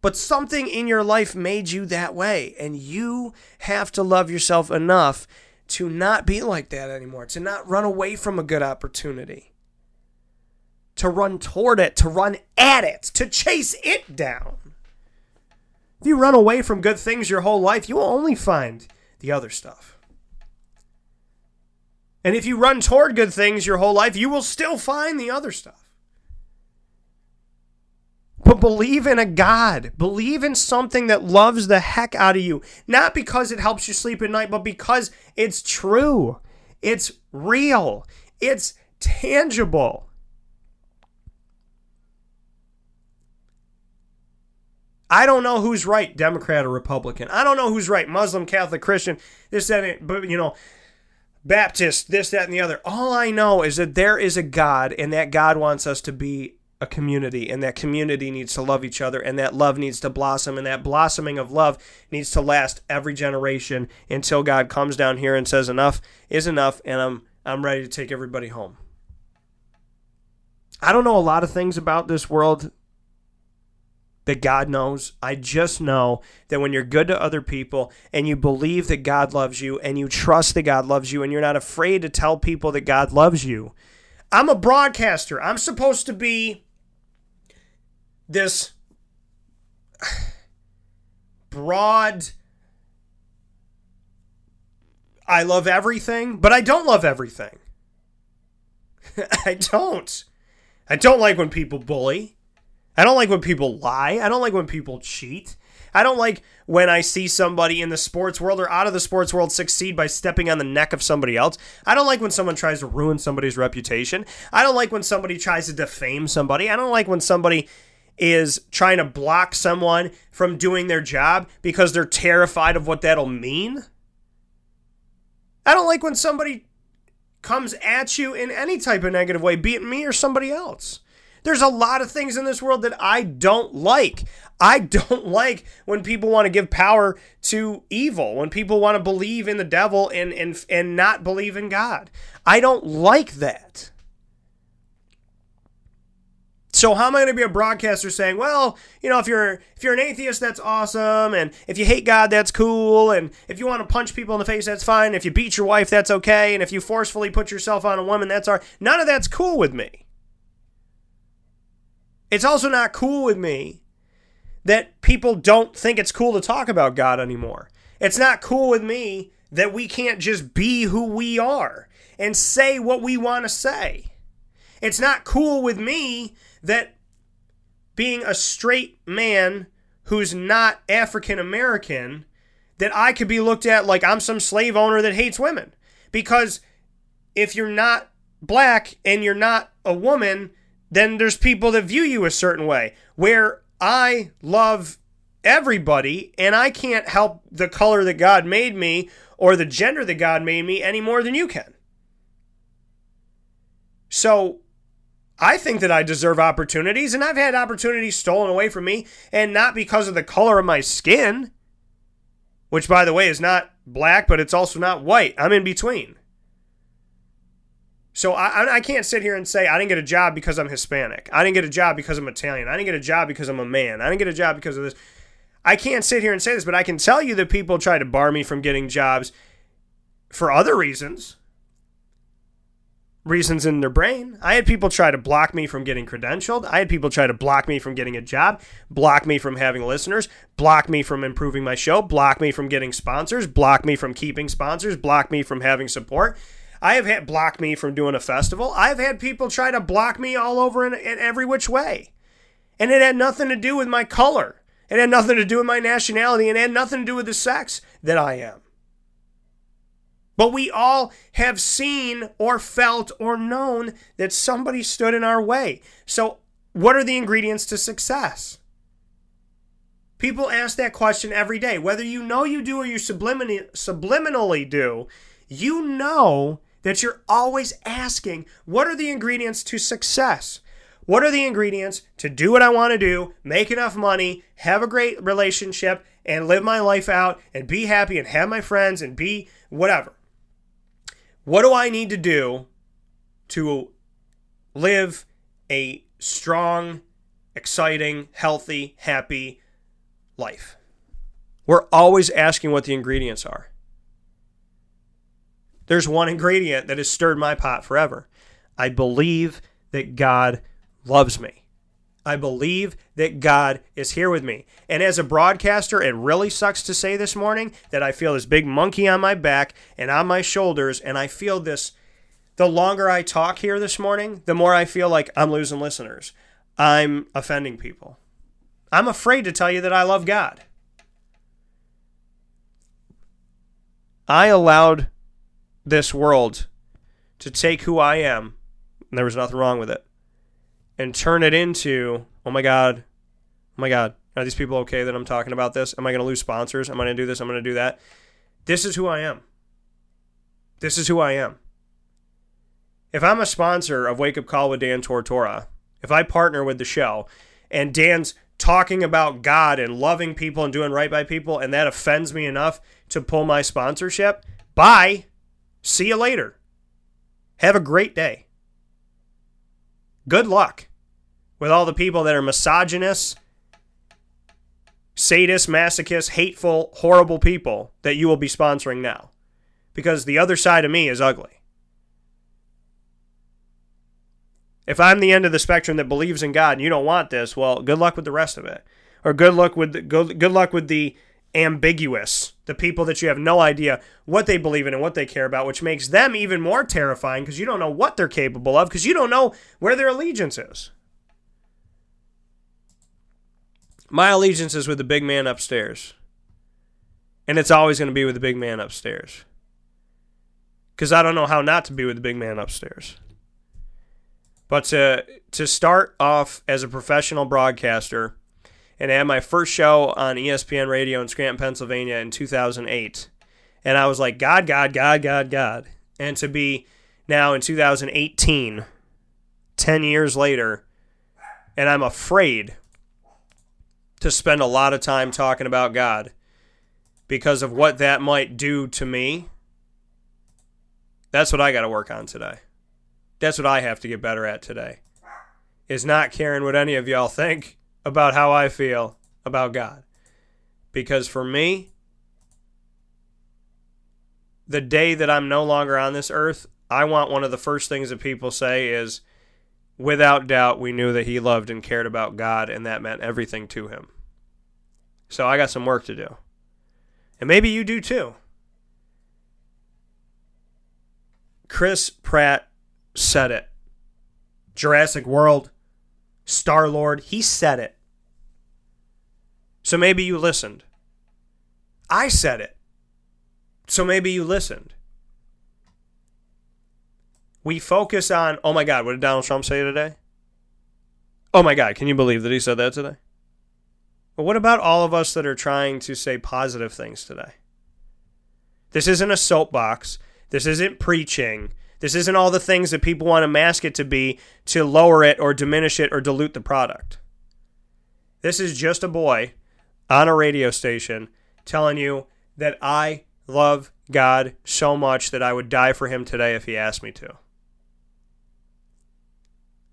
Speaker 1: But something in your life made you that way, and you have to love yourself enough to not be like that anymore, to not run away from a good opportunity, to run toward it, to run at it, to chase it down. If you run away from good things your whole life, you will only find the other stuff. And if you run toward good things your whole life, you will still find the other stuff. But believe in a God. Believe in something that loves the heck out of you. Not because it helps you sleep at night, but because it's true. It's real. It's tangible. I don't know who's right, Democrat or Republican. I don't know who's right, Muslim, Catholic, Christian, this, that, but you know, Baptist, this, that, and the other. All I know is that there is a God, and that God wants us to be a community, and that community needs to love each other, and that love needs to blossom, and that blossoming of love needs to last every generation until God comes down here and says, "Enough is enough," and I'm I'm ready to take everybody home. I don't know a lot of things about this world that God knows. I just know that when you're good to other people and you believe that God loves you and you trust that God loves you and you're not afraid to tell people that God loves you. I'm a broadcaster. I'm supposed to be this broad I love everything, but I don't love everything. I don't. I don't like when people bully. I don't like when people lie. I don't like when people cheat. I don't like when I see somebody in the sports world or out of the sports world succeed by stepping on the neck of somebody else. I don't like when someone tries to ruin somebody's reputation. I don't like when somebody tries to defame somebody. I don't like when somebody is trying to block someone from doing their job because they're terrified of what that'll mean. I don't like when somebody comes at you in any type of negative way, be it me or somebody else. There's a lot of things in this world that I don't like. I don't like when people want to give power to evil, when people want to believe in the devil and and and not believe in God. I don't like that. So how am I going to be a broadcaster saying, well, you know, if you're if you're an atheist, that's awesome, and if you hate God, that's cool, and if you want to punch people in the face, that's fine. If you beat your wife, that's okay, and if you forcefully put yourself on a woman, that's. Right. None of that's cool with me. It's also not cool with me that people don't think it's cool to talk about God anymore. It's not cool with me that we can't just be who we are and say what we want to say. It's not cool with me that being a straight man who's not African American, that I could be looked at like I'm some slave owner that hates women. Because if you're not black and you're not a woman, then there's people that view you a certain way. Where I love everybody and I can't help the color that God made me or the gender that God made me any more than you can. So I think that I deserve opportunities, and I've had opportunities stolen away from me, and not because of the color of my skin, which, by the way, is not black, but it's also not white. I'm in between. So I, I can't sit here and say I didn't get a job because I'm Hispanic. I didn't get a job because I'm Italian. I didn't get a job because I'm a man. I didn't get a job because of this. I can't sit here and say this, but I can tell you that people try to bar me from getting jobs for other reasons reasons in their brain. I had people try to block me from getting credentialed. I had people try to block me from getting a job, block me from having listeners, block me from improving my show, block me from getting sponsors, block me from keeping sponsors, block me from having support. I have had block me from doing a festival. I've had people try to block me all over in, in every which way. And it had nothing to do with my color. It had nothing to do with my nationality and it had nothing to do with the sex that I am. But we all have seen or felt or known that somebody stood in our way. So, what are the ingredients to success? People ask that question every day. Whether you know you do or you sublimin- subliminally do, you know that you're always asking, what are the ingredients to success? What are the ingredients to do what I want to do, make enough money, have a great relationship, and live my life out and be happy and have my friends and be whatever? What do I need to do to live a strong, exciting, healthy, happy life? We're always asking what the ingredients are. There's one ingredient that has stirred my pot forever. I believe that God loves me. I believe that God is here with me. And as a broadcaster, it really sucks to say this morning that I feel this big monkey on my back and on my shoulders. And I feel this the longer I talk here this morning, the more I feel like I'm losing listeners. I'm offending people. I'm afraid to tell you that I love God. I allowed this world to take who I am, and there was nothing wrong with it, and turn it into, oh my God, oh my God, are these people okay that I'm talking about this? Am I going to lose sponsors? Am I going to do this? I'm going to do that. This is who I am. This is who I am. If I'm a sponsor of Wake Up Call with Dan Tortora, if I partner with the show and Dan's talking about God and loving people and doing right by people, and that offends me enough to pull my sponsorship, bye. See you later. Have a great day. Good luck with all the people that are misogynists, sadists, masochists, hateful, horrible people that you will be sponsoring now. Because the other side of me is ugly. If I'm the end of the spectrum that believes in God and you don't want this, well, good luck with the rest of it. Or good luck with the, good, good luck with the ambiguous, the people that you have no idea what they believe in and what they care about, which makes them even more terrifying because you don't know what they're capable of because you don't know where their allegiance is. My allegiance is with the big man upstairs. And it's always going to be with the big man upstairs. Because I don't know how not to be with the big man upstairs. But to, to start off as a professional broadcaster, and I had my first show on ESPN Radio in Scranton, Pennsylvania in 2008. And I was like, God, God, God, God, God. And to be now in 2018, 10 years later, and I'm afraid to spend a lot of time talking about God because of what that might do to me. That's what I got to work on today. That's what I have to get better at today. Is not caring what any of y'all think about how I feel about God. Because for me, the day that I'm no longer on this earth, I want one of the first things that people say is, without doubt, we knew that he loved and cared about God, and that meant everything to him. So I got some work to do. And maybe you do too. Chris Pratt said it. Jurassic World, Star Lord, he said it. So maybe you listened. I said it. So maybe you listened. We focus on, oh my God, what did Donald Trump say today? Oh my God, can you believe that he said that today? But what about all of us that are trying to say positive things today? This isn't a soapbox. This isn't preaching. This isn't all the things that people want to mask it to be to lower it or diminish it or dilute the product. This is just a boy on a radio station telling you that I love God so much that I would die for him today if he asked me to.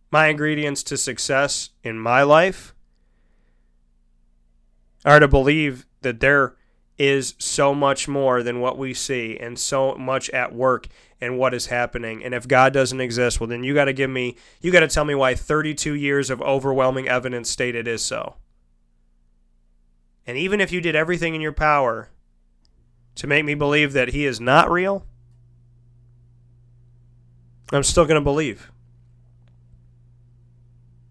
Speaker 1: My ingredients to success in my life are to believe that there is so much more than what we see and so much at work and what is happening. And if God doesn't exist, well, then you got to give me, you got to tell me why 32 years of overwhelming evidence state it is so. And even if you did everything in your power to make me believe that He is not real, I'm still going to believe.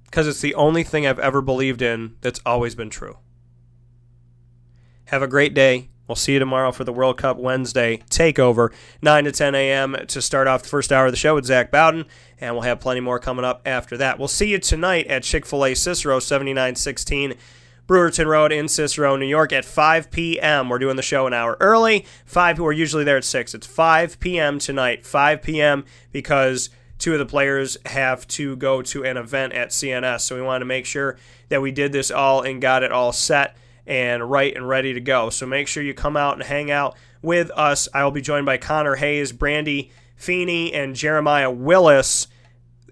Speaker 1: Because it's the only thing I've ever believed in that's always been true. Have a great day. We'll see you tomorrow for the World Cup Wednesday takeover, 9 to 10 a.m. to start off the first hour of the show with Zach Bowden, and we'll have plenty more coming up after that. We'll see you tonight at Chick fil A Cicero, 7916 Brewerton Road in Cicero, New York at 5 p.m. We're doing the show an hour early. 5 we're usually there at 6. It's 5 p.m. tonight. 5 p.m. because two of the players have to go to an event at CNS. So we wanted to make sure that we did this all and got it all set and right and ready to go. So make sure you come out and hang out with us. I will be joined by Connor Hayes, Brandy Feeney, and Jeremiah Willis,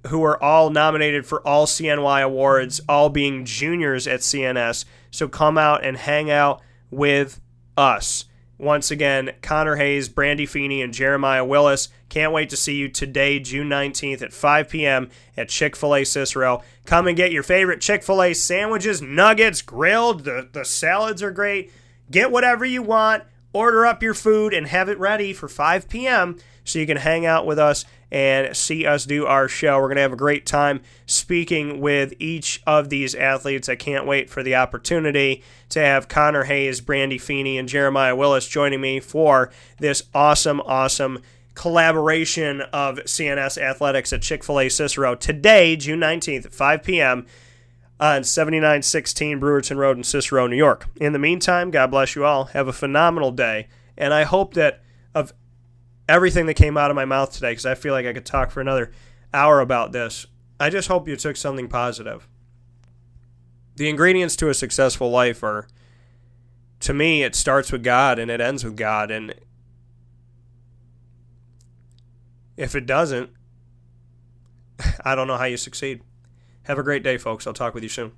Speaker 1: who are all nominated for all CNY awards, all being juniors at CNS. So come out and hang out with us. Once again, Connor Hayes, Brandy Feeney, and Jeremiah Willis. Can't wait to see you today, June 19th at 5 p.m. at Chick fil A Cicero. Come and get your favorite Chick fil A sandwiches, nuggets, grilled. The, the salads are great. Get whatever you want. Order up your food and have it ready for 5 p.m. so you can hang out with us and see us do our show. We're going to have a great time speaking with each of these athletes. I can't wait for the opportunity to have Connor Hayes, Brandy Feeney, and Jeremiah Willis joining me for this awesome, awesome collaboration of CNS Athletics at Chick fil A Cicero today, June 19th at 5 p.m. on 7916 Brewerton Road in Cicero, New York. In the meantime, God bless you all. Have a phenomenal day. And I hope that of everything that came out of my mouth today, because I feel like I could talk for another hour about this, I just hope you took something positive. The ingredients to a successful life are, to me, it starts with God and it ends with God. And if it doesn't, I don't know how you succeed. Have a great day, folks. I'll talk with you soon.